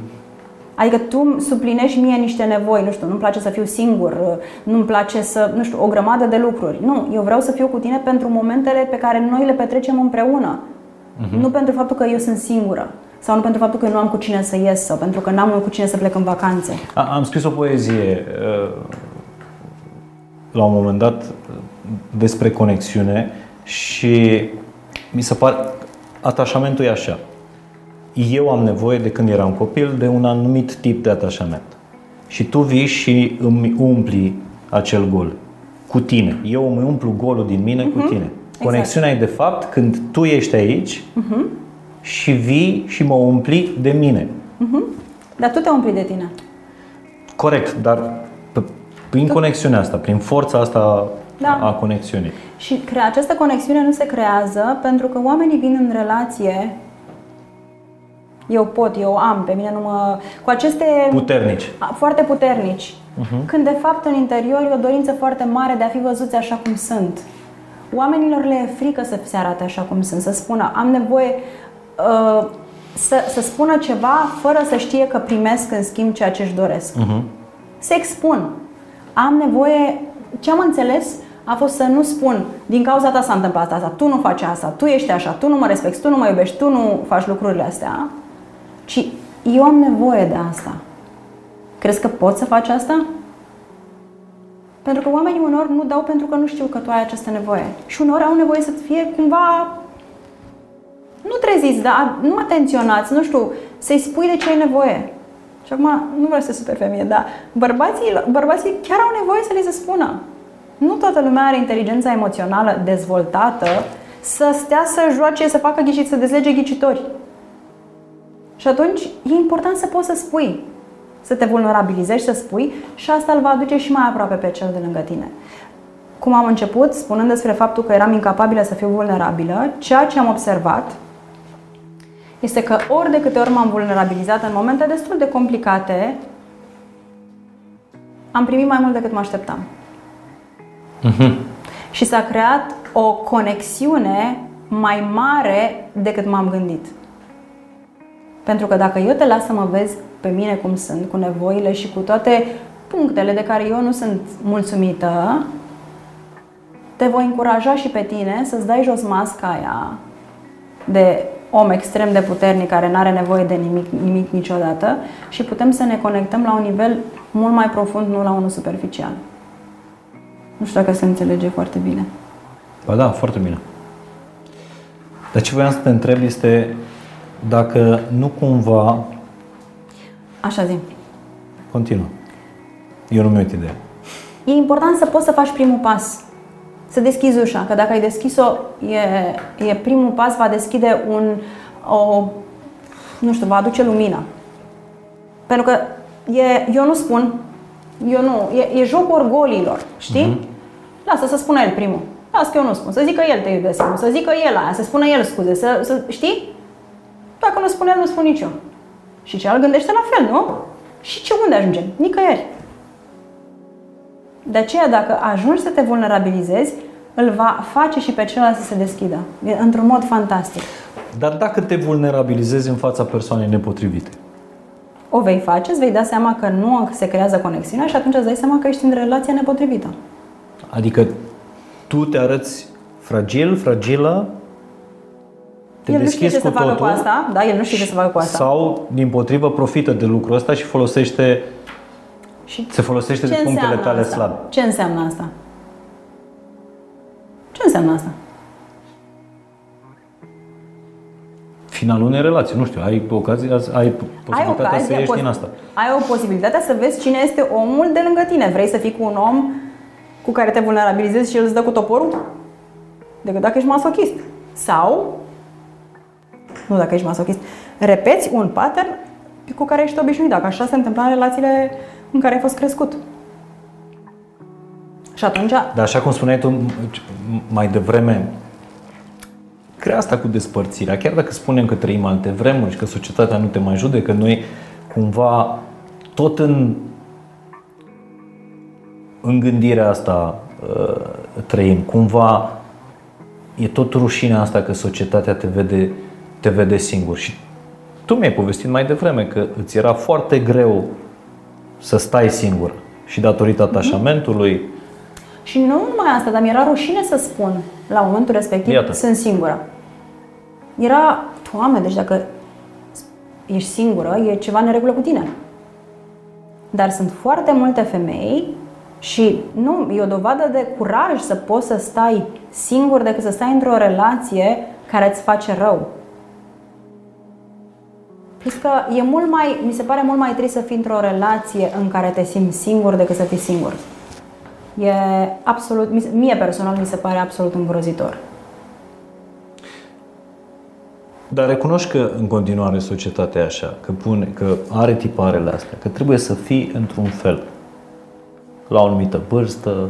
Adică tu suplinești mie niște nevoi, nu știu, nu-mi place să fiu singur, nu-mi place să, nu știu, o grămadă de lucruri. Nu, eu vreau să fiu cu tine pentru momentele pe care noi le petrecem împreună. Uh-huh. Nu pentru faptul că eu sunt singură sau nu pentru faptul că nu am cu cine să ies sau pentru că n-am cu cine să plec în vacanțe. Am scris o poezie uh, la un moment dat despre conexiune și mi se pare atașamentul e așa. Eu am nevoie de când eram copil de un anumit tip de atașament. Și tu vii și îmi umpli acel gol cu tine. Eu îmi umplu golul din mine uh-huh. cu mhm. tine. Exact. Conexiunea exact. e de fapt când tu ești aici uh-huh. și vii și mă umpli de mine. Uh-huh. Dar tu te umpli de tine. Corect, dar prin tu... conexiunea asta, prin forța asta da. a conexiunii. Și cre- această conexiune nu se creează pentru că oamenii vin în relație eu pot, eu am, pe mine nu mă... Cu aceste... Puternici. Foarte puternici. Uh-huh. Când de fapt în interior e o dorință foarte mare de a fi văzuți așa cum sunt. Oamenilor le e frică să se arate așa cum sunt, să spună am nevoie uh, să, să spună ceva fără să știe că primesc în schimb ceea ce își doresc. Uh-huh. Se expun. Am nevoie, ce am înțeles, a fost să nu spun din cauza ta s-a întâmplat asta, tu nu faci asta, tu ești așa, tu nu mă respecti, tu nu mă iubești, tu nu faci lucrurile astea, ci eu am nevoie de asta. Crezi că poți să faci asta? Pentru că oamenii uneori nu dau pentru că nu știu că tu ai această nevoie. Și uneori au nevoie să fie cumva nu treziți, dar nu atenționați, nu știu, să-i spui de ce ai nevoie. Și acum nu vreau să super femeie, dar bărbații, bărbații chiar au nevoie să li se spună. Nu toată lumea are inteligența emoțională dezvoltată să stea să joace, să facă ghișit, să dezlege ghicitori. Și atunci e important să poți să spui, să te vulnerabilizezi, să spui și asta îl va aduce și mai aproape pe cel de lângă tine. Cum am început, spunând despre faptul că eram incapabilă să fiu vulnerabilă, ceea ce am observat este că ori de câte ori m-am vulnerabilizat în momente destul de complicate, am primit mai mult decât mă așteptam. Uh-huh. Și s-a creat o conexiune mai mare decât m-am gândit. Pentru că dacă eu te las să mă vezi pe mine cum sunt, cu nevoile și cu toate punctele de care eu nu sunt mulțumită, te voi încuraja și pe tine să-ți dai jos masca aia de om extrem de puternic care nu are nevoie de nimic, nimic niciodată și putem să ne conectăm la un nivel mult mai profund, nu la unul superficial. Nu știu dacă se înțelege foarte bine. Ba da, foarte bine. Dar ce voiam să te întreb este dacă nu cumva... Așa zi. Continuă. Eu nu mi uit ideea. E important să poți să faci primul pas. Să deschizi ușa, că dacă ai deschis-o, e, e primul pas, va deschide un, o, nu știu, va aduce lumină. Pentru că e, eu nu spun, eu nu, e, e jocul orgolilor, știi? Uh-huh. Lasă să spună el primul. Lasă că eu nu spun. Să zică el te iubesc, să zică el aia, să spună el scuze, să, să știi? Dacă nu spune el, nu spun nici eu. Și celălalt gândește la fel, nu? Și ce unde ajungem? Nicăieri. De aceea, dacă ajungi să te vulnerabilizezi, îl va face și pe celălalt să se deschidă. Într-un mod fantastic. Dar dacă te vulnerabilizezi în fața persoanei nepotrivite? O vei face, îți vei da seama că nu se creează conexiunea și atunci îți dai seama că ești în relația nepotrivită. Adică tu te arăți fragil, fragilă, te el nu știe ce cu să facă cu asta, da, el nu știe ce să facă cu asta. Sau, din potrivă, profită de lucrul ăsta și folosește și se folosește de punctele tale asta? slabe. Ce înseamnă asta? Ce înseamnă asta? finalul unei relații. Nu știu, ai ocazia, ai posibilitatea ai ocazia, să ieși din asta. Ai o posibilitate să vezi cine este omul de lângă tine. Vrei să fii cu un om cu care te vulnerabilizezi și el îți dă cu toporul? Decât dacă ești masochist. Sau, nu dacă ești masochist, repeți un pattern cu care ești obișnuit. Dacă așa se întâmplă în relațiile în care ai fost crescut. Și atunci... Dar așa cum spuneai tu mai devreme, crea asta cu despărțirea. Chiar dacă spunem că trăim alte vremuri și că societatea nu te mai judecă, noi cumva tot în, în gândirea asta uh, trăim. Cumva e tot rușinea asta că societatea te vede, te vede singur și tu mi-ai povestit mai devreme că îți era foarte greu să stai singur și datorită atașamentului. Și nu numai asta, dar mi-era rușine să spun la momentul respectiv Iată. sunt singură. Era, Doamne, deci dacă ești singură, e ceva în regulă cu tine. Dar sunt foarte multe femei și nu, e o dovadă de curaj să poți să stai singur decât să stai într-o relație care îți face rău. Plus că e mult mai, mi se pare mult mai trist să fii într-o relație în care te simți singur decât să fii singur. E absolut, mi se- mie personal mi se pare absolut îngrozitor. Dar recunoști că în continuare societatea e așa, că, pune, că are tiparele astea, că trebuie să fii într-un fel. La o anumită vârstă,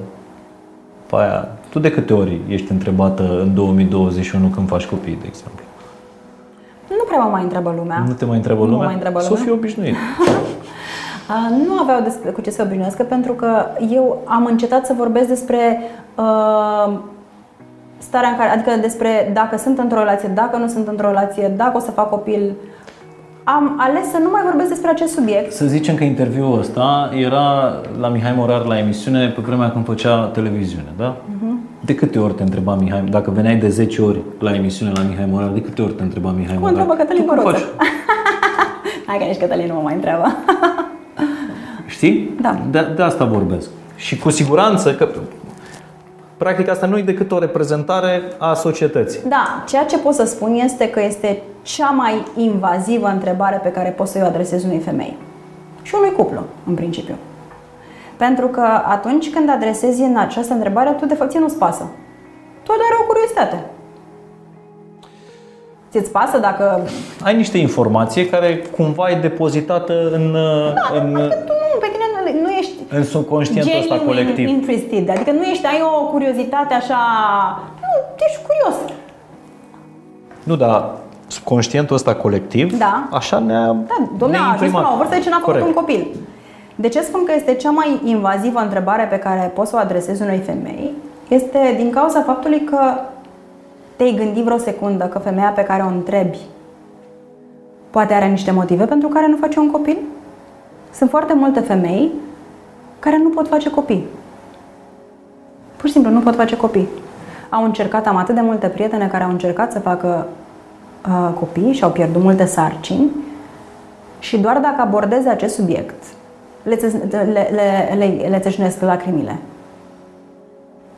pe aia, tu de câte ori ești întrebată în 2021 când faci copii, de exemplu? Nu prea mă mai întreabă lumea. Nu te mai întreabă Nu mă lumea? mai întreabă Să lumea. fii obișnuit. A, Nu aveau despre, cu ce să obișnuiască pentru că eu am încetat să vorbesc despre uh, starea în care, adică despre dacă sunt într-o relație, dacă nu sunt într-o relație, dacă o să fac copil. Am ales să nu mai vorbesc despre acest subiect. Să zicem că interviul ăsta era la Mihai Morar la emisiune pe vremea când făcea televiziune, da? Mhm. De câte ori te întreba Mihai, dacă veneai de 10 ori la emisiune la Mihai Morar, de câte ori te întreba Mihai Cum Morar? întreabă Cătălin Tu cum Băruță. faci? Hai că nici Cătălin nu mă mai întreabă. Știi? Da. De, de asta vorbesc. Și cu siguranță că practic asta nu e decât o reprezentare a societății. Da, ceea ce pot să spun este că este cea mai invazivă întrebare pe care poți să o adresezi unei femei. Și unui cuplu, în principiu. Pentru că atunci când adresezi în această întrebare, tu de fapt ție nu-ți pasă. Tu doar o curiozitate. Ți-ți pasă dacă... Ai niște informație care cumva e depozitată în, în, Tu nu, pe tine nu, nu ești în subconștientul ăsta genuine colectiv. interested. Adică nu ești, ai o curiozitate așa... Nu, ești curios. Nu, dar conștientul ăsta colectiv, Da. așa ne-a Da, domnule, ne-a a ajuns imprimat. la o vârstă de ce n-a făcut Corect. un copil. De ce spun că este cea mai invazivă întrebare pe care poți să o adresezi unei femei? Este din cauza faptului că te-ai gândit vreo secundă că femeia pe care o întrebi poate are niște motive pentru care nu face un copil? Sunt foarte multe femei care nu pot face copii. Pur și simplu nu pot face copii. Au încercat, am atât de multe prietene care au încercat să facă uh, copii și au pierdut multe sarcini și doar dacă abordezi acest subiect, le, țes- le, le, le, le țâșnesc lacrimile.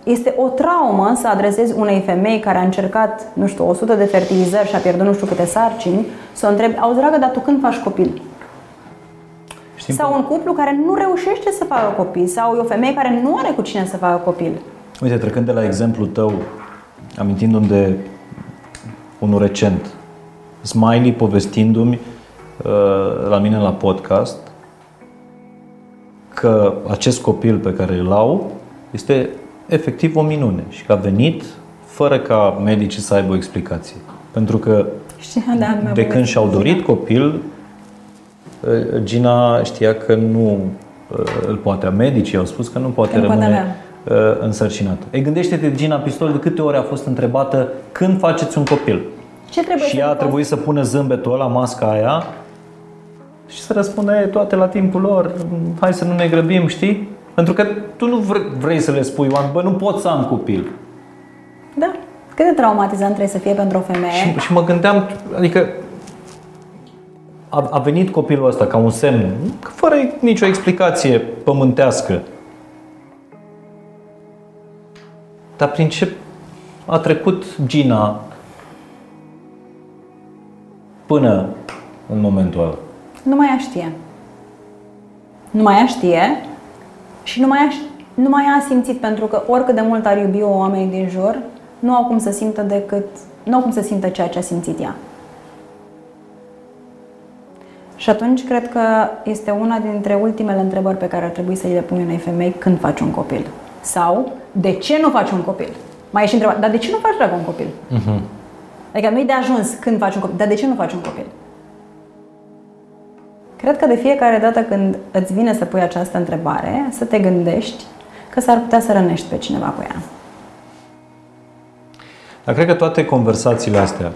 Este o traumă să adresezi unei femei care a încercat, nu știu, 100 de fertilizări și a pierdut nu știu câte sarcini, să o întrebi, auzi dragă, dar tu când faci copil? Știm Sau un cuplu care nu reușește să facă copii, sau e o femeie care nu are cu cine să facă copil. Uite, trecând de la exemplul tău, amintindu-mi de unul recent, Smiley povestindu-mi uh, la mine la podcast că acest copil pe care îl au este efectiv o minune și că a venit fără ca medicii să aibă o explicație. Pentru că Știi, da, mi-a de povestit când și-au Gina. dorit copil, uh, Gina știa că nu uh, îl poate. Medicii au spus că nu poate Că nu poate rămâne uh, însărcinată. Ei, gândește-te, Gina Pistol, de câte ori a fost întrebată când faceți un copil? Ce trebuie și să ea a facă? trebuit să pună zâmbetul ăla, masca aia și să răspundă "E, toate la timpul lor, hai să nu ne grăbim, știi? Pentru că tu nu vrei, vrei să le spui oameni, bă, nu pot să am copil. Da. Cât de traumatizant trebuie să fie pentru o femeie? Și, și mă gândeam, adică a, a venit copilul ăsta ca un semn, fără nicio explicație pământească. Dar prin ce a trecut Gina până în momentul ăla? Nu mai ea știe. Nu mai ea știe și nu mai ea, nu mai ea a simțit, pentru că oricât de mult ar iubi o oamenii din jur, nu au cum să simtă decât, nu au cum să simtă ceea ce a simțit ea. Și atunci cred că este una dintre ultimele întrebări pe care ar trebui să le pui unei femei când faci un copil. Sau, de ce nu faci un copil? Mai ești întrebat, dar de ce nu faci dragă un copil? Uh-huh. Adică nu-i de ajuns când faci un copil, dar de ce nu faci un copil? Cred că de fiecare dată când îți vine să pui această întrebare, să te gândești că s-ar putea să rănești pe cineva cu ea. Dar cred că toate conversațiile astea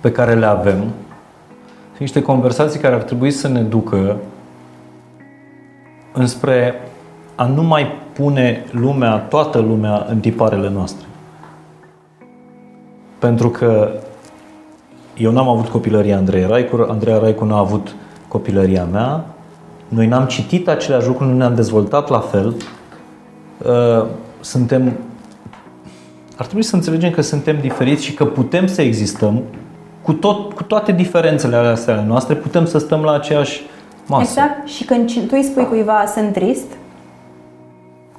pe care le avem sunt niște conversații care ar trebui să ne ducă înspre a nu mai pune lumea, toată lumea în tiparele noastre. Pentru că eu n-am avut copilăria Andrei Raicu, Andreea Raicu n-a avut copilăria mea, noi n-am citit aceleași lucruri, nu ne-am dezvoltat la fel, uh, suntem ar trebui să înțelegem că suntem diferiți și că putem să existăm cu, tot, cu toate diferențele astea ale noastre, putem să stăm la aceeași masă. Exact. Și când tu îi spui cuiva sunt trist,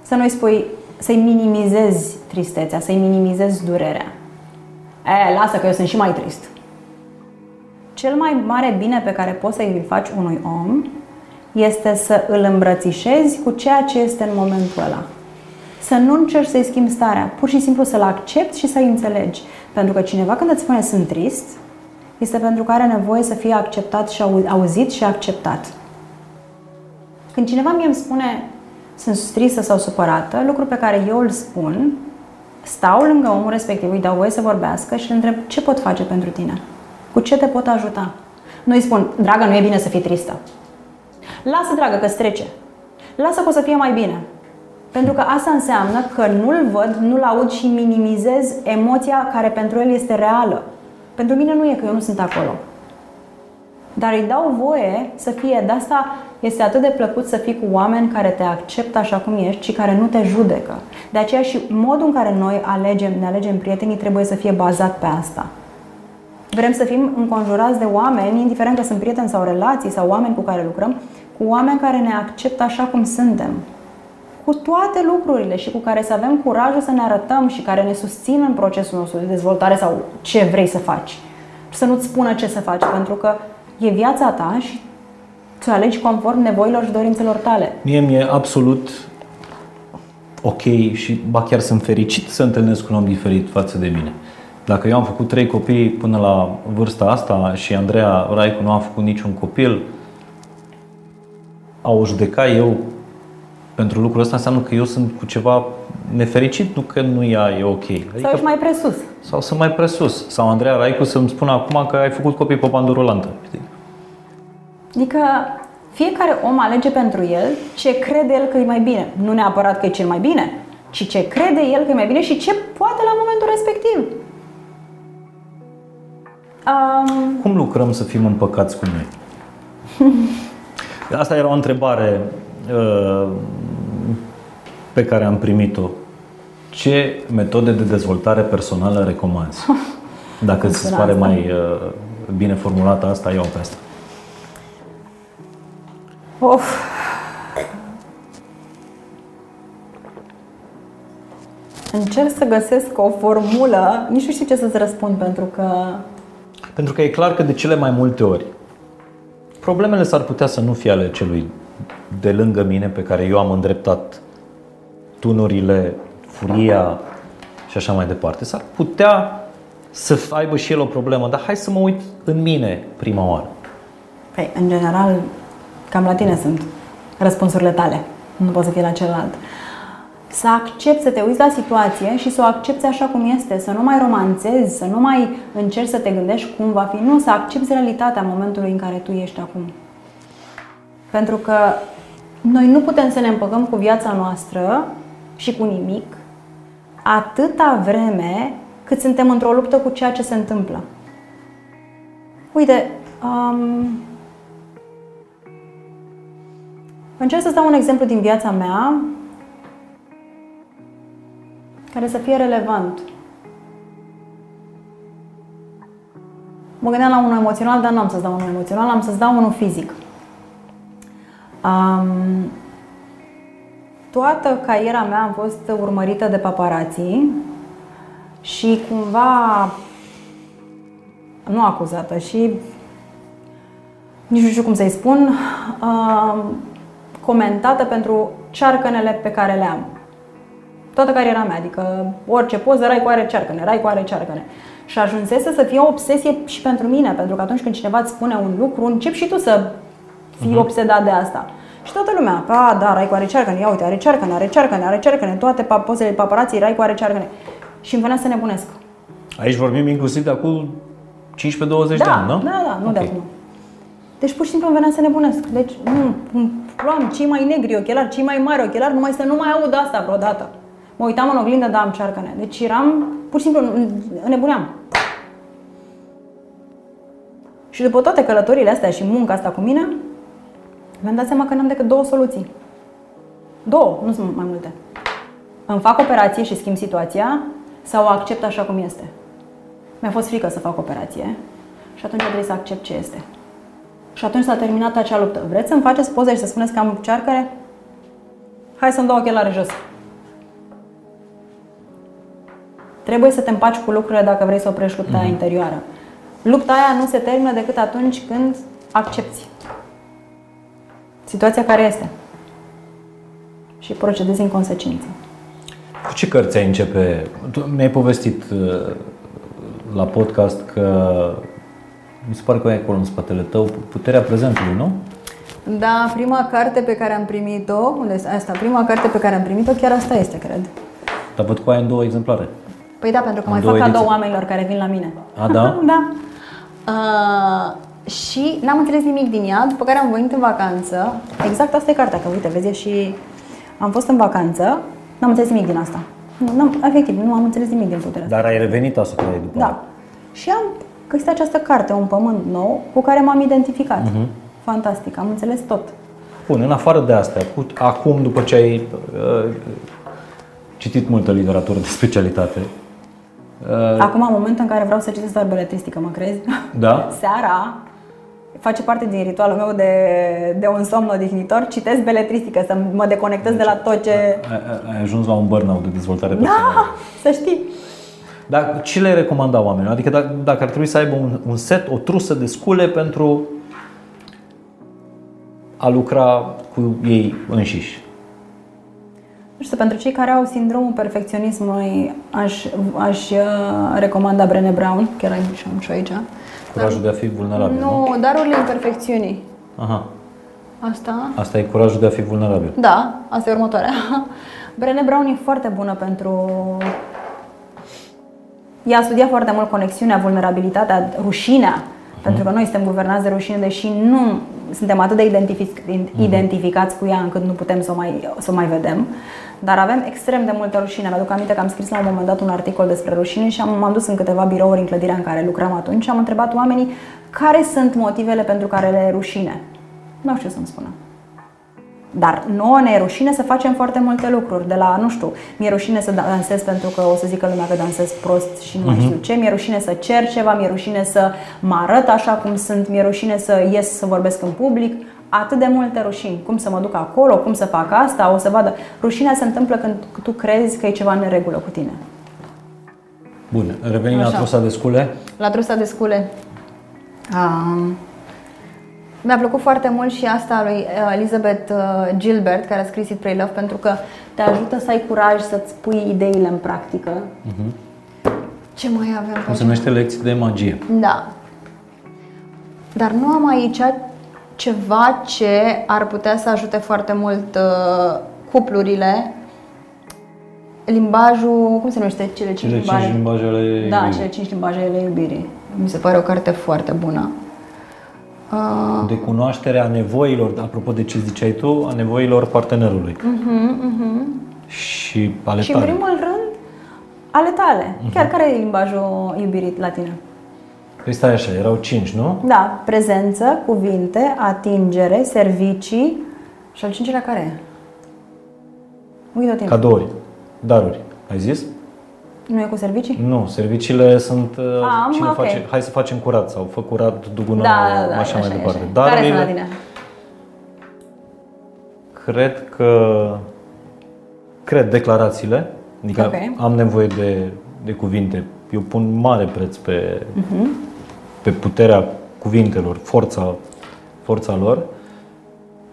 să nu îi spui să-i minimizezi tristețea, să-i minimizezi durerea. E, lasă că eu sunt și mai trist. Cel mai mare bine pe care poți să-i faci unui om este să îl îmbrățișezi cu ceea ce este în momentul ăla. Să nu încerci să-i schimbi starea, pur și simplu să-l accepti și să-i înțelegi. Pentru că cineva când îți spune sunt trist, este pentru că are nevoie să fie acceptat și auzit și acceptat. Când cineva mie îmi spune sunt tristă sau supărată, lucru pe care eu îl spun, stau lângă omul respectiv, îi dau voie să vorbească și îl întreb ce pot face pentru tine? Cu ce te pot ajuta? Nu îi spun, dragă, nu e bine să fii tristă. Lasă, dragă, că trece. Lasă că o să fie mai bine. Pentru că asta înseamnă că nu-l văd, nu-l aud și minimizez emoția care pentru el este reală. Pentru mine nu e că eu nu sunt acolo. Dar îi dau voie să fie. De asta este atât de plăcut să fii cu oameni care te acceptă așa cum ești și care nu te judecă. De aceea și modul în care noi alegem, ne alegem prietenii trebuie să fie bazat pe asta. Vrem să fim înconjurați de oameni, indiferent că sunt prieteni sau relații sau oameni cu care lucrăm, cu oameni care ne acceptă așa cum suntem. Cu toate lucrurile și cu care să avem curajul să ne arătăm și care ne susțin în procesul nostru de dezvoltare sau ce vrei să faci. Să nu-ți spună ce să faci, pentru că e viața ta și tu alegi conform nevoilor și dorințelor tale. Mie mi-e absolut ok și ba chiar sunt fericit să întâlnesc un om diferit față de mine. Dacă eu am făcut trei copii până la vârsta asta și Andreea Raicu nu a făcut niciun copil, a o judeca eu pentru lucrul ăsta înseamnă că eu sunt cu ceva nefericit, nu că nu ea e ok. Adică, sau ești mai presus. Sau sunt mai presus. Sau Andreea Raicu să-mi spună acum că ai făcut copii pe bandă rulantă. Adică fiecare om alege pentru el ce crede el că e mai bine. Nu neapărat că e cel mai bine, ci ce crede el că e mai bine și ce poate la momentul respectiv. Um... Cum lucrăm să fim împăcați cu noi? Asta era o întrebare uh, pe care am primit-o. Ce metode de dezvoltare personală recomanzi? Dacă ți se pare mai uh, bine formulată asta, iau pe asta. Of. Încerc să găsesc o formulă, nici nu știu ce să-ți răspund pentru că... Pentru că e clar că de cele mai multe ori problemele s-ar putea să nu fie ale celui de lângă mine pe care eu am îndreptat tunurile, furia și așa mai departe. S-ar putea să aibă și el o problemă, dar hai să mă uit în mine prima oară. Păi, în general, cam la tine sunt răspunsurile tale. Nu poți să fie la celălalt. Să accepti să te uiți la situație și să o accepti așa cum este, să nu mai romanțezi, să nu mai încerci să te gândești cum va fi, nu, să accepti realitatea momentului în care tu ești acum. Pentru că noi nu putem să ne împăcăm cu viața noastră și cu nimic atâta vreme cât suntem într-o luptă cu ceea ce se întâmplă. Uite, um, încerc să dau un exemplu din viața mea care să fie relevant. Mă gândeam la unul emoțional, dar nu am să-ți dau unul emoțional, am să-ți dau unul fizic. Um, toată cariera mea a fost urmărită de paparații și cumva nu acuzată și nici nu știu cum să-i spun, uh, comentată pentru cearcănele pe care le am. Toată cariera mea, adică orice poză, rai cu are cearcăne, rai cu are cearcăne. Și ajunsese să fie o obsesie și pentru mine, pentru că atunci când cineva îți spune un lucru, încep și tu să fii uh-huh. obsedat de asta. Și toată lumea, a, da, Raicu are cearcăne, ia uite, are cearcăne, are cearcăne, are cearcăne, toate pozele paparații, Raicu are cearcăne. Și îmi venea să nebunesc. Aici vorbim inclusiv de acum 15-20 da, de ani, nu? Da, da, nu de Ok. acum. Deci pur și simplu îmi venea să nebunesc. Deci nu, luam cei mai negri ochelari, cei mai mari ochelari, numai să nu mai aud asta vreodată. Mă uitam în oglindă, da, am cearcăne. Deci eram, pur și simplu, înnebuneam. Și după toate călătorile astea și munca asta cu mine, mi-am dat seama că n-am decât două soluții. Două, nu sunt mai multe. Îmi fac operație și schimb situația sau o accept așa cum este. Mi-a fost frică să fac operație și atunci trebuie să accept ce este. Și atunci s-a terminat acea luptă. Vreți să-mi faceți poze și să spuneți că am cearcăre? Hai să-mi dau ochelare jos. Trebuie să te împaci cu lucrurile dacă vrei să oprești lupta aia interioară. Lupta aia nu se termină decât atunci când accepti situația care este și procedezi în consecință. Cu ce cărți ai începe? Tu mi-ai povestit uh, la podcast că mi se pare că ai acolo în spatele tău Puterea prezentului, nu? Da, prima carte pe care am primit-o, unde este asta? Prima carte pe care am primit-o chiar asta este, cred. Dar văd că ai în două exemplare. Păi da, pentru că În mai două fac cadou ediții. oamenilor care vin la mine. A, da? da. Uh, și n-am înțeles nimic din ea, după care am venit în vacanță. Exact asta e cartea, că uite, vezi, e și am fost în vacanță, n-am înțeles nimic din asta. Nu, n-am, efectiv, nu am înțeles nimic din puterea asta. Dar ai revenit asupra ei după aia. Da. Și am găsit această carte, Un pământ nou, cu care m-am identificat. Fantastic, am înțeles tot. Bun, în afară de astea, cu- acum după ce ai uh, citit multă literatură de specialitate, uh, Acum, în momentul în care vreau să citesc doar beletristică, mă crezi? da? Seara, face parte din ritualul meu de, de un somn odihnitor, citesc beletristică, să mă deconectez de la tot ce... Ai, ai- ai ajuns la un burnout de dezvoltare personală. Da, să știi. Dar ce le recomanda oamenilor? Adică dacă, dacă ar trebui să aibă un, un set, o trusă de scule pentru a lucra cu ei înșiși. Nu știu, pentru cei care au sindromul perfecționismului, aș, aș uh, recomanda Brené Brown, chiar ai și am și aici. Curajul de a fi vulnerabil, nu? Nu, darurile imperfecțiunii. Aha. Asta? Asta e curajul de a fi vulnerabil. Da, asta e următoarea. Brené Brown e foarte bună pentru... Ea a studiat foarte mult conexiunea, vulnerabilitatea, rușinea, pentru că noi suntem guvernați de rușine, deși nu suntem atât de identific, identificați cu ea încât nu putem să o mai, să o mai vedem. Dar avem extrem de multă rușine. Mi-aduc aminte că am scris la un moment dat un articol despre rușine și am, m-am dus în câteva birouri în clădirea în care lucram atunci și am întrebat oamenii care sunt motivele pentru care le e rușine. Nu știu să-mi spună. Dar nouă ne e rușine să facem foarte multe lucruri. De la, nu știu, mi-e rușine să dansez pentru că o să zică lumea că dansez prost și nu mai știu ce. Mi-e rușine să cer ceva, mi-e rușine să mă arăt așa cum sunt, mi-e rușine să ies să vorbesc în public. Atât de multe rușini. Cum să mă duc acolo, cum să fac asta, o să vadă. Rușinea se întâmplă când tu crezi că e ceva în neregulă cu tine. Bun, revenim la Așa. trusa de scule. La trusa de scule. Um, mi-a plăcut foarte mult și asta a lui uh, Elizabeth uh, Gilbert, care a scris It Pray Love, pentru că te ajută să ai curaj să-ți pui ideile în practică. Ce mai avem pe Cum se aici? numește lecții de magie. Da. Dar nu am aici ceva ce ar putea să ajute foarte mult uh, cuplurile. Limbajul, cum se numește cele cinci Cele limbaje? cinci limbaje ale Da, iubirii. cele cinci limbaje ale iubirii. Mi se pare o carte foarte bună. Uh, De cunoașterea nevoilor, apropo de ce ziceai tu, a nevoilor partenerului. Și ale Mhm, și în tale. primul rând, ale tale. Chiar care e limbajul iubirii la tine? Păi stai așa, erau cinci, nu? Da, prezență, cuvinte, atingere, servicii și al cincilea care e? Uită timp. Cadouri, daruri. Ai zis? Nu e cu servicii? Nu, serviciile sunt uh, Am, cine ok. face, hai să facem curat sau fă curat, du gunoaiul, Da, da, da, așa, mai așa e, departe. așa e. Care sunt la Darurile, tine? cred că cred declarațiile, adică Ok. am nevoie de, de cuvinte. Eu pun mare preț pe, Mhm. Pe puterea cuvintelor, forța, forța lor,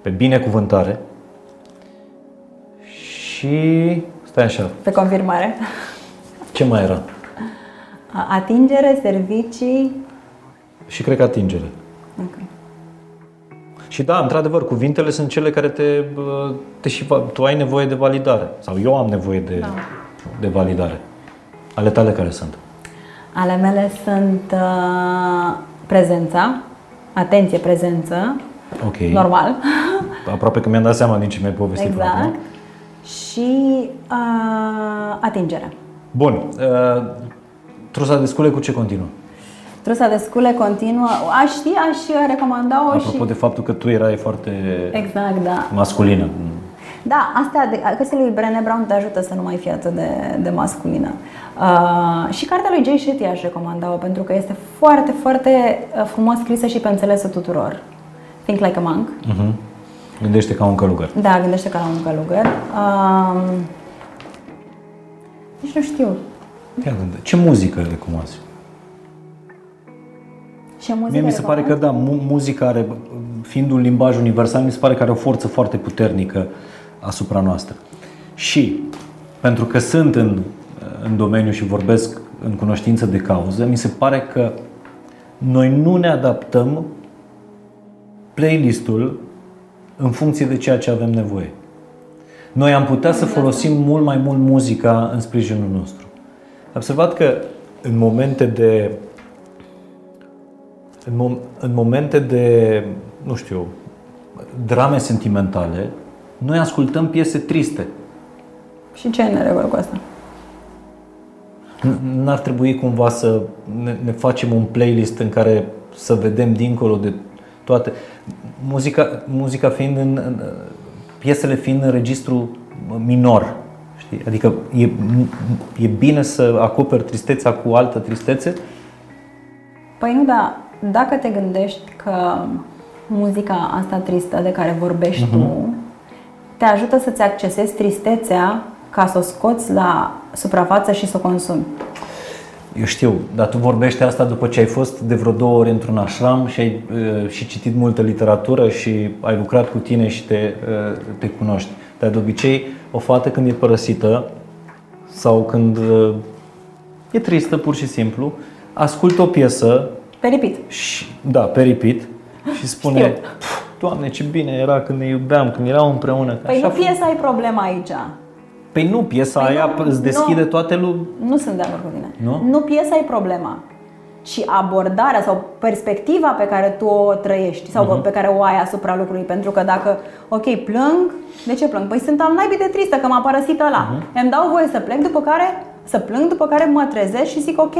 pe binecuvântare și stai așa, Pe confirmare. ce mai era? A- Atingere, servicii. Și cred că atingere. Ok. Și da, într-adevăr, cuvintele sunt cele care te, bă, te și va- tu ai nevoie de validare sau eu am nevoie de, Da. de validare. Ale tale care sunt? Ale mele sunt uh, prezența, atenție, prezență, Ok. normal. Aproape că mi-am dat seama din ce mi-ai povestit până exact. acum. Și uh, atingerea. Bun. Uh, trusa de scule cu ce continuă? Trusa de scule continuă. Aș ști, aș recomanda-o Apropo și... de faptul că tu erai foarte Exact, da. masculină. Da, astea, de, cărțile lui Brené Brown te ajută să nu mai fii atât de, de masculină. Uh, și cartea lui Jay Shetty aș recomanda-o pentru că este foarte, foarte uh, frumos scrisă și pe înțelesul tuturor. Think Like a Monk. Uh-huh. Gândește ca un călugăr. Da, gândește ca la un călugăr. Um, nici nu știu. Ia gânde. Ce muzică recomanzi? Ce muzică Mie mi se pare că da, mu- muzica are, fiind un limbaj universal, mi se pare că are o forță foarte puternică asupra noastră. Și pentru că sunt în, în domeniu și vorbesc în cunoștință de cauză, mi se pare că noi nu ne adaptăm playlistul în funcție de ceea ce avem nevoie. Noi am putea să folosim mult mai mult muzica în sprijinul nostru. Am observat că în momente de în, mom- în momente de, nu știu, drame sentimentale, noi ascultăm piese triste. Și ce ne regulă cu asta? N- N-ar trebui cumva să ne, ne facem un playlist în care să vedem dincolo de toate. Muzica, muzica fiind în, în piesele fiind în registru minor. Știi? Adică e, e bine să acoperi tristețea cu altă tristețe? Păi nu, dar dacă te gândești că muzica asta tristă de care vorbești uh-huh. tu te ajută să-ți accesezi tristețea ca să o scoți la suprafață și să o consumi. Eu știu, dar tu vorbești asta după ce ai fost de vreo două ori într-un ashram și ai uh, și citit multă literatură și ai lucrat cu tine și te, uh, te cunoști. Dar de obicei, o fată când e părăsită sau când uh, e tristă pur și simplu, ascultă o piesă Pe repeat. și, da, pe repeat și spune Știu. "Pf, Doamne, ce bine era când ne iubeam, când eram împreună. că Păi așa nu piesa e problema aici. Păi nu, piesa Păi aia nu, îți deschide nu. toate lu- Nu sunt de acord cu tine. Nu? Nu piesa e problema, ci abordarea sau perspectiva pe care tu o trăiești sau Mhm. pe care o ai asupra lucrului. Pentru că dacă, ok, plâng, de ce plâng? Păi sunt al naibii de tristă că m-a părăsit ăla. Mhm. Îmi dau voie să plec, după care să plâng, după care mă trezesc și zic, ok,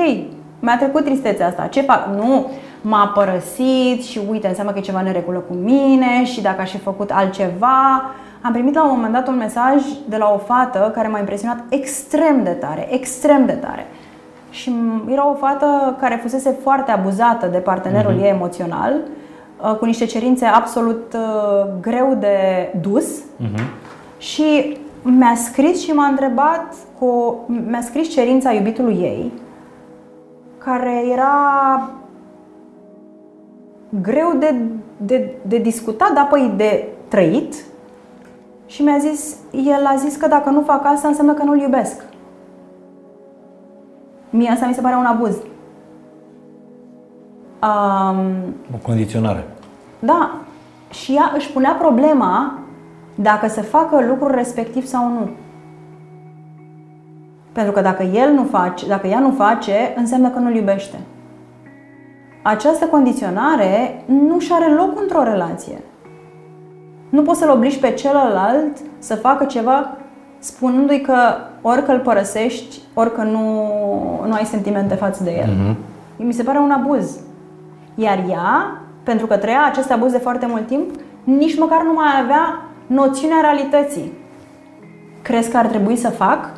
mi-a trecut tristețea asta. Ce fac? Nu, m-a părăsit și uite, înseamnă că e ceva neregulă cu mine și dacă aș fi făcut altceva. Am primit la un moment dat un mesaj de la o fată care m-a impresionat extrem de tare, extrem de tare. Și m- era o fată care fusese foarte abuzată de partenerul ei emoțional, uh, cu niște cerințe absolut uh, greu de dus. Și mi-a scris și m-a întrebat cu mi-a scris cerința iubitului ei, care era greu de, de, de discutat, dar apoi de trăit. Și mi-a zis, el a zis că dacă nu fac asta înseamnă că nu-l iubesc. Mie asta mi se pare un abuz. Um, o condiționare. da, și ea își punea problema dacă să facă lucrul respectiv sau nu. Pentru că dacă el nu face, dacă ea nu face, înseamnă că nu-l iubește. Această condiționare nu și are loc într-o relație. Nu poți să-l obligi pe celălalt să facă ceva spunându-i că orică îl părăsești, orică nu, nu ai sentimente față de el. Mm-hmm. Mi se pare un abuz. Iar ea, pentru că trăia acest abuz de foarte mult timp, nici măcar nu mai avea noțiunea realității. Crezi că ar trebui să fac?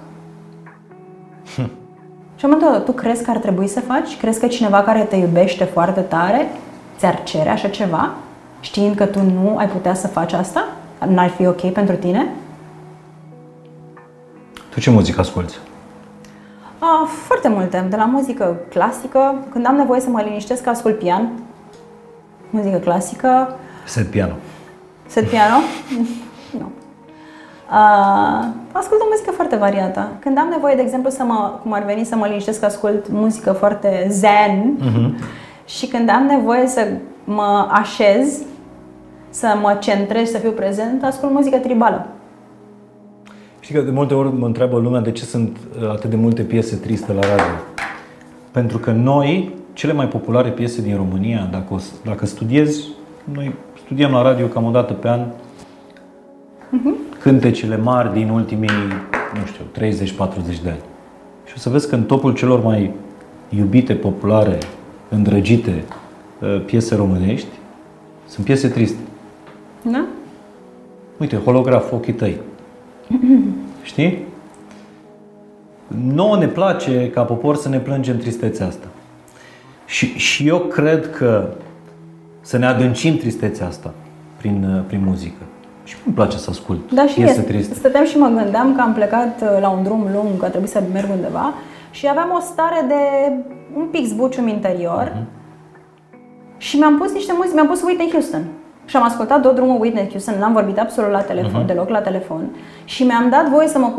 Și în momentul ăla, tu crezi că ar trebui să faci? Crezi că cineva care te iubește foarte tare ți-ar cere așa ceva? Știind că tu nu ai putea să faci asta? N-ar fi ok pentru tine? Tu ce muzică asculti? Ah, foarte multe. De la muzică clasică, când am nevoie să mă liniștesc, ascult pian. Muzică clasică. Set piano. Set piano? nu. Uh, ascult o muzică foarte variată. Când am nevoie, de exemplu, să mă, cum ar veni să mă liniștesc, ascult muzică foarte zen. Uh-huh. Și când am nevoie să mă așez, să mă centrez, să fiu prezent, ascult muzică tribală. Știi că de multe ori mă întreabă lumea de ce sunt uh, atât de multe piese triste la radio. Pentru că noi, cele mai populare piese din România, dacă, o, dacă studiezi, noi studiem la radio cam o dată pe an uh-huh. cântecele mari din ultimii, nu știu, 30-40 de ani. Și o să vezi că în topul celor mai iubite, populare, îndrăgite uh, piese românești sunt piese triste. Da? Uite, holograf, ochii tăi. Știi? Nouă ne place ca popor să ne plângem tristețea asta. Și, și eu cred că să ne adâncim tristețea asta prin, prin muzică. Și îmi place să ascult da, și piese este. triste. Stăteam și mă gândeam că am plecat uh, la un drum lung, că trebuie să merg undeva și aveam o stare de un pic zbucium interior uh-huh. și mi-am pus niște muzici, mi-am pus Whitney Houston. Și am ascultat tot drumul Whitney Houston, n-am vorbit absolut la telefon, uh-huh. deloc la telefon și mi-am dat voie să mă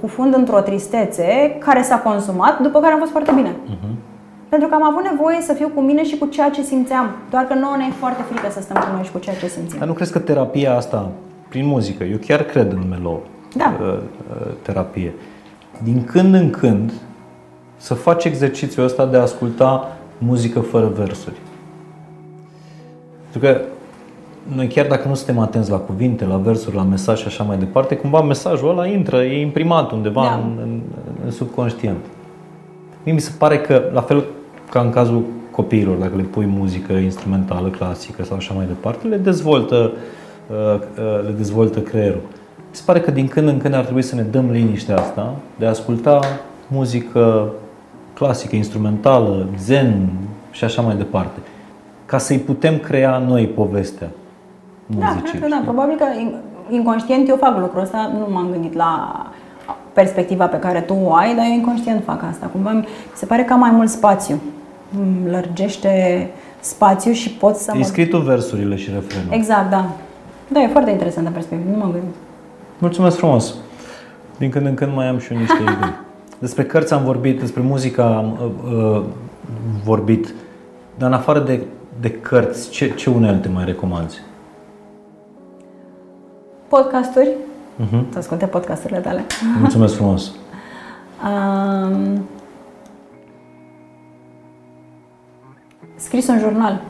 cufund într-o tristețe care s-a consumat, după care am fost foarte bine. Uh-huh. Pentru că am avut nevoie să fiu cu mine și cu ceea ce simțeam. Doar că nouă ne e foarte frică să stăm cu noi și cu ceea ce simțim. Dar nu crezi că terapia asta, prin muzică, eu chiar cred în melo da. Uh, uh, terapie, din când în când să faci exercițiul ăsta de a asculta muzică fără versuri. Pentru că noi chiar dacă nu suntem atenți la cuvinte, la versuri, la mesaj și așa mai departe, cumva mesajul ăla intră, e imprimat undeva da. în, în, în subconștient. Mie mi se pare că, la fel ca în cazul copiilor, dacă le pui muzică instrumentală, clasică sau așa mai departe, le dezvoltă, uh, uh, le dezvoltă creierul. Mi se pare că din când în când ar trebui să ne dăm liniștea asta de a asculta muzică clasică, instrumentală, zen și așa mai departe, ca să-i putem crea noi povestea muzicii. Da, da, probabil că inconștient eu fac lucrul ăsta, nu m-am gândit la perspectiva pe care tu o ai, dar eu inconștient fac asta. Cumva mi se pare că am mai mult spațiu. Lărgește spațiu și pot să mă... scrii tu versurile și refrenul. Exact, da. Da, e foarte interesantă perspectivă, nu m-am gândit. Mulțumesc frumos! Din când în când mai am și eu niște idei. Despre cărți am vorbit, despre muzică am uh, uh, vorbit, dar în afară de, de cărți, ce, ce unelte mai recomanzi? Podcasturi. Uh-huh. Să asculte podcasturile tale. Mulțumesc frumos! um, scris un jurnal.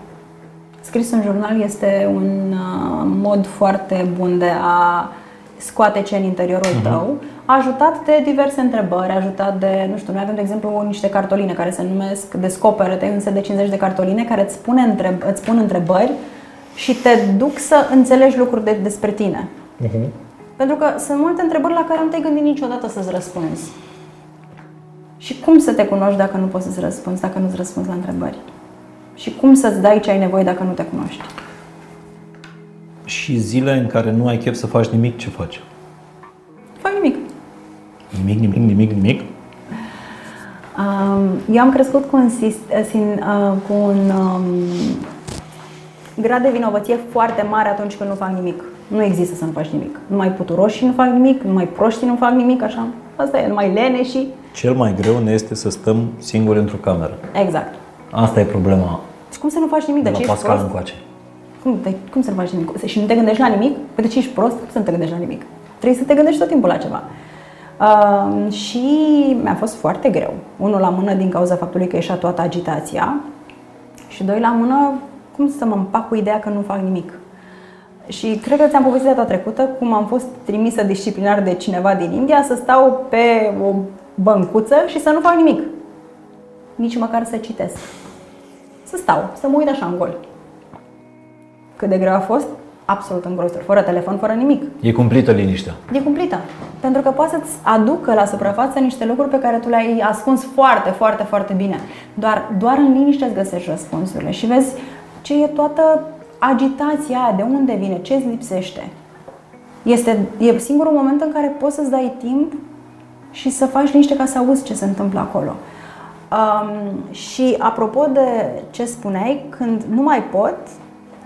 Scris un jurnal este un uh, mod foarte bun de a scoate ce în interiorul uh-huh. tău, ajutat de diverse întrebări, ajutat de, nu știu, noi avem, de exemplu, niște cartoline care se numesc Descoperă-te, un set de 50 de cartoline care îți, spune întreb, îți pun întrebări și te duc să înțelegi lucruri de, despre tine. Uh-huh. Pentru că sunt multe întrebări la care nu te-ai gândit niciodată să-ți răspunzi. Și cum să te cunoști dacă nu poți să-ți răspunzi, dacă nu-ți răspunzi la întrebări? Și cum să-ți dai ce ai nevoie dacă nu te cunoști? Și zile în care nu ai chef să faci nimic, ce faci? Fac nimic. Nimic, nimic, nimic, nimic? Um, eu am crescut cu un, uh, cu un um, grad de vinovăție foarte mare atunci când nu fac nimic. Nu există să nu faci nimic. Nu mai puturoși nu fac nimic, nu mai proști nu fac nimic, așa. Asta e, numai lene și... Cel mai greu ne este să stăm singuri într-o cameră. Exact. Asta e problema. Cum să nu faci nimic? De, de ce Pascal ești prost? încoace. Cum, de, cum să nu faci nimic? Și nu te gândești la nimic? Păi de ce ești prost? Cum să nu te gândești la nimic? Trebuie să te gândești tot timpul la ceva. Uh, și mi-a fost foarte greu. Unul la mână din cauza faptului că ieșea toată agitația și doi la mână cum să mă împac cu ideea că nu fac nimic. Și cred că ți-am povestit data trecută cum am fost trimisă disciplinar de cineva din India să stau pe o băncuță și să nu fac nimic. Nici măcar să citesc. Să stau, să mă uit așa în gol. Cât de greu a fost? Absolut îngrozitor, fără telefon, fără nimic. E cumplită liniștea. E cumplită. Pentru că poate să-ți aducă la suprafață niște lucruri pe care tu le-ai ascuns foarte, foarte, foarte bine. Doar, doar în liniște îți găsești răspunsurile și vezi ce e toată agitația aia, de unde vine, ce îți lipsește. Este, e singurul moment în care poți să-ți dai timp și să faci liniște ca să auzi ce se întâmplă acolo. Um, și apropo de ce spuneai, când nu mai pot,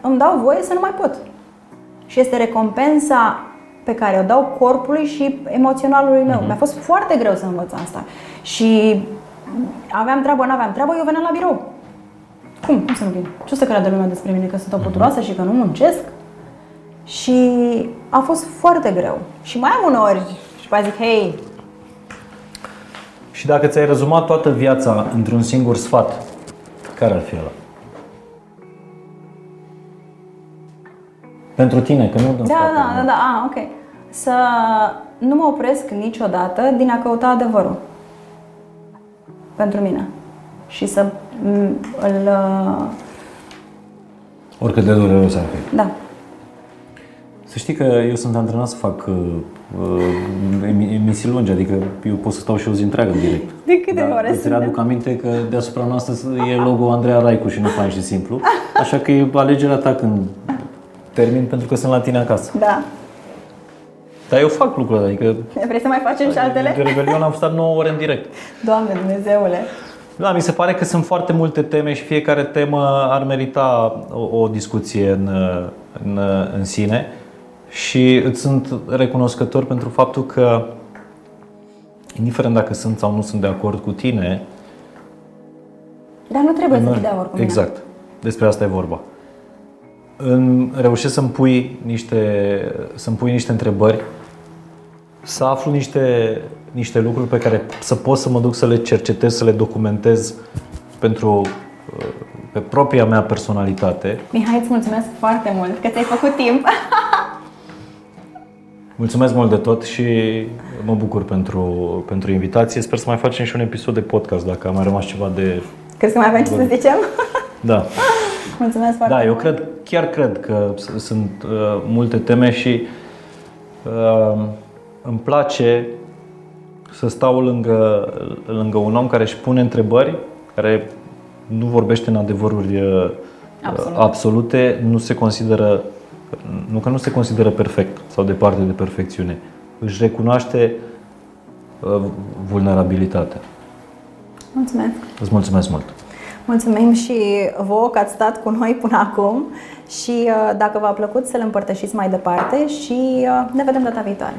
îmi dau voie să nu mai pot. Și este recompensa pe care o dau corpului și emoționalului meu. Uh-huh. Mi-a fost foarte greu să învăț asta. Și aveam treabă, nu aveam treabă, eu veneam la birou. Cum? Cum să nu vin? Ce o să creadă lumea despre mine? Că sunt o puturoasă și că nu muncesc? Și a fost foarte greu. Și mai am uneori și mai zic, hei, Și dacă ți-ai rezumat toată viața într-un singur sfat, care ar fi ăla? Pentru tine, că nu dăm Da, sfaturi, da, da, da, a, ok. Să nu mă opresc niciodată din a căuta adevărul. Pentru mine. Și să m, îl... uh, Oricât de dureros ar fi. Da. Să știi că eu sunt antrenat să fac uh, uh, emi- emisii lungi, adică eu pot să stau și o zi întreagă în direct. De câte Dar ore îți suntem? readuc aminte că deasupra noastră e logo Andreea Raicu și nu fain și simplu. Așa că e alegerea ta când termin pentru că sunt la tine acasă. Da. Dar eu fac lucruri, adică Vrei să mai facem și altele? de Revelion am stat 9 ore în direct. Doamne Dumnezeule. Da, mi se pare că sunt foarte multe teme și fiecare temă ar merita o, o discuție în, în, în sine și îți sunt recunoscător pentru faptul că indiferent dacă sunt sau nu sunt de acord cu tine, Dar nu trebuie să nu- fii de acord cu mine. exact, despre asta e vorba. În, reușesc să-mi pui niște, să-mi pui niște întrebări, să aflu niște, niște lucruri pe care să pot să mă duc să le cercetez, să le documentez pentru uh, pe propria mea personalitate. Mihai, îți mulțumesc foarte mult că ți-ai făcut timp. Mulțumesc mult de tot și mă bucur pentru, pentru invitație. Sper să mai facem și un episod de podcast dacă a mai rămas ceva de... Crezi că mai avem ce să zicem? Da. Mulțumesc foarte Da, eu mult. cred, chiar cred că s- sunt uh, multe teme și uh, îmi place să stau lângă, lângă un om care își pune întrebări, care nu vorbește în adevăruri uh, Absolut. absolute, nu se consideră nu că nu se consideră perfect sau departe de perfecțiune. Își recunoaște uh, vulnerabilitatea. Mulțumesc. Îți mulțumesc mult! Mulțumim și vouă că ați stat cu noi până acum și uh, dacă v-a plăcut să-l împărtășiți mai departe și uh, ne vedem data viitoare.